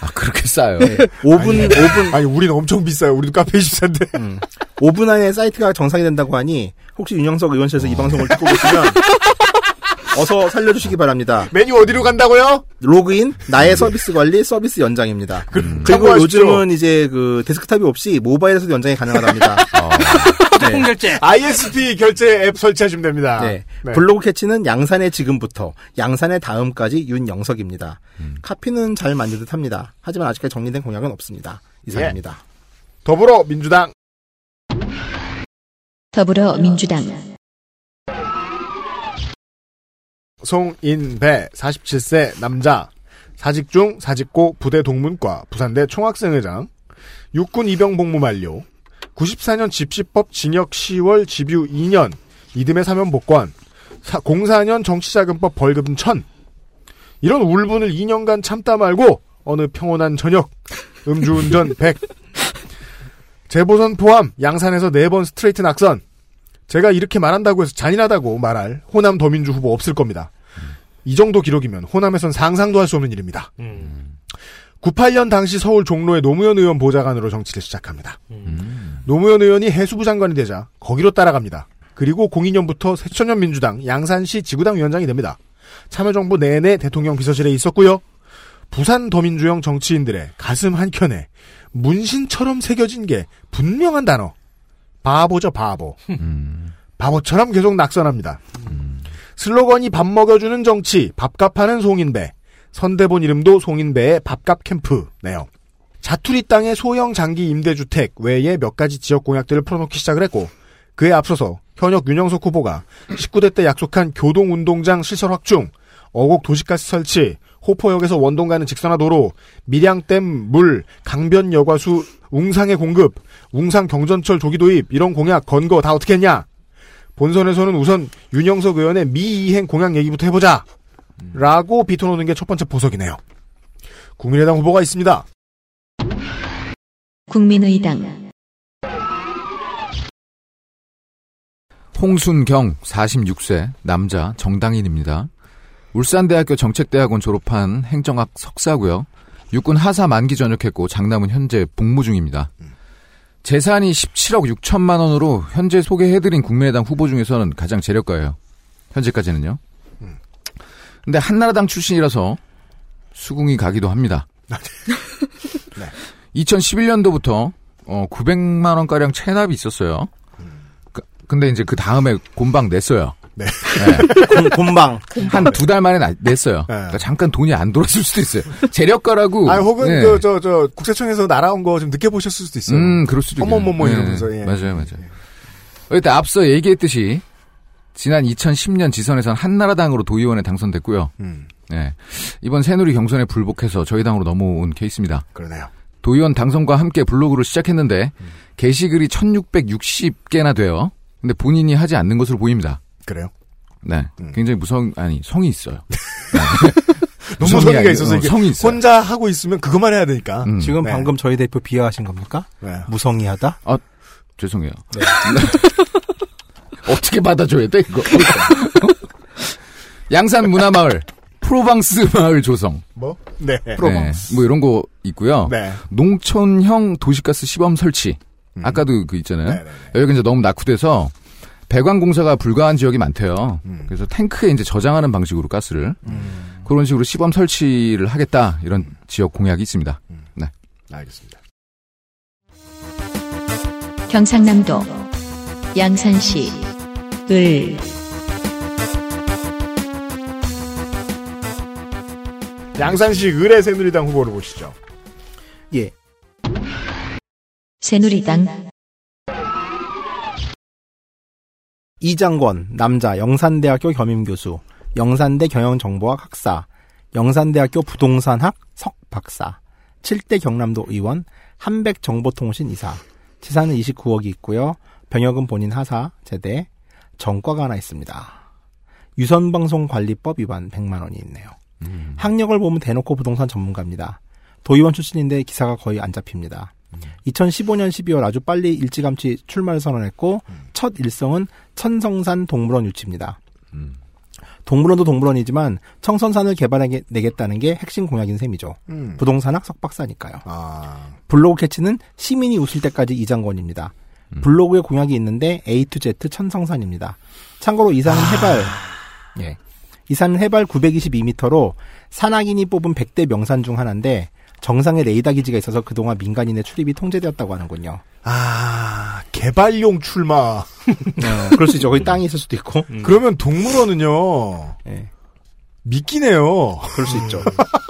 아, 그렇게 싸요. 네. 5분, 5분, 아니, 우리는 엄청 비싸요. 우리도 카페 24인데. 음. 5분 안에 사이트가 정상이 된다고 하니 혹시 윤영석 의원실에서 이 방송을 듣고 계시면 어서 살려주시기 바랍니다. 메뉴 어디로 간다고요? 로그인, 나의 서비스 관리, 서비스 연장입니다. 그리고 참고하십시오. 요즘은 이제 그 데스크탑이 없이 모바일에서도 연장이 가능하답니다. 휴대폰 결제. ISP 결제 앱 설치하시면 됩니다. 네. 네. 블로그 캐치는 양산의 지금부터, 양산의 다음까지 윤영석입니다. 카피는 잘 만든 듯 합니다. 하지만 아직까지 정리된 공약은 없습니다. 이상입니다. 더불어 민주당. 더불어민주당 송인배 47세 남자. 사직 중 사직고 부대 동문과 부산대 총학생회장. 육군 입영 복무 만료. 94년 집시법 징역 10월 집유 2년. 이듬해 사면 복권. 04년 정치자금법 벌금 1000 이런 울분을 2년간 참다 말고 어느 평온한 저녁 음주운전 100 재보선 포함 양산에서 4번 스트레이트 낙선 제가 이렇게 말한다고 해서 잔인하다고 말할 호남 더민주 후보 없을 겁니다. 이 정도 기록이면 호남에선 상상도 할 수 없는 일입니다. 음. 98년 당시 서울 종로의 노무현 의원 보좌관으로 정치를 시작합니다. 노무현 의원이 해수부 장관이 되자 거기로 따라갑니다. 그리고 02년부터 새천년 민주당 양산시 지구당 위원장이 됩니다. 참여정부 내내 대통령 비서실에 있었고요. 부산 더민주형 정치인들의 가슴 한켠에 문신처럼 새겨진 게 분명한 단어. 바보죠, 바보. 음. 바보처럼 계속 낙선합니다. 슬로건이 밥 먹여주는 정치, 밥값 하는 송인배. 선대본 이름도 송인배의 밥값 캠프네요. 자투리 땅의 소형 장기 임대주택 외에 몇 가지 지역 공약들을 풀어놓기 시작을 했고 그에 앞서서 현역 윤영석 후보가 19대 때 약속한 교동운동장 시설 확충, 어곡 도시가스 설치, 호포역에서 원동 가는 직선화 도로, 밀양댐 물, 강변 여과수, 웅상의 공급, 웅상 경전철 조기 도입 이런 공약 건거 다 어떻게 했냐? 본선에서는 우선 윤영석 의원의 미이행 공약 얘기부터 해보자. 라고 비토놓는 게 첫 번째 보석이네요. 국민의당 후보가 있습니다. 국민의당 홍순경 46세 남자 정당인입니다. 울산대학교 정책대학원 졸업한 행정학 석사고요. 육군 하사 만기 전역했고 장남은 현재 복무 중입니다. 재산이 17억 6천만 원으로 현재 소개해드린 국민의당 후보 중에서는 가장 재력가예요. 현재까지는요. 근데 한나라당 출신이라서 수긍이 가기도 합니다. 2011년도부터 어, 900만 원가량 체납이 있었어요. 그- 근데 이제 그 다음에 곤방 냈어요. 네. 곤방. 한 두 달 만에 나- 냈어요. 그러니까 잠깐 돈이 안 돌았을 수도 있어요. 재력가라고. 아, 혹은 네. 그, 저, 저, 국세청에서 날아온 거 좀 늦게 보셨을 수도 있어요. 음, 그럴 수도 있겠네요. 어머머머 네, 이러면서, 예. 맞아요, 맞아요. 일단 앞서 얘기했듯이 지난 2010년 지선에선 한나라당으로 도의원에 당선됐고요. 음, 네. 이번 새누리 경선에 불복해서 저희 당으로 넘어온 케이스입니다. 그러네요. 도의원 당선과 함께 블로그를 시작했는데 게시글이 1660개나 돼요. 근데 본인이 하지 않는 것으로 보입니다. 그래요? 네. 굉장히 무성 아니 성이 있어요. 너무 무성이 성의가 아니고, 있어서 어, 이게 성이 있어요. 혼자 하고 있으면 그것만 해야 되니까. 음. 지금 네. 방금 저희 대표 비하하신 겁니까? 네. 무성의하다? 아, 죄송해요. 어떻게 받아줘야 돼, 이거? 양산 문화마을, 프로방스 마을 조성. 뭐? 네. 네, 뭐 이런 거 있고요. 네. 농촌형 도시가스 시범 설치. 아까도 그 있잖아요. 네, 네, 여기가 이제 너무 낙후돼서 배관 공사가 불가한 지역이 많대요. 음. 그래서 탱크에 이제 저장하는 방식으로 가스를 그런 식으로 시범 설치를 하겠다 이런 지역 공약이 있습니다. 네. 알겠습니다. 경상남도 양산시 을 양산시 의뢰 새누리당 후보를 보시죠. 예. 새누리당 이장권, 남자, 영산대학교 겸임교수, 영산대 경영정보학 학사, 영산대학교 부동산학 석박사, 7대 경남도 의원, 한백정보통신 이사, 재산은 29억이 있고요. 병역은 본인 하사, 제대, 전과가 하나 있습니다. 유선방송관리법 위반 100만 원이 있네요. 학력을 보면 대놓고 부동산 전문가입니다. 도의원 출신인데 기사가 거의 안 잡힙니다. 2015년 12월 아주 빨리 일찌감치 출마를 선언했고 첫 일성은 천성산 동물원 유치입니다. 동물원도 동물원이지만 청선산을 개발해내겠다는 게 핵심 공약인 셈이죠. 음. 부동산학 석박사니까요. 아, 블로그 캐치는 시민이 웃을 때까지 이장권입니다. 블로그에 공약이 있는데 A to Z 천성산입니다. 참고로 이산은 해발, 예. 이산은 해발 922m로 산악인이 뽑은 100대 명산 중 하나인데 정상에 레이더 기지가 있어서 그동안 민간인의 출입이 통제되었다고 하는군요. 아, 개발용 출마. 어, 그럴 수 있죠. 거기 땅이 있을 수도 있고. 그러면 동물원은요, 예. 미끼네요. 그럴 수 있죠.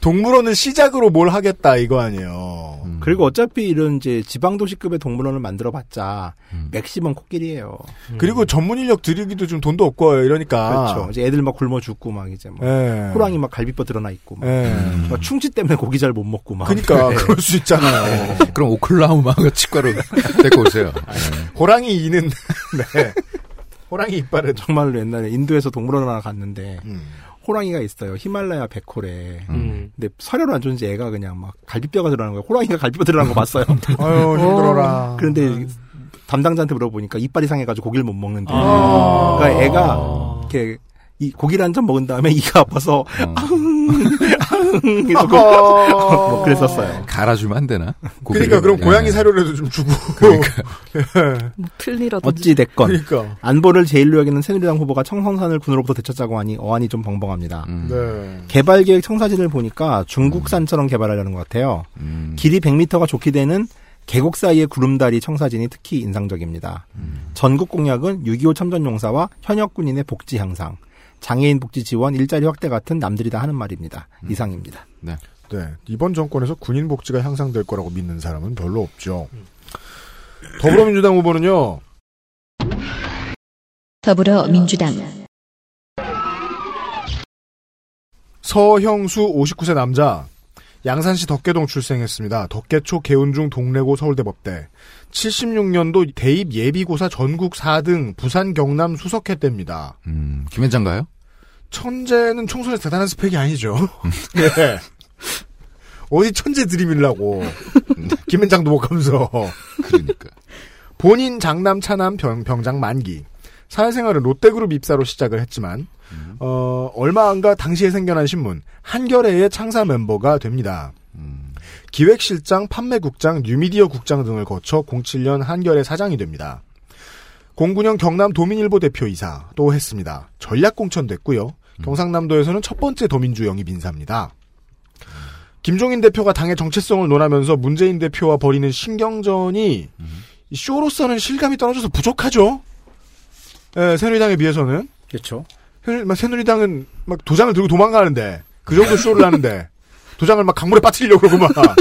동물원은 시작으로 뭘 하겠다, 이거 아니에요. 그리고 어차피 이런 이제 지방 도시급의 동물원을 만들어봤자 맥시멈 코끼리예요. 그리고 전문 인력 들이기도 좀 돈도 없고 이러니까. 그렇죠. 이제 애들 막 굶어 죽고 막 이제 뭐 예. 호랑이 막 갈비뼈 드러나 있고 막, 예. 막 충치 때문에 고기 잘 못 먹고 막. 그러니까 네. 그럴 수 있잖아요. 그럼 오클라호마 치과로 데리고 오세요. 호랑이 이는 네. 호랑이 이빨은 정말로 옛날에 인도에서 동물원 하나 갔는데 음. 호랑이가 있어요. 히말라야 백호래. 음. 근데 서류를 안 줬는지 애가 그냥 막 갈비뼈가 드러나는 거예요. 호랑이가 갈비뼈 드러나는 거 봤어요. 아유 힘들어라. 그런데 담당자한테 물어보니까 이빨이 상해가지고 고기를 못 먹는데. 아. 그러니까 애가 이렇게 이 고기를 한점 먹은 다음에 이가 아파서 아 흥 계속 뭐 그랬었어요. 갈아주면 안 되나? 그러니까 그럼 예. 고양이 사료라도 좀 주고. 뭐 필리라든지. 어찌 됐건 그러니까. 안보를 제일로 여기는 새누리당 후보가 청성산을 군으로부터 되찾자고 하니 어안이 좀 벙벙합니다. 음. 네. 개발 계획 청사진을 보니까 중국산처럼 개발하려는 것 같아요. 음. 길이 100m가 좋게 되는 계곡 사이의 구름다리 청사진이 특히 인상적입니다. 전국 공약은 6.25 참전 용사와 현역 군인의 복지 향상, 장애인 복지 지원, 일자리 확대 같은 남들이 다 하는 말입니다. 이상입니다. 네. 이번 정권에서 군인 복지가 향상될 거라고 믿는 사람은 별로 없죠. 더불어민주당 후보는요. 더불어민주당 서형수 59세 남자. 양산시 덕계동 출생했습니다. 덕계초 개운중 동래고 서울대법대. 76년도 대입 예비고사 전국 4등 부산 경남 수석했답니다. 음, 김현장가요? 천재는 총선에서 대단한 스펙이 아니죠. 예. 어디 천재 들이밀라고. 김현장도 못 가면서. 그러니까. 본인 장남 차남 병, 병장 만기. 사회생활은 롯데그룹 입사로 시작을 했지만 어, 얼마 안가 당시에 생겨난 신문 한겨레의 창사 멤버가 됩니다. 기획실장, 판매국장, 뉴미디어 국장 등을 거쳐 07년 한겨레 사장이 됩니다. 09년 경남 도민일보 대표이사도 했습니다. 전략공천 됐고요. 경상남도에서는 첫 번째 더민주 영입 인사입니다. 김종인 대표가 당의 정체성을 논하면서 문재인 대표와 벌이는 신경전이 이 쇼로서는 실감이 떨어져서 부족하죠. 예, 새누리당에 비해서는 그렇죠. 새누리당은 막 도장을 들고 도망가는데 그 정도 쇼를 하는데 도장을 막 강물에 빠뜨리려고 그러고 막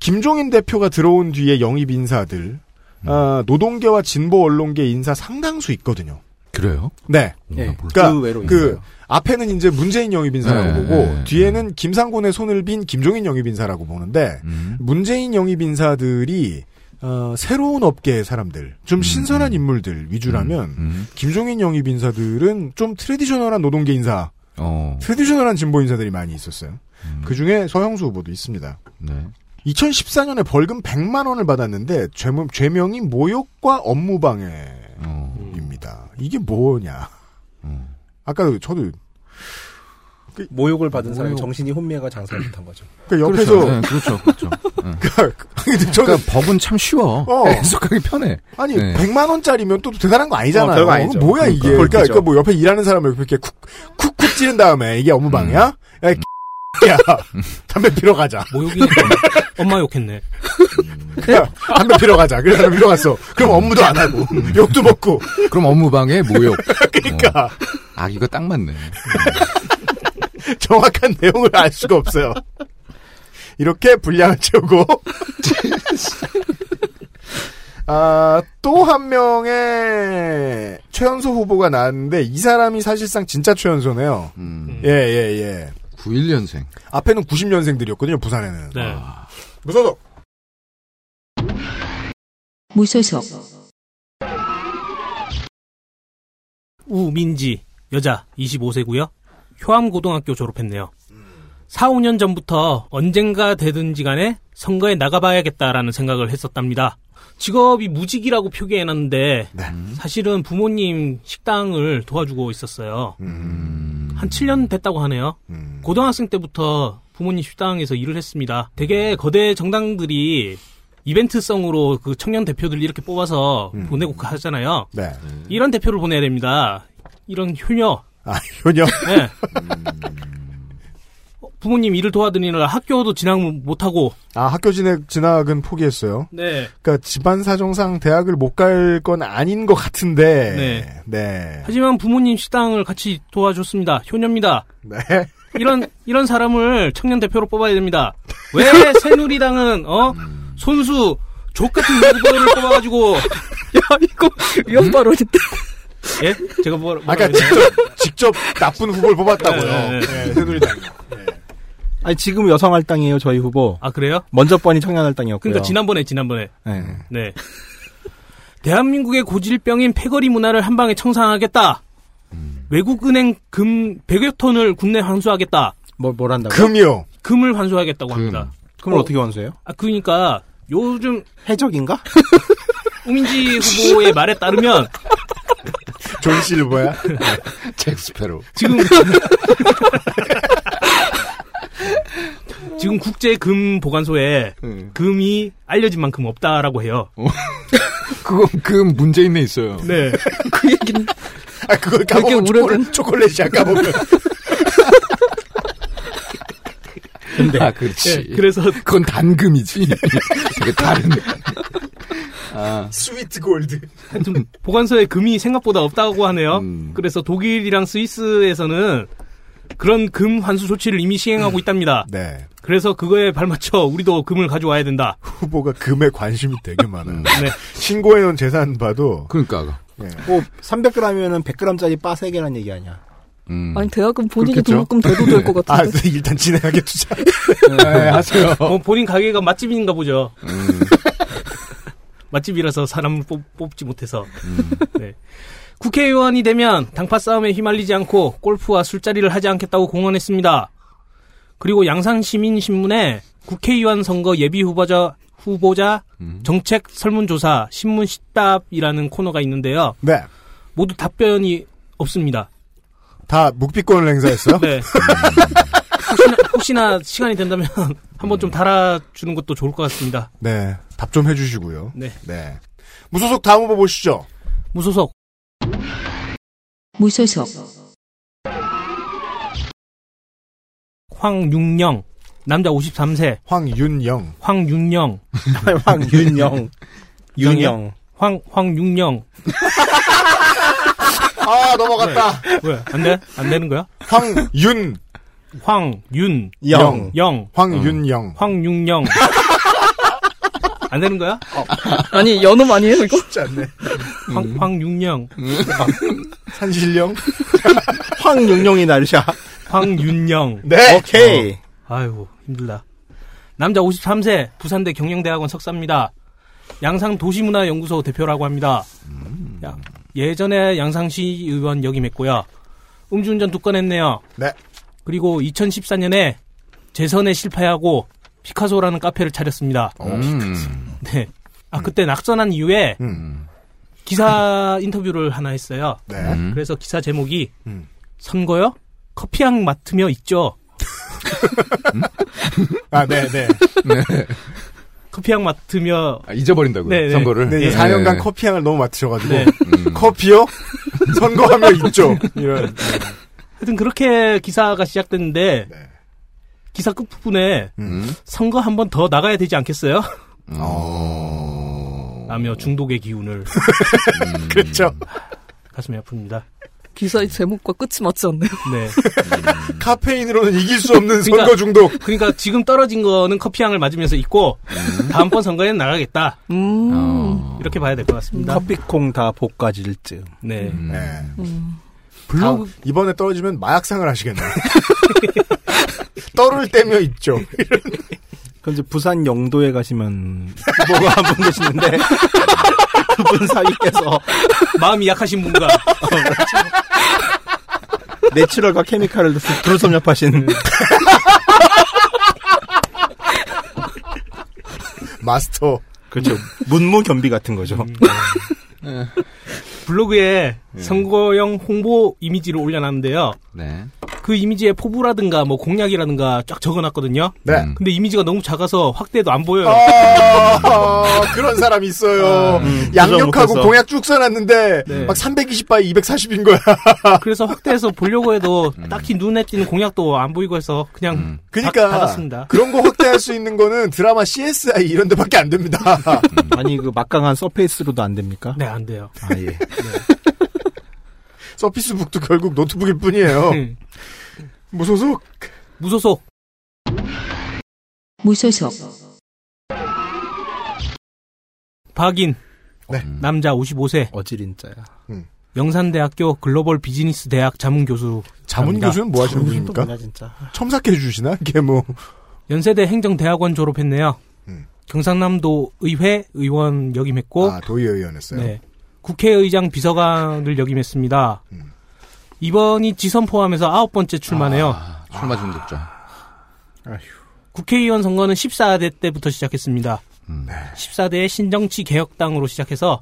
김종인 대표가 들어온 뒤에 영입 인사들 아, 노동계와 진보 언론계 인사 상당수 있거든요. 그래요? 네. 예, 그러니까 그 외로 그. 앞에는 이제 문재인 영입 인사라고 네, 보고 네, 뒤에는 김상곤의 손을 빈 김종인 영입 인사라고 보는데 음. 문재인 영입 인사들이 어, 새로운 업계의 사람들, 좀 신선한 인물들 위주라면 음. 김종인 영입 인사들은 좀 트레디셔널한 노동계 인사, 어. 트레디셔널한 진보 인사들이 많이 있었어요. 그 중에 서형수 후보도 있습니다. 네. 2014년에 벌금 100만 원을 받았는데 죄명, 죄명이 모욕과 업무방해입니다. 어. 이게 뭐냐? 어. 아까도 저도 모욕을 받은 사람이. 정신이 혼미해가 장사를 못한 거죠. 그 옆에서 그렇죠. 네, 그렇죠. 그렇죠. 네. 근데 저는 그러니까 법은 참 쉬워. 어. 해석하기 편해. 아니 네. 100만 원짜리면 또 대단한 거 아니잖아요. 어, 별거 아니죠. 뭐야 이게? 그러니까. 그러니까, 그러니까 뭐 옆에 일하는 사람을 이렇게 쿡쿡쿡 찌른 다음에 이게 업무 방해야? 야, 이 야, 담배 피러 가자. 모욕이니까 엄마 욕했네. 그냥 담배 피러 가자. 그래서 담배 피러 갔어. 그럼 업무도 안 하고 욕도 먹고. 그럼 업무 방해 모욕. 그러니까 어. 아 이거 딱 맞네. 정확한 내용을 알 수가 없어요. 이렇게 분량을 채우고 아, 또 한 명의 최연소 후보가 나왔는데 이 사람이 사실상 진짜 최연소네요. 음. 예, 예, 예. 91년생. 앞에는 90년생들이었거든요, 부산에는. 네. 무소속. 무소속 우민지 여자 25세고요. 효암고등학교 졸업했네요. 4, 5년 전부터 언젠가 되든지 간에 선거에 나가봐야겠다라는 생각을 했었답니다. 직업이 무직이라고 표기해놨는데 네. 사실은 부모님 식당을 도와주고 있었어요. 한 7년 됐다고 하네요. 음. 고등학생 때부터 부모님 식당에서 일을 했습니다. 되게 거대 정당들이 이벤트성으로 그 청년 대표들 이렇게 뽑아서 음. 보내고 하잖아요. 네. 이런 대표를 보내야 됩니다. 이런 효녀. 아, 효녀. 네. 어, 부모님 일을 도와드리느라 학교도 진학 못하고. 아, 학교 진학, 진학은 포기했어요. 네. 그러니까 집안 사정상 대학을 못 갈 건 아닌 것 같은데. 네. 네. 하지만 부모님 식당을 같이 도와줬습니다. 효녀입니다. 네. 이런 이런 사람을 청년 대표로 뽑아야 됩니다. 왜 새누리당은 어 손수 족 같은 후보를 뽑아가지고 야, 이거 위험 발언인데. 예 제가 뭐 아까 그러니까 직접, 직접 나쁜 후보를 뽑았다고요. 네, 네, 네, 새누리당. 아니 지금 여성 할당이에요 저희 후보. 아 그래요? 먼저 번이 청년 할당이었고요. 그러니까 지난번에 지난번에 네. 네. 대한민국의 고질병인 패거리 문화를 한 방에 청산하겠다. 외국은행 금 100여 톤을 국내 환수하겠다. 뭐, 뭘 한다고? 금이요. 금을 환수하겠다고 합니다. 금을 어. 어. 떻게 환수해요? 아, 그러니까 요즘 해적인가? 우민지 후보의 말에 따르면 존 실버야? 잭 스패로우. 지금 지금 국제 금 보관소에 음. 금이 알려진 만큼 없다라고 해요. 그건 그 문제 있네 있어요. 네. 그 얘기는 아, 그걸 까먹으면 오래된- 초콜릿, 초콜릿이야, 까먹으면. 근데 아 그렇지. 네, 그래서 그건 단금이지. 되게 다른. 아, 스위트 골드. 하여튼 보관소에 금이 생각보다 없다고 하네요. 음. 그래서 독일이랑 스위스에서는 그런 금 환수 조치를 이미 시행하고 있답니다. 네. 그래서 그거에 발맞춰 우리도 금을 가져와야 된다. 후보가 금에 관심이 되게 많아요. 음. 네. 신고해놓은 재산 봐도. 그러니까. 예. 뭐 300g이면은 100g짜리 바 3개란 얘기 아니야. 음. 아니 대학은 본인이? 등록금 대도 될것 아, 같은데. 네, 일단 진행하게 두자. 네, 하세요. 어, 본인 가게가 맛집인가 보죠. 음. 맛집이라서 사람을 뽑, 뽑지 못해서. 음. 네. 국회의원이 되면 당파 싸움에 휘말리지 않고 골프와 술자리를 하지 않겠다고 공언했습니다. 그리고 양산시민신문에 국회의원 선거 예비 후보자 후보자 음. 정책 설문조사 신문 시답이라는 코너가 있는데요. 네. 모두 답변이 없습니다. 다 묵비권을 행사했어요? 네. 혹시나, 혹시나 시간이 된다면 한번 좀 달아주는 것도 좋을 것 같습니다. 네. 답 좀 해주시고요. 네. 네. 무소속 다음 후보 보시죠. 무소속 무소속, 황윤영 남자 53세 황윤영. 황윤영 황윤영. 윤영. 황 황윤영 아, 넘어갔다. 왜? 안 돼? 안 되는 거야? 황윤. 황윤 영. 영 황윤영. 황윤영 안 되는 거야? 아니 연음 아니에요 이거? 쉽지 않네. 황 황윤영 산신령. 황윤영이 날샤. 황윤영 네. 오케이. 아이고 힘들다. 남자 53세 부산대 경영대학원 석사입니다. 양상 도시문화연구소 대표라고 합니다. 야, 예전에 양상시 의원 역임했고요. 음주운전 두 건 했네요. 네. 그리고 2014년에 재선에 실패하고 피카소라는 카페를 차렸습니다. 음. 네. 아 그때 낙선한 이후에 음. 기사 인터뷰를 하나 했어요. 네. 음. 그래서 기사 제목이 음. 선거요? 커피향 맡으며 있죠. 아, 네, 네. 커피향 맡으며 아, 잊어버린다고요. 네, 네. 선거를. 네, 이제 네. 4년간 커피향을 너무 맡으셔가지고. 네. 음. 커피요? 선거하며 있죠. 이런. 하여튼 그렇게 기사가 시작됐는데 네. 기사 끝부분에 음. 선거 한 번 더 나가야 되지 않겠어요? 어. 라며 중독의 기운을 그렇죠. 가슴에 아픕니다. 기사의 제목과 끝이 맞지 않네요. 네. 카페인으로는 이길 수 없는 그러니까- 선거 중독. 그러니까 지금 떨어진 거는 커피향을 맞으면서 있고 다음번 선거에는 나가겠다. 음. 어. 이렇게 봐야 될 것 같습니다. 커피콩 다 볶아질 즈음. 네. 음. 네. 음. 블로그 다- 이번에 떨어지면 마약상을 하시겠네요. 떨을 때며 있죠. 그럼 이제 부산 영도에 가시면 후보가 한 분 계시는데 그분 사위께서 마음이 약하신 분과 내추럴과 케미칼을 두루 섭렵하신 마스터. 그렇죠 문무 겸비 같은 거죠. 블로그에 선거용 홍보 이미지를 올려놨는데요. 네. 그 이미지에 포부라든가 뭐 공약이라든가 쫙 적어놨거든요. 네. 음. 근데 이미지가 너무 작아서 확대도 안 보여요. 아, 그런 사람 있어요. 음, 양력하고 부정못해서. 공약 쭉 써놨는데 네. 막 320바에 240인 거야. 그래서 확대해서 보려고 해도 딱히 눈에 띄는 공약도 안 보이고 해서 그냥 음. 그러니까 닫- 닫았습니다. 그런 거 확대할 수 있는 거는 드라마 CSI 이런 데밖에 안 됩니다. 아니 그 막강한 서페이스로도 안 됩니까? 네, 안 돼요. 아 예. 서피스북도 결국 노트북일 뿐이에요. 음. 무소속. 무소속 무소속, 박인 네. 남자 55세 어지린자야. 영산대학교 글로벌 비즈니스 대학 자문교수 자문 합니다. 교수는 뭐 하시는 또 분입니까? 뭐냐 진짜. 첨삭해 주시나? 이게 뭐. 연세대 행정대학원 졸업했네요. 음. 경상남도 의회 의원 역임했고 아, 도의회의원 했어요. 네. 국회의장 비서관을 역임했습니다. 음. 이번이 지선 포함해서 아홉 번째 출마네요. 아, 출마 중독자. 아휴. 국회의원 선거는 14대 때부터 시작했습니다. 음. 14대 신정치 개혁당으로 시작해서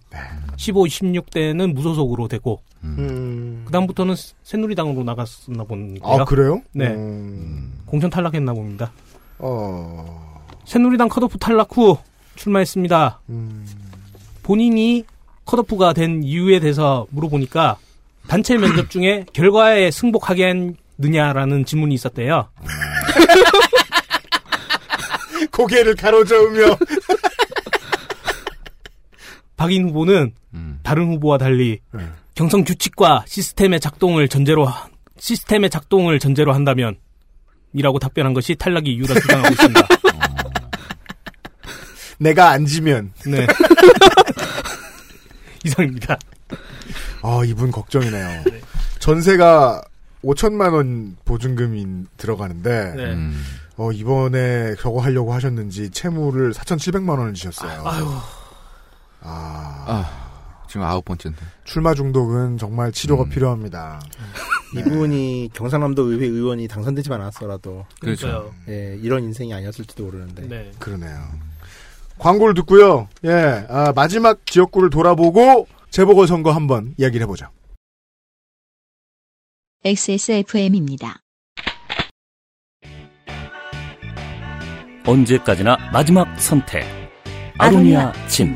15, 16대는 무소속으로 되고 음. 그다음부터는 새누리당으로 나갔었나 본데요. 아 그래요? 네. 음. 공천 탈락했나 봅니다. 어. 새누리당 컷오프 탈락 후 출마했습니다. 음. 본인이 컷오프가 된 이유에 대해서 물어보니까 단체 면접 중에 결과에 승복하겠느냐라는 질문이 있었대요. 고개를 가로저으며 박인 후보는 음. 다른 후보와 달리 네. 경선 규칙과 시스템의 작동을 전제로 하- 시스템의 작동을 전제로 한다면 이라고 답변한 것이 탈락의 이유라 주장하고 있습니다. 내가 앉으면 네. 이상입니다. 아 이분 걱정이네요. 전세가 5천만 원 보증금이 들어가는데 네. 음. 어, 이번에 저거 하려고 하셨는지 채무를 4,700만 원을 지셨어요. 아유, 아, 아, 지금 아홉 번째인데. 출마 중독은 정말 치료가 음. 필요합니다. 이분이 경상남도 의회 의원이 당선되지만 않았어라도 그렇죠. 예, 이런 인생이 아니었을지도 모르는데 네. 그러네요. 광고를 듣고요. 예, 아, 마지막 지역구를 돌아보고 재보궐선거 한번 이야기를 해보죠. XSFM입니다. 언제까지나 마지막 선택. 아로니아 진.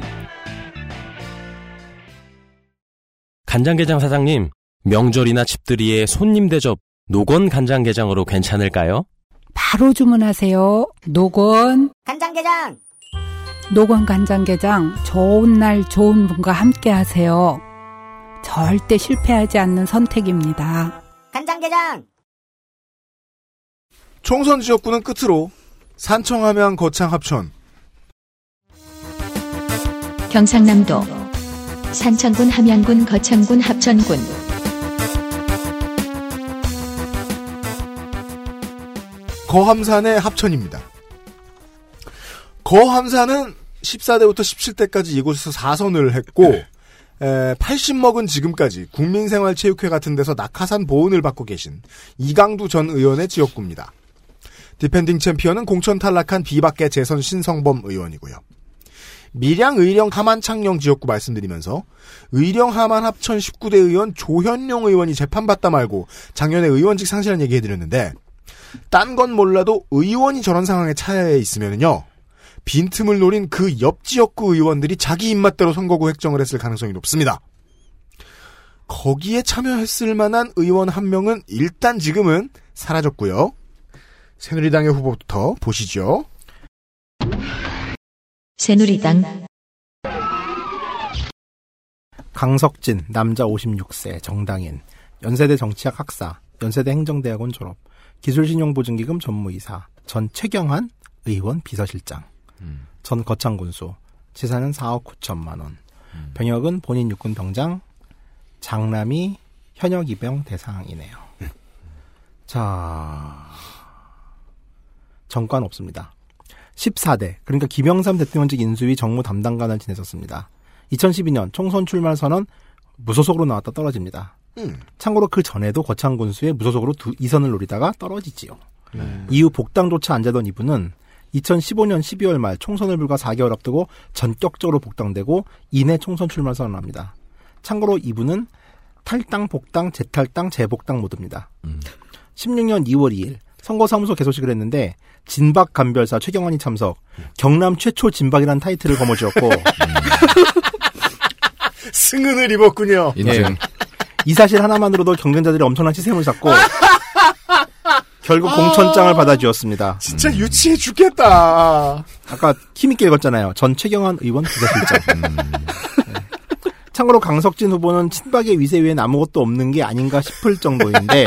간장게장 사장님, 명절이나 집들이에 손님 대접 노건 간장게장으로 괜찮을까요? 바로 주문하세요. 노건. 간장게장 노건 간장게장 좋은 날 좋은 분과 함께 하세요. 절대 실패하지 않는 선택입니다. 간장게장 총선 지역구는 끝으로 산청, 함양, 거창, 합천. 경상남도 산천군, 함양군, 거창군, 합천군 거함산의 합천입니다. 거함산은 14대부터 17대까지 이곳에서 4선을 했고 에, 80 먹은 지금까지 국민생활체육회 같은 데서 낙하산 보은을 받고 계신 이강두 전 의원의 지역구입니다. defending 챔피언은 공천 탈락한 비박계 재선 신성범 의원이고요. 밀양, 의령, 함안, 창녕 지역구 말씀드리면서 의령, 함안, 합천 19대 의원 조현용 의원이 재판받다 말고 작년에 의원직 상실한 얘기 해드렸는데 딴 건 몰라도 의원이 저런 상황에 차에 있으면요 빈틈을 노린 그 옆 지역구 의원들이 자기 입맛대로 선거구 획정을 했을 가능성이 높습니다. 거기에 참여했을 만한 의원 한 명은 일단 지금은 사라졌고요. 새누리당의 후보부터 보시죠. 새누리당 강석진 남자 56세 정당인 연세대 정치학 학사 연세대 행정대학원 졸업 기술신용보증기금 전무이사 전 최경환 의원 비서실장 음. 전 거창 군수 재산은 4억 9천만 원 병역은 본인 육군 병장 장남이 현역 입영 대상이네요. 자 정관 없습니다. 14대 그러니까 김영삼 대통령직 인수위 정무 담당관을 지냈었습니다. 2012년 총선 출마 선언 무소속으로 나왔다 떨어집니다. 음. 참고로 그 전에도 거창 군수에 무소속으로 두, 2선을 노리다가 떨어지지요. 네. 이후 복당조차 안 되던 이분은 2015년 12월 말 총선을 불과 4개월 앞두고 전격적으로 복당되고 이내 총선 출마 선언합니다. 참고로 이분은 탈당, 복당, 재탈당, 재복당 모두입니다. 음. 16년 2월 2일 선거사무소 개소식을 했는데 진박 간별사 최경환이 참석 경남 최초 진박이라는 타이틀을 거머쥐었고 승은을 입었군요. 인증. 이 사실 하나만으로도 경쟁자들이 엄청난 시샘을 샀고 결국 공천장을 받아주었습니다. 진짜 유치해 죽겠다. 아까 힘있게 읽었잖아요. 전 최경환 의원 비서실장. 네. 참고로 강석진 후보는 친박의 위세 위엔 아무것도 없는 게 아닌가 싶을 정도인데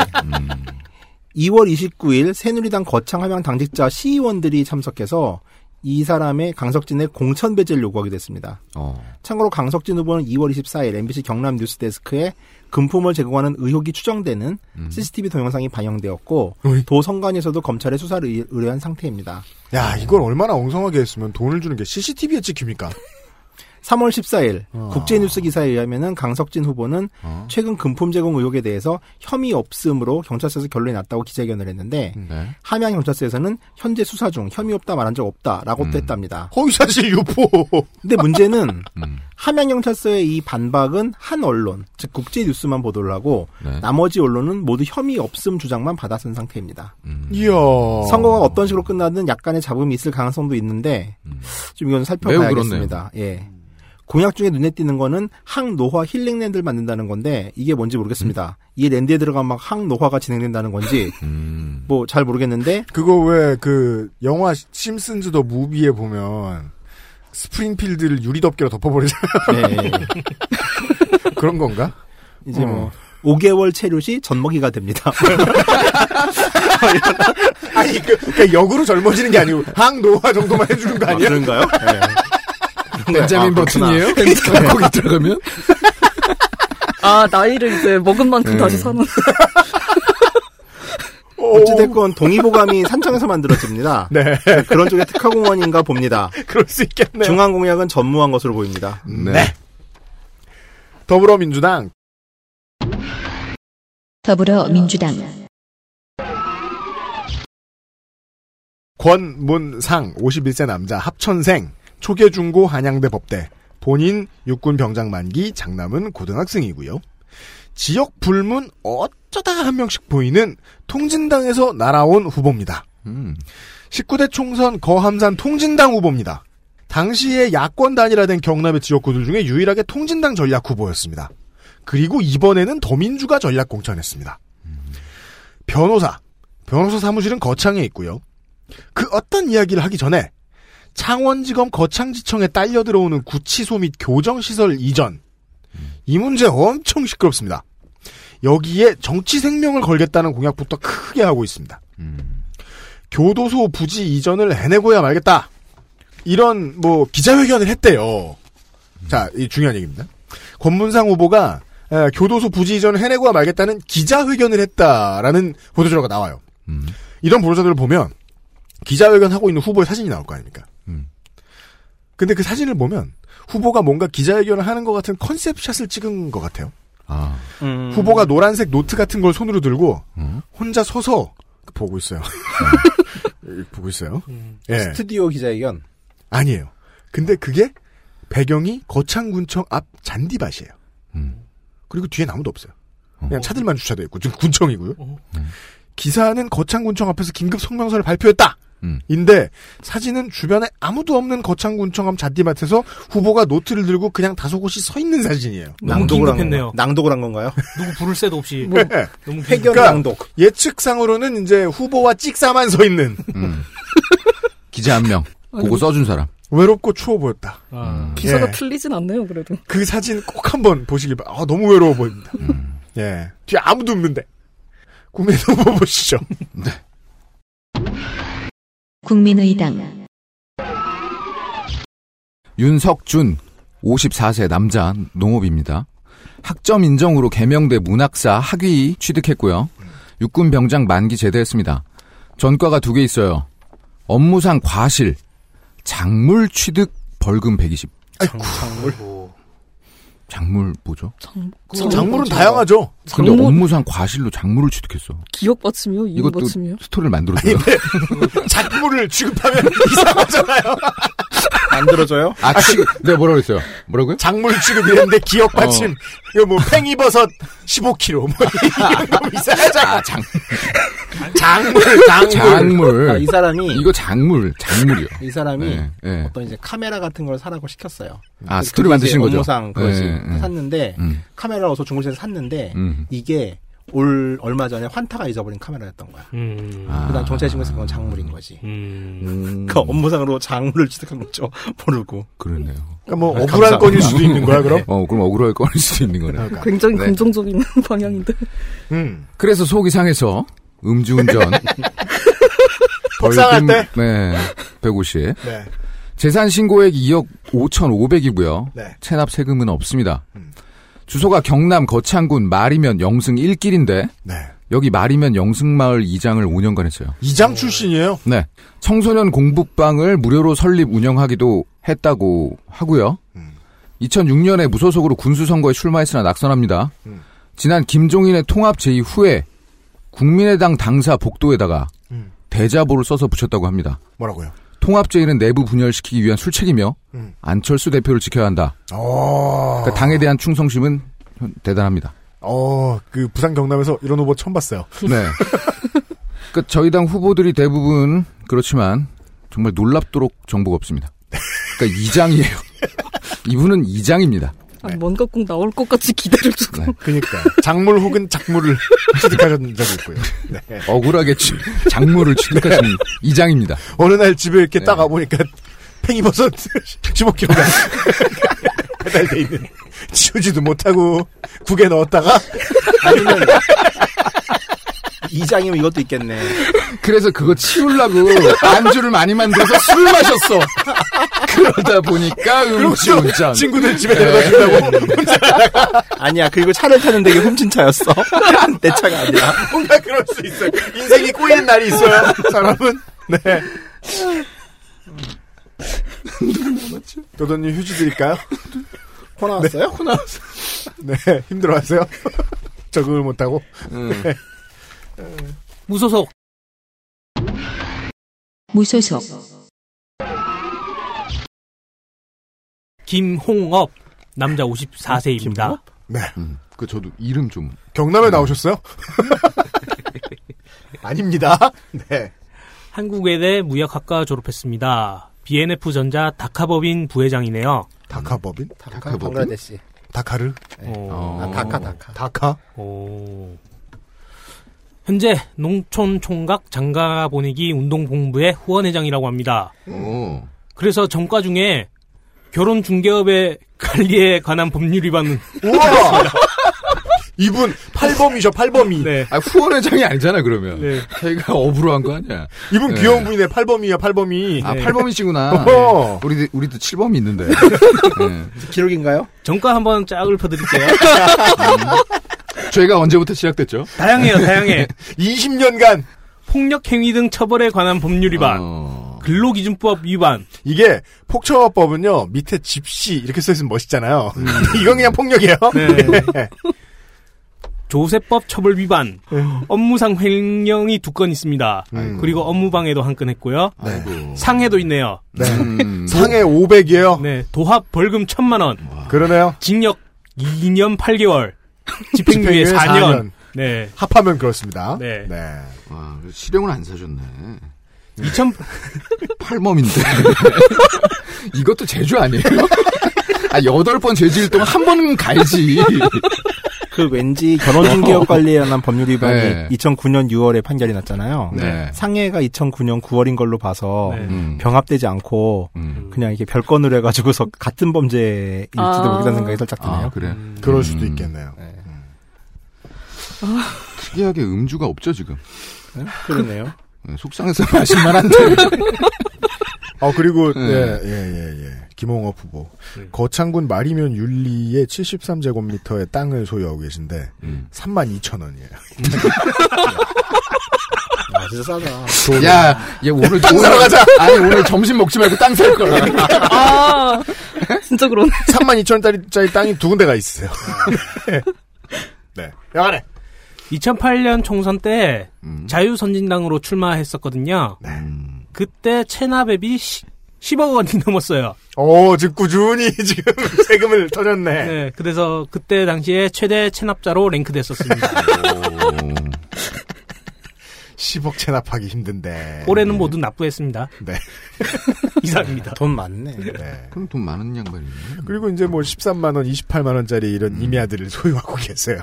2월 29일 새누리당 거창 함양 당직자 시의원들이 참석해서 이 사람의 강석진의 공천 배제를 요구하게 됐습니다. 어. 참고로 강석진 후보는 2월 24일 MBC 경남 뉴스데스크에 금품을 제공하는 의혹이 추정되는 음. CCTV 동영상이 반영되었고 어이. 도 선관위에서도 검찰에 수사를 의- 의뢰한 상태입니다. 야, 이걸 얼마나 엉성하게 했으면 돈을 주는 게 CCTV에 찍힙니까? 3월 14일 어. 국제뉴스 기사에 의하면은 강석진 후보는 어. 최근 금품 제공 의혹에 대해서 혐의 없음으로 경찰서에서 결론이 났다고 기자회견을 했는데 네. 함양 경찰서에서는 현재 수사 중 혐의 없다 말한 적 없다라고 또 했답니다. 허위사실 유포. 근데 문제는 음. 함양 경찰서의 이 반박은 한 언론, 즉 국제 뉴스만 보도를 하고 네. 나머지 언론은 모두 혐의 없음 주장만 받아쓴 상태입니다. 음. 이야. 선거가 어떤 식으로 끝나든 약간의 잡음이 있을 가능성도 있는데 음. 좀 이건 살펴봐야겠습니다. 예. 공약 중에 눈에 띄는 거는 항노화 힐링랜드를 만든다는 건데 이게 뭔지 모르겠습니다. 이 랜드에 들어가면 막 항노화가 진행된다는 건지 음. 뭐잘 모르겠는데 그거 왜 그 영화 심슨즈 더 무비에 보면 스프링필드를 유리덮개로 덮어버리잖아요. 네. 그런 건가? 이제 어. 뭐 5개월 체류시 전먹이가 됩니다. 아니 그, 그러니까 역으로 젊어지는 게 아니고 항노화 정도만 해주는 거 아니야? 그런가요? 네. 벤자민 아, 그렇구나. 버튼이에요? 거기 들어가면? 아 나이를 이제 먹은 만큼 네. 다시 사는. 어찌됐건 동의보감이 산청에서 만들어집니다. 네, 그런 쪽의 특화공원인가 봅니다. 그럴 수 있겠네요. 중앙 공약은 전무한 것으로 보입니다. 네. 더불어민주당 더불어민주당 권문상 51세 남자 합천생 초계 중고 한양대 법대 본인 육군 병장 만기 장남은 고등학생이고요. 지역 불문 어쩌다 한 명씩 보이는 통진당에서 날아온 후보입니다. 음. 19대 총선 거함산 통진당 후보입니다. 당시에 야권 단일화 된 경남의 지역구들 중에 유일하게 통진당 전략 후보였습니다. 그리고 이번에는 더민주가 전략 공천했습니다. 변호사, 변호사 사무실은 거창에 있고요. 그 어떤 이야기를 하기 전에 창원지검 거창지청에 딸려 들어오는 구치소 및 교정시설 이전 이 문제 엄청 시끄럽습니다. 여기에 정치 생명을 걸겠다는 공약부터 크게 하고 있습니다. 음. 교도소 부지 이전을 해내고야 말겠다. 이런 뭐 기자회견을 했대요. 자, 이 중요한 얘기입니다. 권문상 후보가 에, 교도소 부지 이전을 해내고야 말겠다는 기자회견을 했다라는 보도자료가 나와요. 음. 이런 보도자료를 보면 기자회견 하고 있는 후보의 사진이 나올 거 아닙니까? 음. 근데 그 사진을 보면 후보가 뭔가 기자회견을 하는 것 같은 concept shot을 찍은 것 같아요. 아. 후보가 노란색 노트 같은 걸 손으로 들고 음. 혼자 서서 보고 있어요. 보고 있어요. 예. 스튜디오 기자회견. 아니에요. 근데 그게 배경이 거창군청 앞 잔디밭이에요. 음. 그리고 뒤엔 아무도 없어요. 어. 그냥 차들만 주차되어 있고 지금 군청이고요. 어. 기사는 거창군청 앞에서 긴급 성명서를 발표했다. 음. 인데 사진은 주변에 아무도 없는 거창군청 앞 잔디밭에서 후보가 노트를 들고 그냥 다소곳이 서 있는 사진이에요. 낭독을 한. 건가요? 낭독을 한 건가요? 누구 부를 새도 없이. 네. 너무 회견 그러니까 낭독. 예측상으로는 이제 후보와 찍사만 서 있는 음. 기자 한 명. 그거 써준 사람. 외롭고 추워 보였다. 아. 기사가 예. 틀리진 않네요 그래도. 그 사진 꼭 한번 보시길 바랍니다. 아, 너무 외로워 보입니다. 예. 뒤에 아무도 없는데. 후보 보시죠. 국민의당 윤석준 54세 남자 농업입니다. 학점 인정으로 개명돼 문학사 학위 취득했고요. 육군 병장 만기 제대했습니다. 전과가 두 개 있어요. 업무상 과실, 작물 취득 벌금 120. 장물. 작물 뭐죠? 장, 작물은 다양하죠. 근데 작물- 업무상 과실로 작물을 취득했어. 기억 받침이요? 이거 이것도 받침이요? 스토리를 만들었어요. 작물을 취급하면 이상하잖아요. 만들어져요? 아, 취, 내가 뭐라고 했어요? 뭐라고요? 작물 취급이랬는데 기억 받침. 이거 뭐 팽이버섯 15kg. 뭐 이런 거 이상하잖아. 아, 장, 작물, 작물. 작물. 아, 이 사람이 이거 작물, 작물이요. 이 사람이 네, 네. 어떤 이제 카메라 같은 걸 사라고 시켰어요. 아, 그- 스토리 만드신 거죠? 업무상 그거지. 네, 네. 샀는데 음, 카메라 어서 중고차에서 샀는데 음. 이게 올 얼마 전에 환타가 잊어버린 카메라였던 거야. 음. 아. 그다음 경찰 신고해서 그건 작물인 거지. 음. 음, 그 업무상으로 작물을 취득한 거죠. 모르고. 그러네요. 그러니까 뭐 아, 억울한. 건일 수도 있는 거야, 그럼? 어, 그럼 억울할 거일 수도 있는 거네. 그러니까. 굉장히 네. 긍정적인 방향인데. 음. 그래서 속이 상해서 음주운전. 속상할 때? 네. 150. 네. 재산 신고액 2억 5,500이고요. 네. 체납 세금은 없습니다. 음. 주소가 경남 거창군 말이면 영승 1길인데 네. 여기 말이면 영승마을 이장을 5년간 했어요. 이장 출신이에요. 네. 청소년 공부방을 무료로 설립 운영하기도 했다고 하고요. 음. 2006년에 무소속으로 군수선거에 출마했으나 낙선합니다. 음. 지난 김종인의 통합 제의 후에 국민의당 당사 복도에다가 음. 대자보를 써서 붙였다고 합니다. 뭐라고요? 통합 제의는 내부 분열시키기 위한 술책이며 음. 안철수 대표를 지켜야 한다. 어. 그러니까 당에 대한 충성심은 대단합니다. 어, 그 부산 경남에서 이런 후보 처음 봤어요. 네. 그 저희 당 후보들이 대부분 그렇지만 정말 놀랍도록 정보가 없습니다. 그러니까 이장이에요. 이분은 이장입니다. 아니, 뭔가 꼭 나올 것 같이 기대를 주고. 네. 그니까 작물 혹은 작물을 취득하신 적이 있고요. 네. 억울하게 취- 작물을 취득하신 이장입니다. 어느 날 집에 이렇게 네. 딱 와보니까 팽이버섯 15kg가 배달돼 있는 치우지도 못하고 국에 넣었다가 아니면 이장이면 이것도 있겠네. 그래서 그거 치우려고 안주를 많이 만들어서 술을 마셨어. 그러다 보니까 음주운전. 친구들 집에 네. 데려다 준다고 아니야, 그리고 차를 타는데 이게 훔친 차였어. 내 차가 아니라. 뭔가 그럴 수 있어요. 인생이 꼬이는 날이 있어요. 사람은 네. 도도님 휴지 드릴까요? 코 나왔어요? 코 나왔어요. 네, 힘들어하세요? 적응을 못하고. 음. 네. 무소속 무소속, 김홍업 남자 54세입니다. 네. 음, 그 저도 이름 좀. 경남에 나오셨어요? 아닙니다. 네. 한국외대 무역학과 졸업했습니다. BNF 전자 다카법인 부회장이네요. 다카법인? 다카, 방글라데시. 다카르? 어, 아, 다카, 다카. 다카? 오. 현재 농촌 총각 장가 보내기 운동본부의 후원회장이라고 합니다. 오. 그래서 전과 중에 결혼 중개업의 관리에 관한 법률 위반은 우와! 이분 팔범이죠, 팔범이. 네. 아, 후원 회장이 아니잖아, 그러면. 네. 자기가 업으로 한 거 아니야. 이분 네. 귀여운 분이네, 팔범이야, 팔범이. 아, 네. 8범이시구나. 어허. 우리, 우리도 7범이 있는데. 네. 기록인가요? 전과 한번 쫙 읊어드릴게요. 저희가 언제부터 시작됐죠? 다양해요, 다양해. 20년간 폭력 행위 등 처벌에 관한 법률 위반, 어... 근로기준법 위반, 이게 폭처법은요 밑에 집시 이렇게 써 있으면 멋있잖아요. 이건 그냥 폭력이에요. 네. 조세법 처벌 위반, 업무상 횡령이 두 건 있습니다. 음. 그리고 업무방해도 한 건 했고요. 아이고. 상해도 있네요. 네. 음, 상해 500이에요. 네, 도합 벌금 천만 원, 그러네요. 징역 2년 8개월, 집행유예 4년. 네. 합하면 그렇습니다. 네. 와, 실형을 안 사줬네. 2000 팔범인데. 이것도 제주 아니에요? 아, 여덟 번 죄질 동안 한 번은 가야지. 그 왠지 결혼중개업 관리에 관한 법률 위반이 네. 2009년 6월에 판결이 났잖아요. 네. 상해가 2009년 9월인 걸로 봐서 네. 음. 병합되지 않고 음. 그냥 이렇게 별건으로 해가지고서 같은 범죄일지도 아. 모르겠다는 생각이 살짝 드네요. 아, 그래. 그럴 수도 음. 있겠네요. 특이하게 음주가 없죠, 지금. 네? 그러네요. 네, 속상해서 마실만 한데. 어 그리고 네. 예 예 예 예. 김홍업 후보 거창군 마리면 윤리의 73제곱미터의 땅을 소유하고 계신데 음. 3만 2천 원이에요. 아, 진짜 싸다. 야, 얘 오늘 땅 사러 가자. 아니 오늘 점심 먹지 말고 땅 살 거야. 아, 진짜 그러네. 3만 2천 원짜리 땅이 두 군데가 있으세요. 네. 야간에 2008년 총선 때 음. 자유선진당으로 출마했었거든요. 음. 그때 체납액이 10억 원이 넘었어요. 오 지금 꾸준히 지금 세금을 터졌네. 네, 그래서 그때 당시에 최대 체납자로 랭크됐었습니다. 오. 10억 체납하기 힘든데. 올해는 모두 납부했습니다. 네. 이상입니다. 돈 많네. 네. 그럼 돈 많은 양반이네. 그리고 이제 뭐 13만 원, 28만 원짜리 이런 임야들을 소유하고 계세요.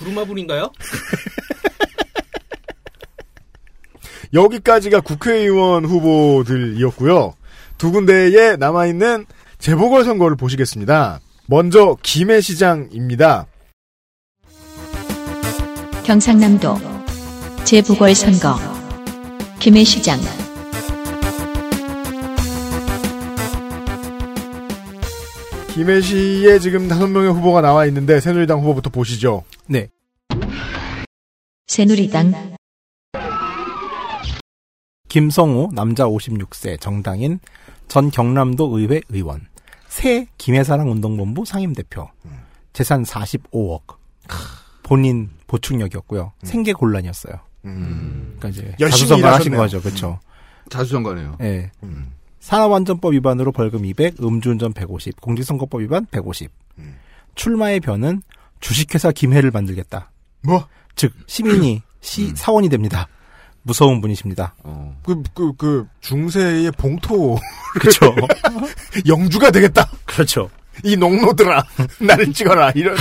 부루마블인가요? 여기까지가 국회의원 후보들이었고요. 두 군데에 남아있는 재보궐선거를 보시겠습니다. 먼저 김해시장입니다. 경상남도 재보궐선거 김해시장 김해시에 지금 다섯 명의 후보가 나와 있는데 새누리당 후보부터 보시죠. 네. 새누리당 김성우 남자 56세 정당인 전 경남도 의회 의원 새 김해사랑 운동본부 상임대표. 재산 45억. 본인 보충력이었고요. 생계 곤란이었어요. 음. 그러니까 이제 열심히 자수성가 하신. 거죠. 그렇죠. 자수성가네요. 예. 음. 산업안전법 위반으로 벌금 200, 음주운전 150, 공직선거법 위반 150. 음. 출마의 변은 주식회사 김해를 만들겠다. 뭐? 즉 시민이 시 사원이 됩니다. 무서운 분이십니다. 어. 그, 그, 그, 중세의 봉토. 그렇죠. 영주가 되겠다. 그렇죠. 이 농노들아. 나를 찍어라. 이런.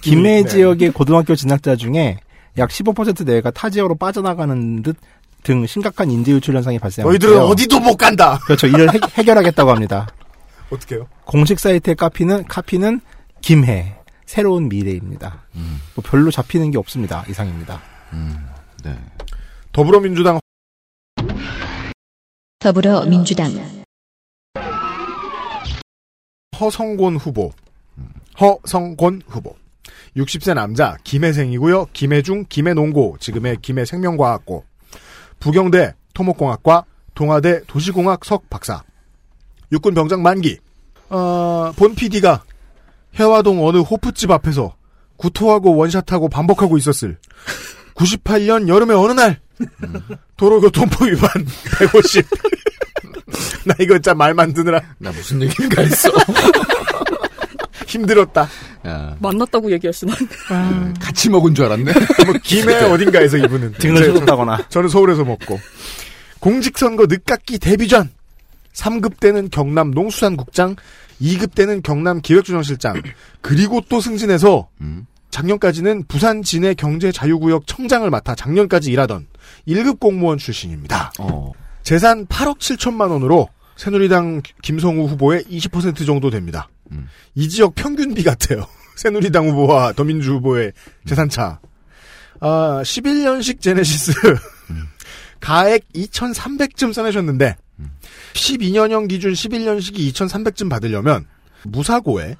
김해 네. 지역의 고등학교 진학자 중에 약 15% 내외가 타 지역으로 빠져나가는 듯 등 심각한 인재 유출 현상이 발생하고 너희들은. 어디도 못 간다. 그렇죠. 이를 해, 해결하겠다고 합니다. 어떻게요? 공식 사이트의 카피는 카피는 김해 새로운 미래입니다. 뭐 별로 잡히는 게 없습니다. 이상입니다. 네. 더불어민주당 더불어민주당 허성곤 후보. 허성곤 후보. 60세 남자, 김해생이고요. 김해중, 김해농고, 지금의 김해생명과학고. 부경대 토목공학과, 동아대 도시공학 석 박사. 육군 병장 만기. 어, 본 PD가 해화동 어느 호프집 앞에서 구토하고 원샷하고 반복하고 있었을 98년 여름의 어느 날 도로교통법 위반 150. 나 이거 진짜 말 만드느라 나 무슨 얘기인가 했어. 힘들었다. 야, 만났다고 얘기하시나? 같이 먹은 줄 알았네. 뭐 김해 어딘가에서 이분은 등을 제- 쳐줬다거나. 저는 서울에서 먹고 공직선거 늦깎이 데뷔 전 3급 때는 경남 농수산국장 2급 때는 경남 기획조정실장 그리고 또 승진해서 음. 작년까지는 부산 진해 경제자유구역 청장을 맡아 작년까지 일하던 1급 공무원 출신입니다. 어. 재산 8억 7천만 원으로 새누리당 김성우 후보의 20% 정도 됩니다. 음. 이 지역 평균비 같아요. 새누리당 후보와 더민주 후보의 재산차. 아, 11년식 제네시스 가액 2,300쯤 써내셨는데 12년형 기준 11년식이 2,300쯤 받으려면 무사고에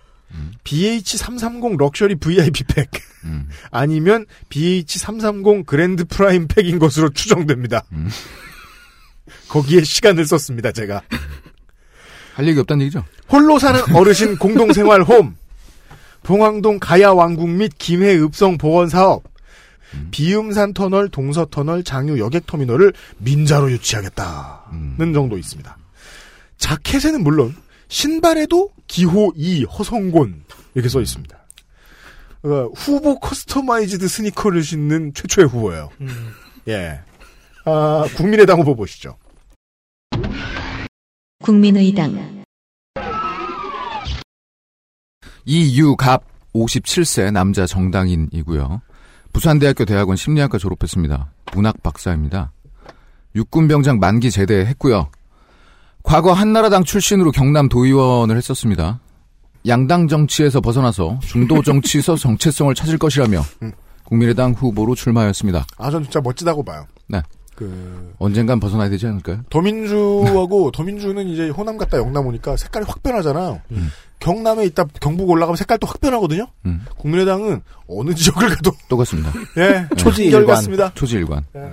BH330 luxury VIP pack 음. 아니면 BH330 grand prime pack인 것으로 추정됩니다. 거기에 시간을 썼습니다, 제가. 할 얘기 없다는 얘기죠? 홀로 사는 어르신 공동생활 홈, 봉황동 가야 왕국 및 김해 읍성 보건 사업, 비음산 터널, 동서 터널, 장유 여객 터미널을 민자로 유치하겠다는 정도 있습니다. 자켓에는 물론 신발에도 기호 2 허성곤 이렇게 써 있습니다. 어, 후보 customized sneaker를 신는 최초의 후보예요. 예. 아, 국민의당 후보 보시죠. 국민의당 이유갑 57세 남자 정당인이고요. 부산대학교 대학원 심리학과 졸업했습니다. 문학 박사입니다. 육군병장 만기 제대했고요. 과거 한나라당 출신으로 경남 도의원을 했었습니다. 양당 정치에서 벗어나서 중도 정치에서 정체성을 찾을 것이라며 국민의당 후보로 출마하였습니다. 아, 전 진짜 멋지다고 봐요. 네. 그, 언젠간 벗어나야 되지 않을까요? 더민주하고 더민주는 이제 호남 갔다 영남 오니까 색깔이 확 변하잖아요. 경남에 있다 경북 올라가면 색깔도 확 변하거든요. 음. 국민의당은 어느 지역을 가도 똑같습니다. 예 초지일관. 같습니다. 초지일관. 예.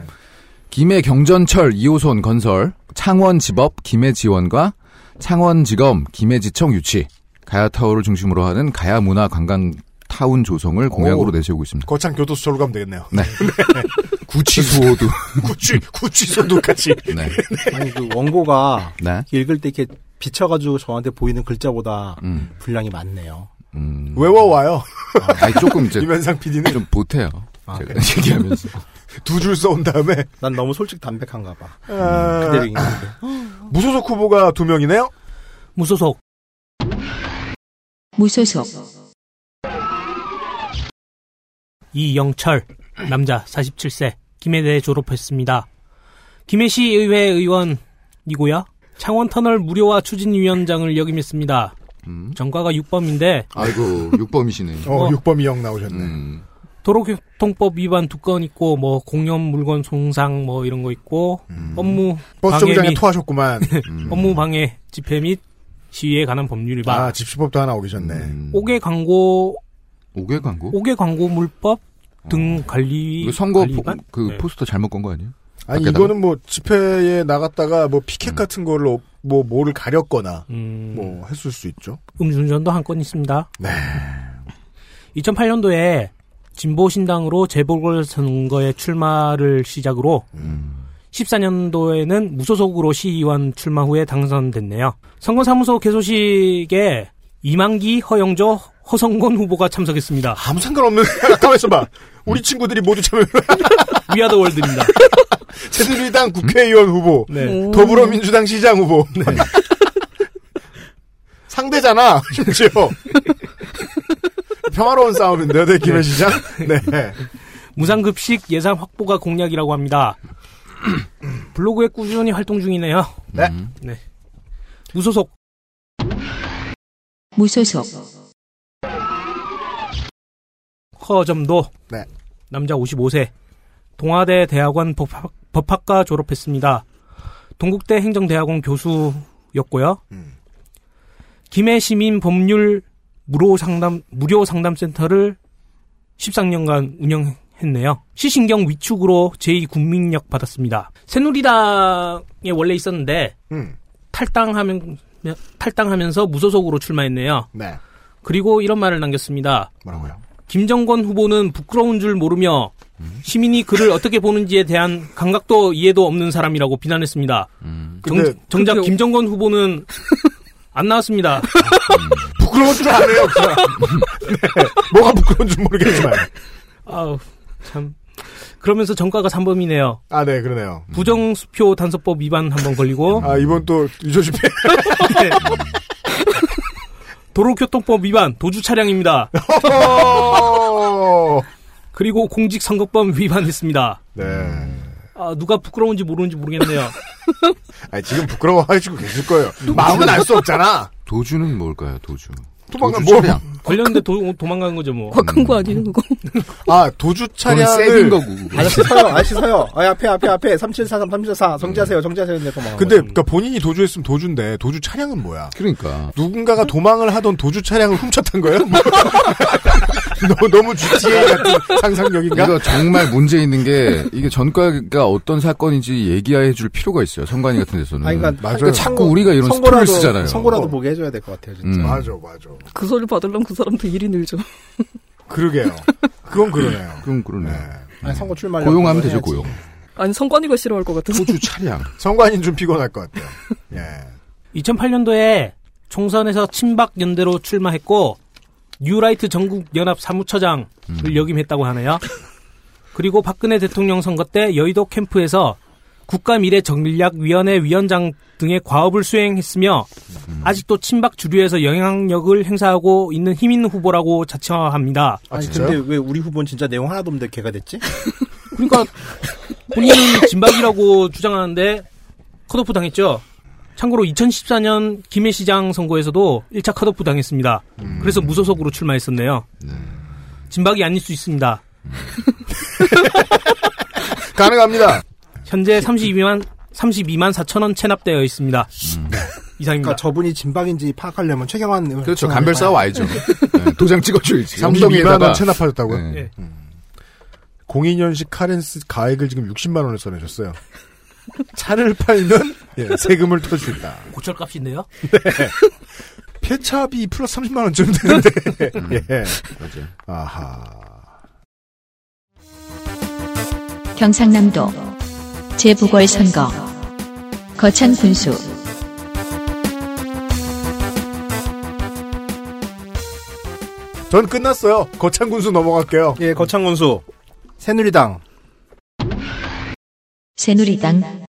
김해 경전철 2호선 건설, 창원지법 김해지원과 창원지검 김해지청 유치, 가야타워를 중심으로 하는 가야문화관광 타운 조성을 공약으로 오. 내세우고 있습니다. 거창 교도소로 가면 되겠네요. 네. 구치수호도. 구치 구치소도 같이. 네. 아니 그 원고가 네. 읽을 때 이렇게 비쳐가지고 저한테 보이는 글자보다 음. 분량이 많네요. 음. 외워와요. 아니, 조금 이제 유면상 PD는 좀 보태요. 아, 제가 그래요? 얘기하면서. 두 줄 써온 다음에 난 너무 솔직 담백한가 봐. 아, 읽는데. 무소속 후보가 두 명이네요. 무소속 무소속 이영철 남자 47세 김해대 졸업했습니다. 김해시 의회 의원이고요. 창원터널 무료화 추진위원장을 역임했습니다. 음. 전과가 6범인데 아이고, 육범이시네. 어, 어. 육범이 형 나오셨네. 음. 도로교통법 위반 두 건 있고 뭐 공용 물건 손상 뭐 이런 거 있고 업무 음. 버스 방해 정류장에 및 토하셨구만. 음. 업무 방해 집회 및 시위에 관한 법률 위반 아, 집시법도 하나 어기셨네. 음. 옥외 광고 옥외 광고? 옥외 광고물법 등 관리 이거 선거 관리 포? 그 네. 포스터 잘못 건 거 아니에요? 아니 밖에다가? 이거는 뭐 집회에 나갔다가 뭐 피켓 같은 거를 어- 뭐 뭐를 가렸거나 음, 뭐 했을 수 있죠. 음주운전도 한 건 있습니다. 네. 2008년도에 진보 신당으로 재보궐 선거에 출마를 시작으로 14년도에는 무소속으로 시의원 출마 후에 당선됐네요. 선거사무소 개소식에 이만기, 허영조, 허성곤 후보가 참석했습니다. 아무 상관없는 가만 있어 봐. 우리 친구들이 모두 참여. 위아더 월드입니다. 새누리당 국회의원 후보, 네. 더불어민주당 시장 후보. 상대잖아, 심지어. 평화로운 싸움인데요, 네, 김해 시장? 네. 무상급식 예산 확보가 공약이라고 합니다. 블로그에 꾸준히 활동 중이네요. 네. 네. 무소속 무소속, 허점도 네. 남자 55세 동아대 대학원 법학, 법학과 졸업했습니다. 동국대 행정대학원 교수였고요. 음. 김해 시민 법률 무료 상담 무료 상담 센터를 13년간 운영했네요. 시신경 위축으로 제2 국민력 받았습니다. 새누리당에 원래 있었는데 음. 탈당하면 탈당하면서 무소속으로 출마했네요. 네. 그리고 이런 말을 남겼습니다. 뭐라고요? 김정권 후보는 부끄러운 줄 모르며 시민이 그를 어떻게 보는지에 대한 감각도 이해도 없는 사람이라고 비난했습니다. 근데 정, 작 그렇게- 김정권 후보는 안 나왔습니다. 부끄러운 줄 아네요, 그 사람. 네. 뭐가 부끄러운 줄 모르겠지만. 아우 참. 그러면서 정가가 3범이네요. 아, 네, 그러네요. 부정수표 단서법 위반 한 번 걸리고 아, 이번 또 유조 집회. 네. 도로교통법 위반 도주 차량입니다. 어. 그리고 공직선거법 위반했습니다. 네. 아, 누가 부끄러운지 모르는지 모르겠네요. 아니, 지금 부끄러워하시고 계실 거예요. 마음은 알 수 없잖아. 도주는 뭘까요? 도주. 도망가, 도주 뭐. 차량. 걸렸는데 도, 도망간 거죠 뭐. 광고 아니에요 그거? 아, 도주 차량을. 거고. 아저씨 서요, 아저씨 서요. 아, 앞에, 앞에, 앞에. 3743, 3744. 정지하세요, 정지하세요. 근데 도망. 근데, 그니까 본인이 도주했으면 도주인데, 도주 차량은 뭐야? 그러니까. 누군가가 도망을 하던 도주 차량을 훔쳤던 거예요? 뭐. 너, 너무 GTA 같은 상상력인가? 이거 정말 문제 있는 게 이게 전과가 어떤 사건인지 얘기해 줄 필요가 있어요. 선관위 같은 데서는. 아니, 그러니까, 맞아요. 그러니까 자꾸 우리가 이런 스포를 쓰잖아요. 선고라도 보게 해줘야 될 것 같아요, 진짜. 음. 맞아, 맞아. 그 소리 받으려면 그 사람도 일이 늘죠. 그러게요. 그건 그러네요. 그럼 그러네. 네. 아니, 선고 출마 고용하면 되죠, 고용. 아니 성관이가 싫어할 것 같아서. 도주 차량. 성관인 좀 피곤할 것 같아요. 예. 2008년도에 총선에서 친박 연대로 출마했고 뉴라이트 전국 연합 사무처장을 역임했다고 하네요. 그리고 박근혜 대통령 선거 때 여의도 캠프에서 국가미래전략위원회 위원장 등의 과업을 수행했으며 아직도 친박 주류에서 영향력을 행사하고 있는 힘 있는 후보라고 자처합니다. 아, 아니, 진짜요? 근데 왜 우리 후보는 진짜 내용 하나도 없는데 걔가 됐지? 그러니까 본인은 진박이라고 주장하는데 컷오프 당했죠. 참고로 2014년 김해 시장 선거에서도 1차 컷오프 당했습니다. 그래서 무소속으로 출마했었네요. 진박이 아닐 수 있습니다. 가능합니다. 현재 32만 32만 4천 원 체납되어 있습니다. 이상입니다. 그러니까 저분이 진박인지 파악하려면 최경환 그렇죠. 간별 싸워 와야죠. 네, 도장 찍어줘야지. 32만 엉덩이에다가. 원 체납하셨다고요? 네. 예. 02년식 카렌스 가액을 지금 60만 원을 써내셨어요. 차를 팔면 예, 세금을 터수 있다. 고철값인데요. 폐차비 플러스 30만 원쯤 되는데. 예. 맞아요. 아하. 경상남도 재보궐선거 거창 군수 전 끝났어요. 거창 군수 넘어갈게요. 예, 거창 군수. 새누리당. 새누리당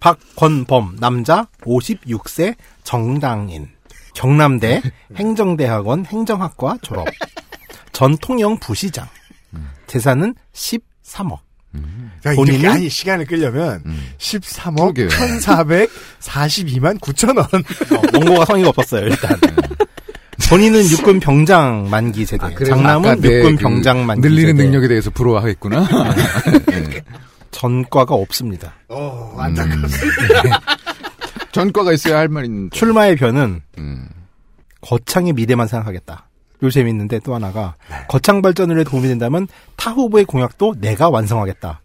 박건범 남자 56세 정당인 경남대 행정대학원 행정학과 졸업 전 통영 부시장 재산은 13억 자, 본인은? 이렇게 아니 시간을 끌려면 음. 13억 그러게요. 1,442만 9천 원. 어, 원고가 성의가 없었어요 일단 본인은 육군 병장 만기 세대 아, 장남은 육군 그 병장 만기 늘리는 세대 능력에 대해서 부러워하겠구나. 네. 전과가 없습니다 어, 안타깝습니다. 전과가 있어야 할 말인. 출마의 변은 음. 거창의 미래만 생각하겠다. 요 재밌는데 또 하나가 거창 발전을 해 도움이 된다면 타 후보의 공약도 내가 완성하겠다.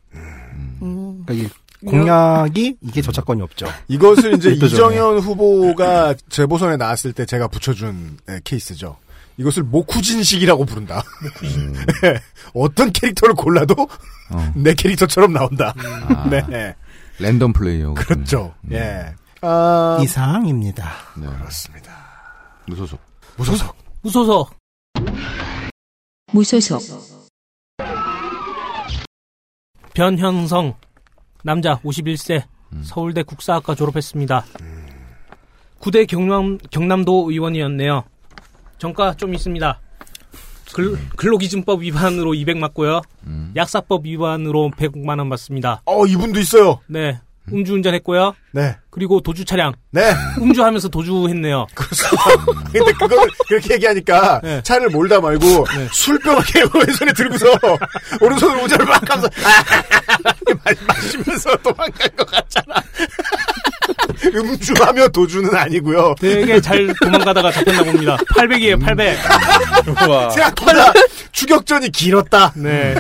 음. 그러니까 이 공약이 이게 저작권이 없죠. 이것을 이제. 이정현 후보가 재보선에 나왔을 때 제가 붙여준 예, 케이스죠. 이것을 모쿠진식이라고 부른다. 예, 어떤 캐릭터를 골라도 어. 내 캐릭터처럼 나온다. 아. 네. 랜덤 플레이어. 그렇죠. 예. 아, 이상입니다. 네. 그렇습니다. 무소속. 무소속. 무소속. 무소속, 변현성. 남자 51세. 음. 서울대 국사학과 졸업했습니다. 구대 경남, 경남도 의원이었네요. 정가 좀 있습니다. 근, 근로기준법 위반으로 200 맞고요. 음. 약사법 위반으로 100만 원 받습니다. 어, 이분도 있어요. 네. 음주운전 했고요. 네. 그리고 도주 차량. 네. 음주하면서 도주했네요. 근데 그거를 그렇게 얘기하니까 네. 차를 몰다 말고 술병을 이렇게 왼손에 들고서 오른손으로 모자를 막 마- 마시면서 도망갈 것 같잖아. 음주하며 도주는 아니고요. 되게 잘 도망가다가 잡혔나 봅니다. 800이에요, 800. 생각보다 추격전이 길었다. 네.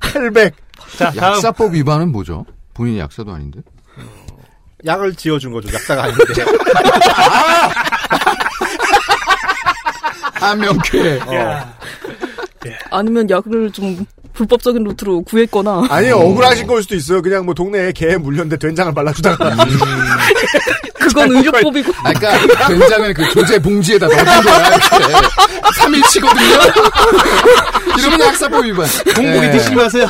800. 자, 다음. 약사법 위반은 뭐죠? 본인이 약사도 아닌데? 약을 지어준 거죠. 약사가 아닌데. 한 명쾌. 아니면 약을 좀 불법적인 루트로 구했거나. 아니 억울하신 걸 수도 있어요. 그냥 뭐 동네에 개 물렸는데 된장을 발라주다가 그건 의료법이고. 아, 그러니까 된장을 그 조제 봉지에다 넣어둔 거야. 이렇게. 3일치거든요. 이러면 약사법 위반. 공고기 네. 드시지 마세요.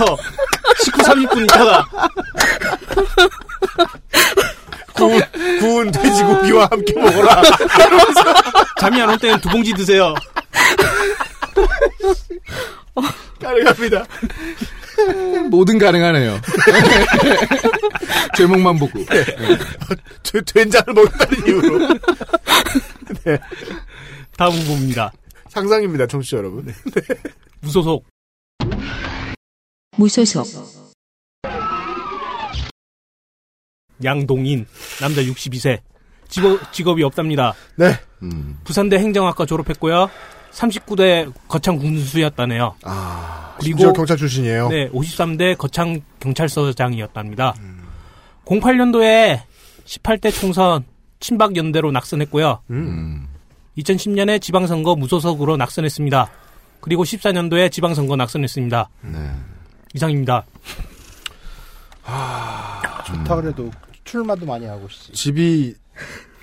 19, 30분 있다가. 구운, 구운 돼지고기와 함께 먹어라. 잠이 안 올 때는 두 봉지 드세요. 가능합니다. 뭐든 가능하네요. 제목만 보고. 되- 된장을 먹는다는 이유로. 네. 다음 후보입니다. 상상입니다, 청취자 여러분. 무소속. 무소속, 양동인. 남자 62세. 직업, 직업이 없답니다. 네. 음. 부산대 행정학과 졸업했고요. 39대 거창 군수였다네요. 아, 그리고- 심지어 경찰 출신이에요. 네, 53대 거창 경찰서장이었답니다. 08년도에 18대 총선 친박 연대로 낙선했고요. 음. 2010년에 지방선거 무소속으로 낙선했습니다. 그리고 14년도에 지방선거 낙선했습니다. 네. 이상입니다. 좋다 그래도 출마도 많이 하고 씨. 집이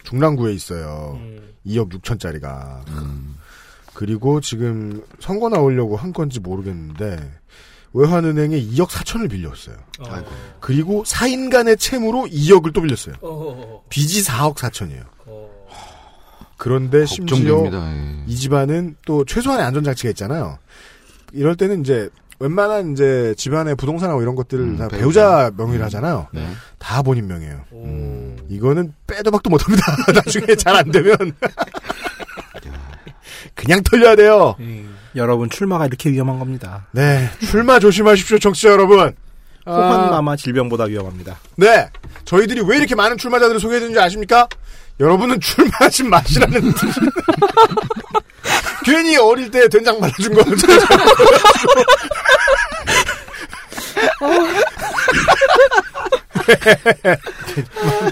중랑구에 있어요. 음. 2억 6천짜리가. 음. 그리고 지금 선거 나오려고 한 건지 모르겠는데 외환은행에 2억 4천을 빌렸어요. 아이고. 그리고 4인 간의 채무로 2억을 또 빌렸어요. 어, 빚이 4억 4천이에요. 그런데 심지어 걱정됩니다. 예. 이 집안은 또 최소한의 안전장치가 있잖아요. 이럴 때는 이제 웬만한 이제 집안의 부동산하고 이런 것들을 음, 다 배우자. 배우자 명의로 하잖아요. 네. 다 본인 명의예요. 음. 이거는 빼도 박도 못합니다. 나중에 잘 안 되면 그냥 털려야 돼요. 음. 여러분 출마가 이렇게 위험한 겁니다. 네, 출마 조심하십시오, 청취자 여러분. 아, 호환마마 질병보다 위험합니다. 네, 저희들이 왜 이렇게 많은 출마자들을 소개해드는지 아십니까? 여러분은 출마하지 마시라는 뜻. 괜히 어릴 때 된장 말라준 거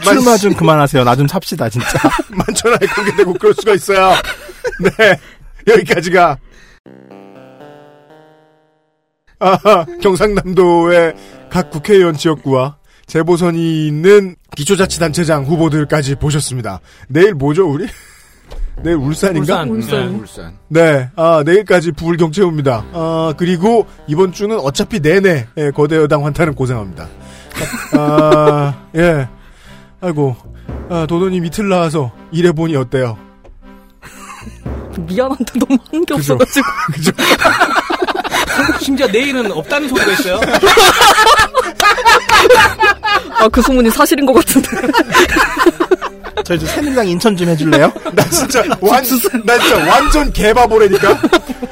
출마 좀 그만하세요. 나 좀 삽시다 진짜. 만천하에 공개되고 그럴 수가 있어요. 네, 여기까지가 아, 경상남도의 각 국회의원 지역구와 재보선이 있는 기초자치단체장 후보들까지 보셨습니다. 내일 뭐죠, 우리? 내일 울산인가? 울산. 울산. 네. 울산. 네, 아, 내일까지 부울경채웁니다. 아, 그리고 이번 주는 어차피 내내 예, 거대 여당 환타는 고생합니다. 아, 예. 아이고, 아, 도도님 이틀 나와서 일해보니 어때요? 미안한데 너무 한 게. 없어가지고. 그죠? 심지어 내일은 없다는 소리가 있어요. 아, 그 소문이 사실인 것 같은데. 저희 좀 새누리당 인천 좀 해줄래요? 나 진짜 완, 나 진짜 완전 개바보라니까.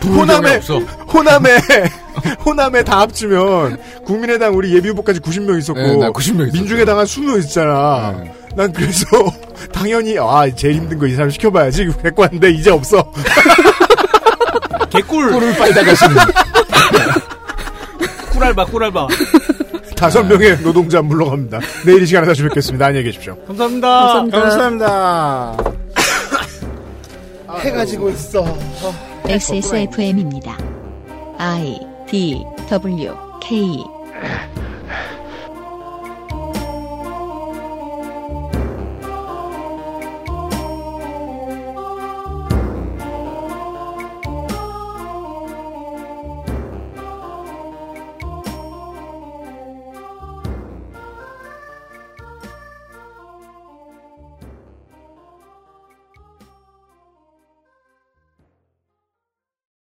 호남에 없어. 호남에 호남에 다 합치면 국민의당 우리 예비 후보까지 90명 있었고 네, 나 90명 있었어요. 민중의당 한 20명 있었잖아. 네. 난 그래서 당연히 아 제일 힘든 거 이 사람 시켜봐야지 갖고 왔는데 이제 없어. 개꿀. 꿀을 빨다 가시는. 꿀알바, 꿀알바. 다섯 명의 노동자 물러갑니다. 내일 이 시간에 다시 뵙겠습니다. 안녕히 계십시오. 감사합니다. 감사합니다. 해가 지고 있어. XSFM입니다. I D W K